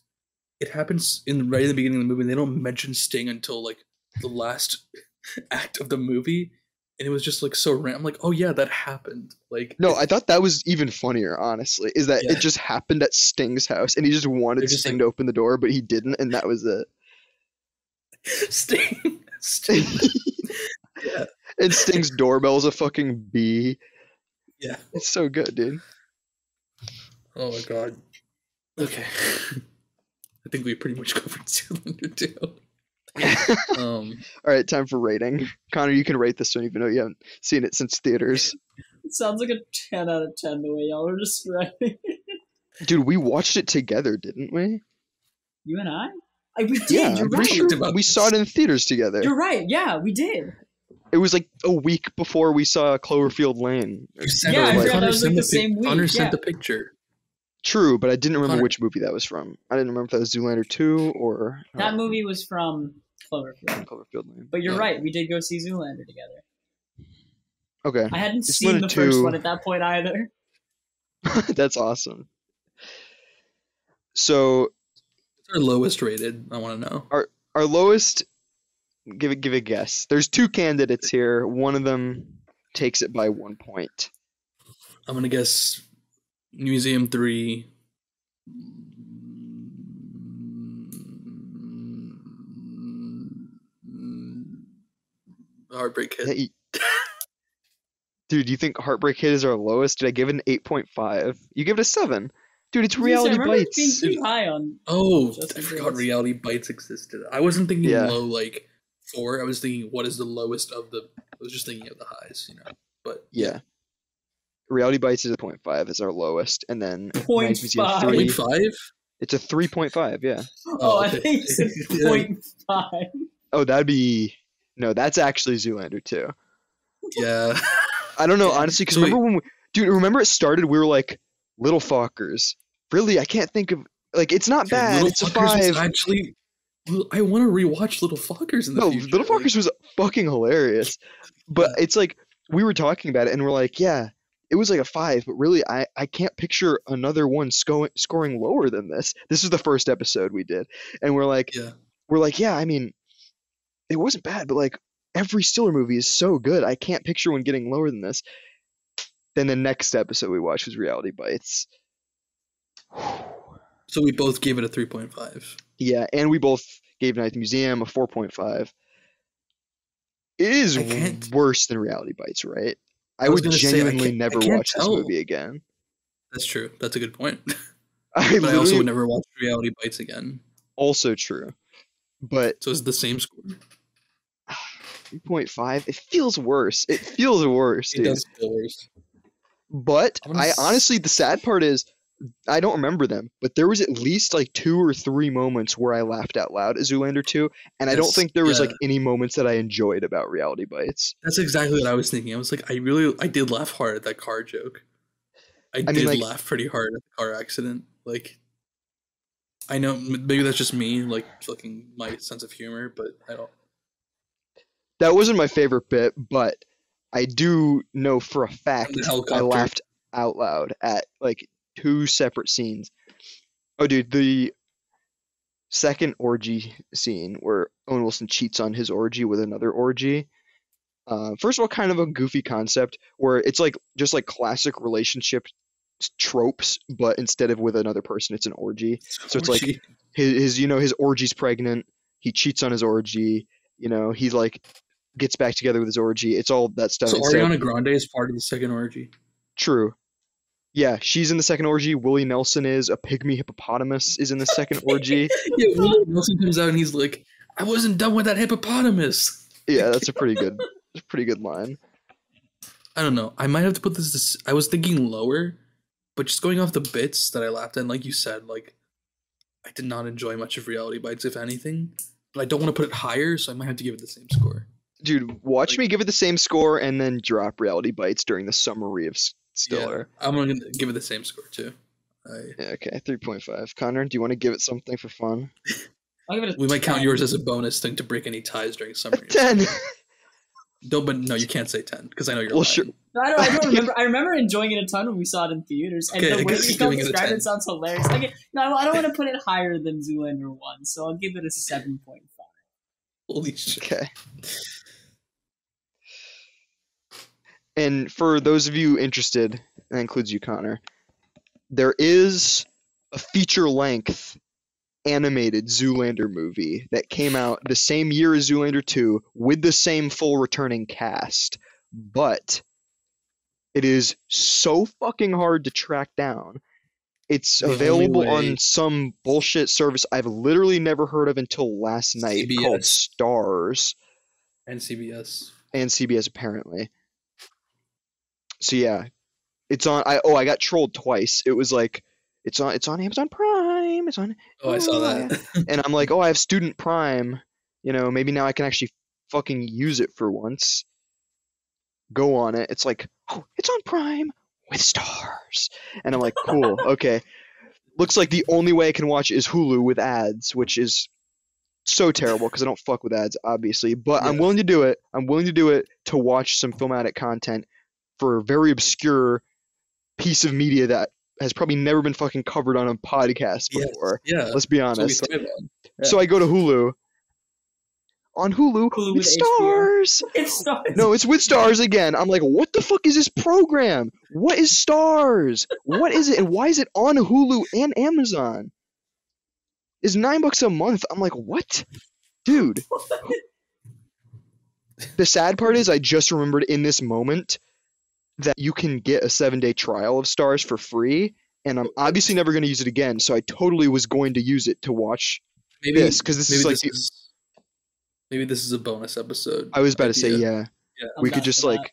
it happens in right in the beginning of the movie. and They don't mention Sting until like the last act of the movie, and it was just like so random. I'm like, oh yeah, that happened. Like, No, I thought that was even funnier, honestly, is that Yeah. it just happened at Sting's house and he just wanted just Sting like- to open the door, but he didn't, and that was it. Sting, Sting. And Sting's doorbell's a fucking bee. yeah. It's so good, dude. Oh my god. Okay. I think we pretty much covered Zoolander too. Um, All right, time for rating. Connor, you can rate this one even though you haven't seen it since theaters. It sounds like a 10 out of 10 the way y'all were describing it. Dude, we watched it together, didn't we? You and I? I we did, yeah, you're I'm right. sure we this. saw it in theaters together. You're right, yeah, we did. It was like a week before we saw Cloverfield Lane. you sent Yeah, I like, forgot that was, like, sent the pic- same week, Connor yeah. sent the picture. True, but I didn't remember Connor- which movie that was from. I didn't remember if that was Zoolander 2 or That uh, movie was from Cloverfield. Cloverfield Lane. But you're Oh. right, we did go see Zoolander together. Okay, I hadn't It's seen the of first one at that point either. that's awesome. So What's our lowest rated? I want to know. Our our lowest, give it, give a guess. There's two candidates here. One of them takes it by one point. I'm gonna guess Museum Three. Heartbreak Kid. Yeah, you- Dude, you think Heartbreak Kid is our lowest? Did I give it an 8.5? You give it a 7. Dude, it's Reality I Bites. being pretty high on. Oh, Just I forgot case. Reality Bites existed. I wasn't thinking Yeah. low like four. I was thinking what is the lowest of the. I was just thinking of the highs, you know. But Yeah. Reality Bites is a 0.5 is our lowest, and then Point Night Museum five. 3, point five. it's a 3.5, yeah. Oh, oh, I okay. think it's Yeah. point five. Oh, that'd be... No, that's actually Zoolander too. Yeah. I don't know, honestly, because So remember when we... Dude, remember it started, we were like, Little fuckers Really, I can't think of... Like, it's not Dude, bad, Little it's a Fuckers was 5. actually. I want to rewatch Little Fuckers in the No, future. Little like- Fockers was fucking hilarious. But it's like we were talking about it and we're like, yeah, it was like a five, but really I, I can't picture another one sco- scoring lower than this. This is the first episode we did. And we're like Yeah. we're like, yeah, I mean it wasn't bad, but like every Stiller movie is so good. I can't picture one getting lower than this. Then the next episode we watched was Reality Bites. So we both gave it a three point five. Yeah, and we both gave Night the Museum a 4.5. It is worse than Reality Bites, right? I, I would gonna say, I genuinely never watch this tell. movie again. That's true. That's a good point. I but I also would never watch Reality Bites again. also true. But So it's the same score. 3.5, it feels worse. It feels worse, It dude. does feel worse. But I honestly, the sad part is, I don't remember them, but there was at least like two or three moments where I laughed out loud at Zoolander 2, and I don't think there was yeah. like any moments that I enjoyed about Reality Bites. That's exactly what I was thinking. I was like, I really, I did laugh hard at that car joke. I, mean, did like- laugh pretty hard at the car accident. Like, I know maybe that's just me, like fucking my sense of humor, but I don't. That wasn't my favorite bit, but I do know for a fact I laughed out loud at like two separate scenes. Oh, dude, the second orgy scene where Owen Wilson cheats on his orgy with another orgy. Uh, first of all, kind of a goofy concept where it's like just like classic relationship tropes, but instead of with another person, it's an orgy. So it's like his, his you know his orgy's pregnant he cheats on his orgy you know he like gets back together with his orgy it's all that stuff So instead Ariana Grande is part of the second orgy. true yeah she's in the second orgy willie nelson is a pygmy hippopotamus is in the second orgy Yeah, Willie Nelson comes out and he's like, "I wasn't done with that hippopotamus." yeah that's a pretty good a pretty good line I don't know. I might have to put this. this I was thinking lower, but just going off the bits that I laughed at, like you said, like I did not enjoy much of Reality Bites, if anything. But I don't want to put it higher, so I might have to give it the same score. dude watch Like- me give it the same score and then drop reality bites during the summary of s- Stiller. Yeah, I'm gonna give it the same score too. I, Yeah. okay, three point five. Connor, do you want to give it something for fun? I'll give it a we might count yours as a bonus thing to break any ties during summer. years. Ten. No, but no, you can't say ten because I know you're Well, lying. sure. No, I don't, I don't remember. I remember enjoying it a ton when we saw it in theaters, and Okay, I the way you giving it described it sounds hilarious. I get, no, I don't want to put it higher than Zoolander one, so I'll give it a seven point five. Holy shit! Okay. And for those of you interested, that includes you, Connor, there is a feature length animated Zoolander movie that came out the same year as Zoolander 2 with the same full returning cast, but it is so fucking hard to track down. It's The available on some bullshit service I've literally never heard of until last night called Starz And CBS. and CBS apparently. So yeah, it's on. I oh I got trolled twice. It was like it's on it's on Amazon Prime. It's on, Oh, I saw that. and I'm like oh I have Student Prime. You know maybe now I can actually fucking use it for once. Go on it. It's like oh it's on Prime with Starz, and I'm like cool okay. Looks like the only way I can watch is Hulu with ads, which is so terrible because I don't fuck with ads, obviously. But I'm willing to do it. I'm willing to do it to watch some filmatic content for a very obscure piece of media that has probably never been fucking covered on a podcast Yes. before. yeah. Let's be that's what we honest. Yeah. So I go to Hulu. On Hulu, Hulu with with HBO. Starz. It starts. No, it's with Starz again. I'm like, what the fuck is this program? What is Starz? What is it? And why is it on Hulu and Amazon? Is nine bucks a month? I'm like, what? Dude. The sad part is I just remembered in this moment that you can get a seven day trial of Starz for free, and I'm obviously never gonna use it again, so I totally was going to use it to watch maybe this, 'cause this maybe is like this the- is, maybe this is a bonus episode. I was about to say, idea. yeah. Yeah. I'm we could just for that. like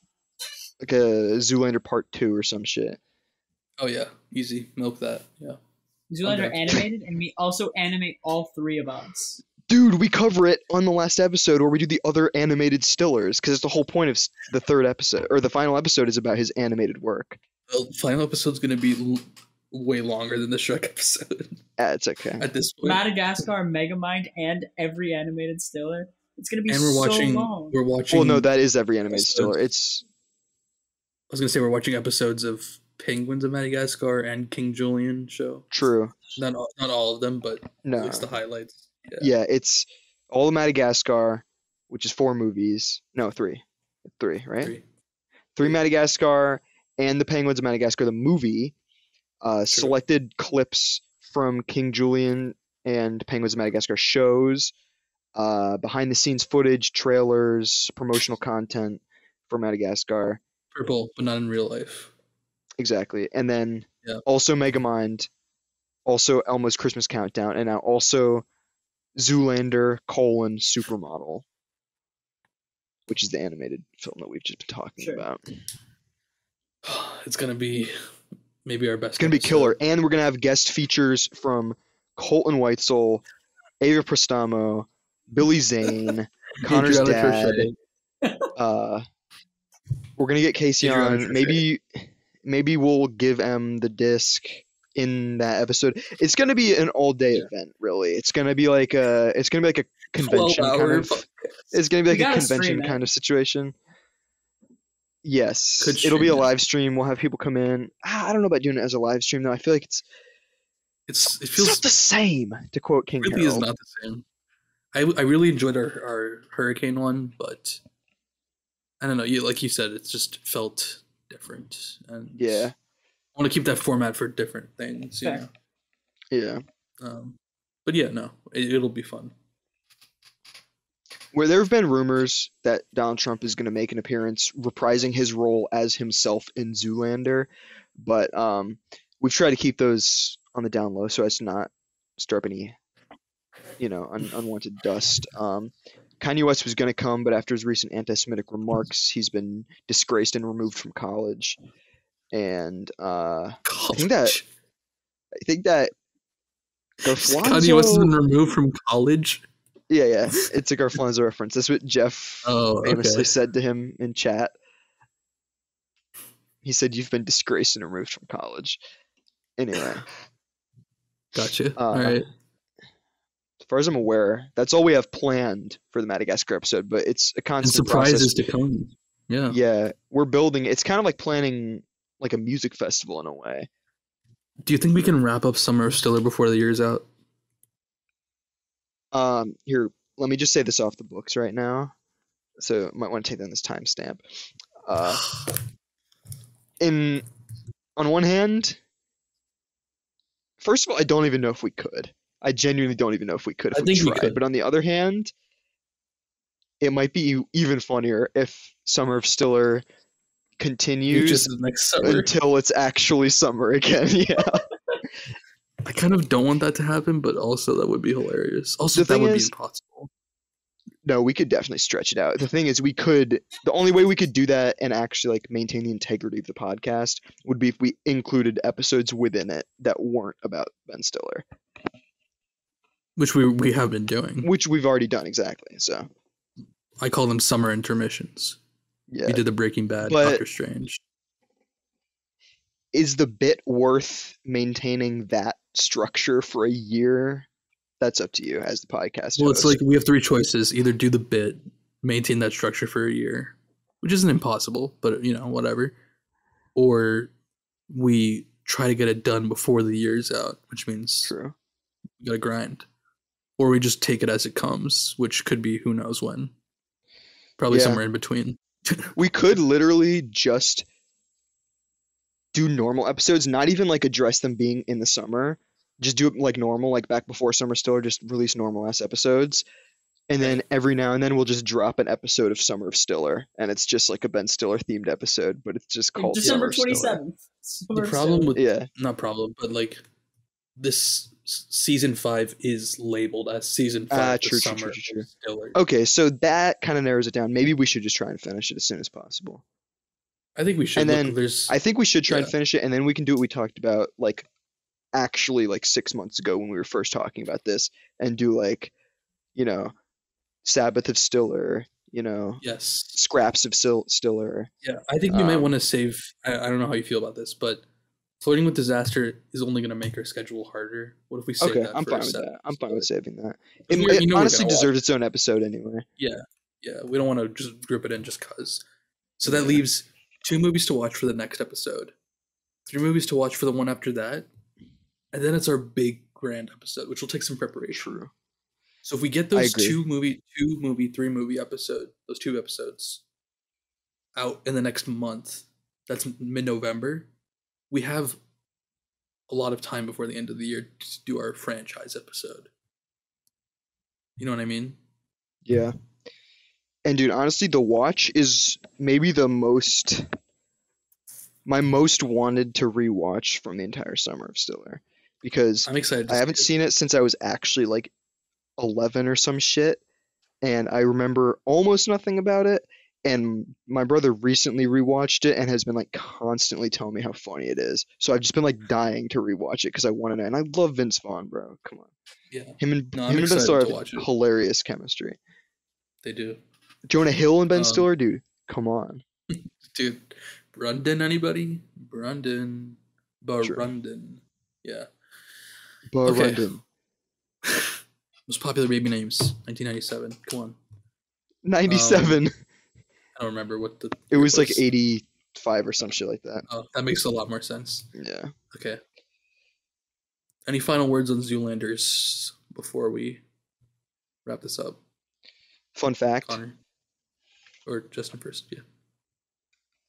like a Zoolander part two or some shit. Oh yeah, easy. Milk that. Yeah. Zoolander animated, and we also animate all three of us. Dude, we cover it on the last episode where we do the other animated stillers because it's the whole point of the third episode or the final episode is about his animated work. The final episode's gonna be l- way longer than the Shrek episode Ah, it's okay. at this point. Madagascar, Megamind, and every animated Stiller. It's gonna be and we're watching. long. We're watching. Well, no, that is every animated episodes. stiller. It's I was gonna say we're watching episodes of Penguins of Madagascar and King Julien show. true. Not all, not all of them, but No, at least the highlights. Yeah. yeah, it's all of Madagascar, which is four movies. No, three, three, right? Three. Three Madagascar and the Penguins of Madagascar, the movie, uh, selected clips from King Julien and Penguins of Madagascar shows, uh, behind the scenes footage, trailers, promotional content for Madagascar. Purple, but not in real life. Exactly. And then Yeah. also Megamind, also Elmo's Christmas Countdown, and now also Zoolander colon Supermodel, which is the animated film that we've just been talking Sure. about. It's gonna be maybe our best. It's gonna be killer, and we're gonna have guest features from Colton Whitesell, Ava Prestamo, Billy Zane, Connor's dad. Uh, we're gonna get Casey Adriana on. Maybe, maybe we'll give M the disc in that episode. It's gonna be an all-day Yeah. event, really. It's gonna be like a, it's gonna be like a convention kind of. podcast. It's gonna be like a convention it. kind of situation. Yes, Could it'll be a live stream. We'll have people come in. Ah, I don't know about doing it as a live stream though. I feel like it's It's it it's feels not the same. To quote King really is not the same. I, I really enjoyed our, our hurricane one, but I don't know. You like you said, it just felt different, and Yeah, I want to keep that format for different things. You Fair. know? yeah. um, but yeah, no, it, it'll be fun. Where there have been rumors that Donald Trump is going to make an appearance reprising his role as himself in Zoolander, but um, we've tried to keep those on the down low so as to not stir up any, you know, un- unwanted dust. Um, Kanye West was going to come, but after his recent anti-Semitic remarks, he's been disgraced and removed from college. And uh, I think that- I think that Kanye West has been Garflanzo, removed from college. yeah, yeah, it's a Garflanzo reference. That's what Jeff Oh, famously okay. said to him in chat. He said you've been disgraced and removed from college. Anyway, Gotcha. Uh, All right. as far as I'm aware, that's all we have planned for the Madagascar episode. But it's a And constant surprises process. to come. Yeah. Yeah, we're building. It's kind of like planning like a music festival in a way. Do you think we can wrap up Summer of Stiller before the year's out? Um, here, let me just say this off the books right now. So might want to take down this timestamp. Uh, in on one hand, first of all, I don't even know if we could. I genuinely don't even know if we could if I we think we could. But on the other hand, it might be even funnier if Summer of Stiller continues next until it's actually summer again. yeah. I kind of don't want that to happen, but also that would be hilarious. Also, The that would is- be impossible. No, we could definitely stretch it out. The thing is, we could. The only way we could do that and actually like maintain the integrity of the podcast would be if we included episodes within it that weren't about Ben Stiller, Which we we have been doing. which we've already done exactly. So I call them summer intermissions. Yeah, We did the Breaking Bad, But- Doctor Strange. is the bit worth maintaining that structure for a year? That's up to you as the podcast. Well, it's like we have three choices: either do the bit, maintain that structure for a year, which isn't impossible, but you know, whatever, or we try to get it done before the year's out, which means true. we gotta grind, or we just take it as it comes, which could be who knows when. Probably Yeah. somewhere in between. We could literally just do normal episodes, not even like address them being in the summer. Just do it like normal, like back before Summer Stiller, just release normal ass episodes. And then every now and then we'll just drop an episode of Summer of Stiller, and it's just like a Ben Stiller themed episode, but it's just called December Summer twenty of Stiller. seventh. the problem with Yeah, not problem, but like this s- season five is labeled as season five. Ah, the true, true, true, true, okay, so that kind of narrows it down. Maybe we should just try and finish it as soon as possible. I think we should. And look, then there's I think we should try and finish it, and then we can do what we talked about, like actually like six months ago when we were first talking about this, and do like, you know, Sabbath of Stiller, you know, yes, scraps of Stiller. yeah. I think we might Um, want to save. I, I don't know how you feel about this, but flirting with disaster is only going to make our schedule harder. What if we save Okay, that I'm fine with that. I'm fine with saving that. It, it you know honestly gonna watch deserves its own episode anyway. Yeah, yeah. We don't want to just group it in just cause. So that leaves two movies to watch for the next episode, three movies to watch for the one after that, and then it's our big grand episode, which will take some preparation. True. So if we get those two movie, two movie, three movie episode, those two episodes out in the next month, that's mid November, we have a lot of time before the end of the year to do our franchise episode. You know what I mean? Yeah. And dude, honestly, The Watch is maybe the most my most wanted to rewatch from the entire summer of Stiller because I'm excited. I haven't it. seen it since I was actually like 11 or some shit and I remember almost nothing about it and my brother recently rewatched it and has been like constantly telling me how funny it is. So I've just been like dying to rewatch it because I want to know. And I love Vince Vaughn, bro. Come on. Yeah, Him and No, him and Ben Stiller have hilarious chemistry. they do. Jonah Hill and Ben Um, Stiller, dude. Come on. Dude, Brundon, anybody? Brundon. Brundon. Yeah. okay. Barundin. Most popular baby names, 1997. Come on. 97. I don't remember what the. it year was like 85 or some shit like that. Oh, that makes a lot more sense. Yeah. Okay. Any final words on Zoolanders before we wrap this up, Fun fact. Connor? Or Justin first? Yeah.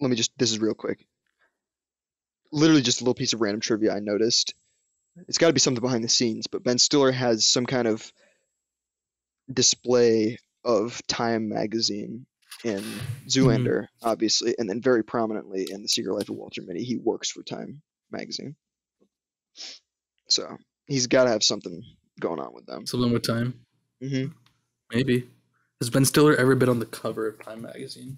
Let me just, this is real quick. Literally just a little piece of random trivia I noticed. It's got to be something behind the scenes, but Ben Stiller has some kind of display of Time magazine in Zoolander, obviously, and then very prominently in The Secret Life of Walter Mitty. He works for Time magazine. So he's got to have something going on with them. Something with time? hmm Maybe. Has Ben Stiller ever been on the cover of Time magazine?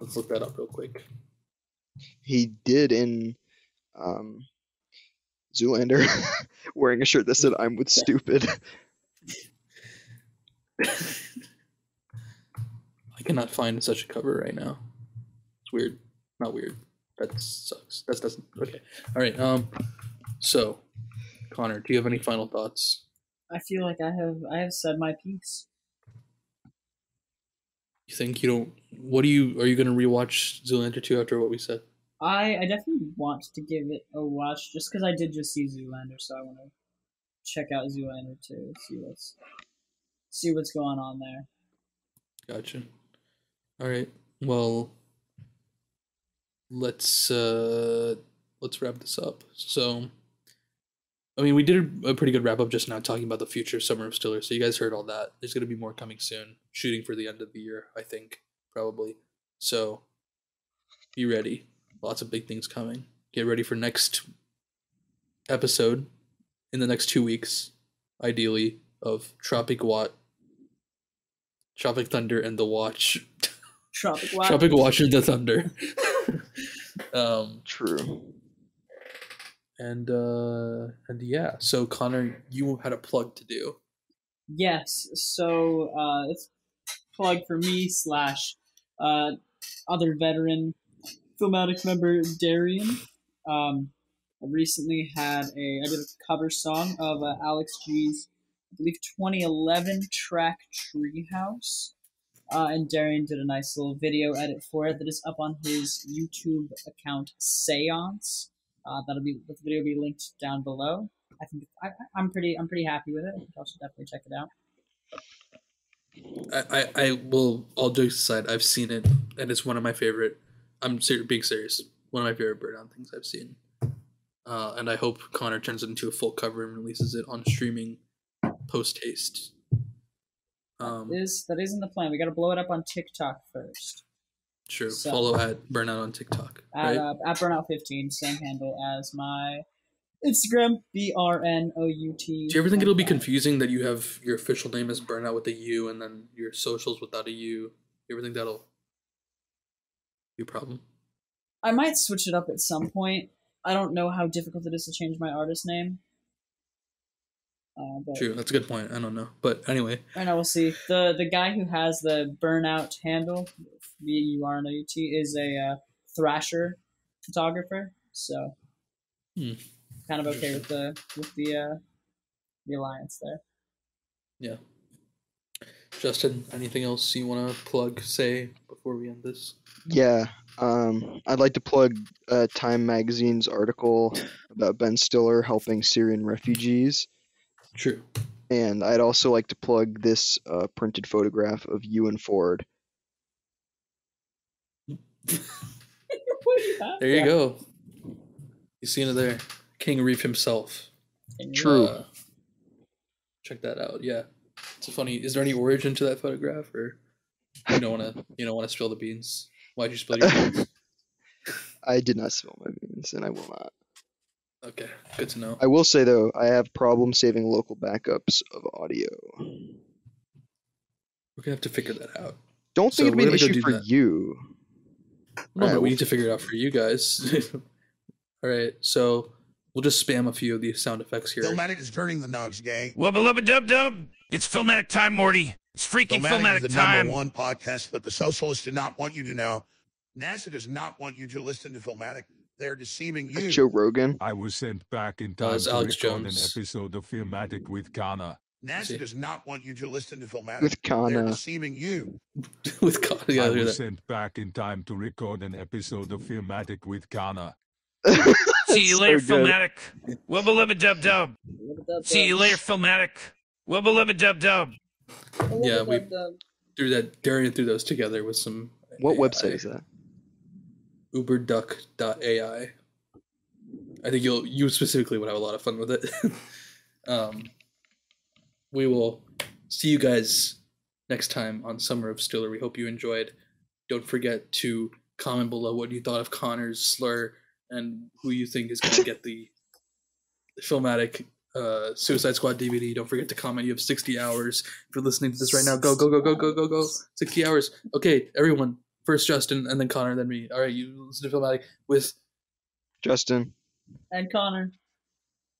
Let's look that up real quick. He did in um, Zoolander, wearing a shirt that said "I'm with stupid." I cannot find such a cover right now. It's weird. Not weird. That sucks. That doesn't okay. All right. Um. So, Connor, do you have any final thoughts? I feel like I have I have said my piece. You think you don't? What do you? Are you gonna rewatch Zoolander two after what we said? I I definitely want to give it a watch just because I did just see Zoolander, so I want to check out Zoolander two. See what's see what's going on there. Gotcha. All right. Well, let's uh let's wrap this up. So, I mean, we did a pretty good wrap up just now talking about the future Summer of Stiller. So you guys heard all that. There's gonna be more coming soon. Shooting for the end of the year, I think, probably. So, be ready. Lots of big things coming. Get ready for next episode in the next two weeks, ideally, of Tropic Watt, Tropic Thunder, and the Watch. Tropic Watch. Tropic Watch and the Thunder. um, True. and uh, and yeah, so Connor, you had a plug to do. Yes. So uh, it's plug for me slash uh, other veteran filmatic member Darian. Um, I recently had a I did a cover song of uh, Alex G's I believe 2011 track Treehouse. Uh, and Darian did a nice little video edit for it that is up on his YouTube account Seance. Uh, that'll be the video will be linked down below. I think I, I'm pretty I'm pretty happy with it. Y'all should definitely check it out. I, I, I will. All jokes aside, I've seen it, and it's one of my favorite. I'm ser- being serious. One of my favorite Burnout things I've seen. Uh, and I hope Connor turns it into a full cover and releases it on streaming post haste. Um, is that isn't the plan. We got to blow it up on TikTok first. sure. so- Follow at Burnout on TikTok. At Right? uh, at burnout15, same handle as my Instagram. B R N O U T. Do you ever think it'll be confusing that you have your official name as Burnout with a U and then your socials without a U? Do you ever think that'll be a problem? I might switch it up at some point. I don't know how difficult it is to change my artist name. Uh, but True, that's a good point. I don't know, but anyway, I know we'll see. the The guy who has the burnout handle, B U R N O U T, is a uh, Thrasher photographer. So, Hmm. kind of okay with the with the uh, the alliance there. yeah. Justin, anything else you want to plug, say before we end this? Yeah. Um, I'd like to plug uh, Time Magazine's article about Ben Stiller helping Syrian refugees. True. And I'd also like to plug this uh, printed photograph of you and Ford. There you go. You seen it there, King Reef himself. True. Uh, check that out. Yeah, it's a funny. Is there any origin to that photograph, or you don't want to? You don't want to spill the beans? Why'd you spill your beans? I did not spill my beans, and I will not. Okay, good to know. I will say though, I have problems saving local backups of audio. We're gonna have to figure that out. Don't So think it'd be an issue for that. you. No, Alright, no, we we'll need to figure it out for you guys. All right, so we'll just spam a few of these sound effects here. Filmatic is turning the nugs, gang. Wubba lubba dub dub. It's Filmatic time, Morty. It's freaking Filmatic, Filmatic, is the time. number one podcast that the socialists did not want you to know. NASA does not want you to listen to Filmatic. They're deceiving you. Joe Rogan. I was sent back in time was to Alex record Jones. an episode of Filmatic mm. with Kana. NASA does not want you to listen to Filmatic. With They're Kana. deceiving you. With Kana. yeah, I hear was that. sent back in time to record an episode of Filmatic with Kana. See you later, good. Filmatic. Wubba lubba dub dub. See you later, Filmatic. Wubba lubba dub dub. Yeah, we threw that. Darian threw those together with some. What AI. website is that? uberduck.ai. I think you'll you specifically would have a lot of fun with it. um, we will see you guys next time on Summer of Stiller. We hope you enjoyed. Don't forget to comment below what you thought of Connor's slur and who you think is going to get the filmatic uh, Suicide Squad DVD. Don't forget to comment. You have 60 hours. If you're listening to this right now, go, go, go, go, go, go, go. 60 hours. Okay, everyone. First Justin, and then Connor, then me. All right, you listen to Filmatic with Justin. And Connor.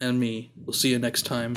and me. We'll see you next time.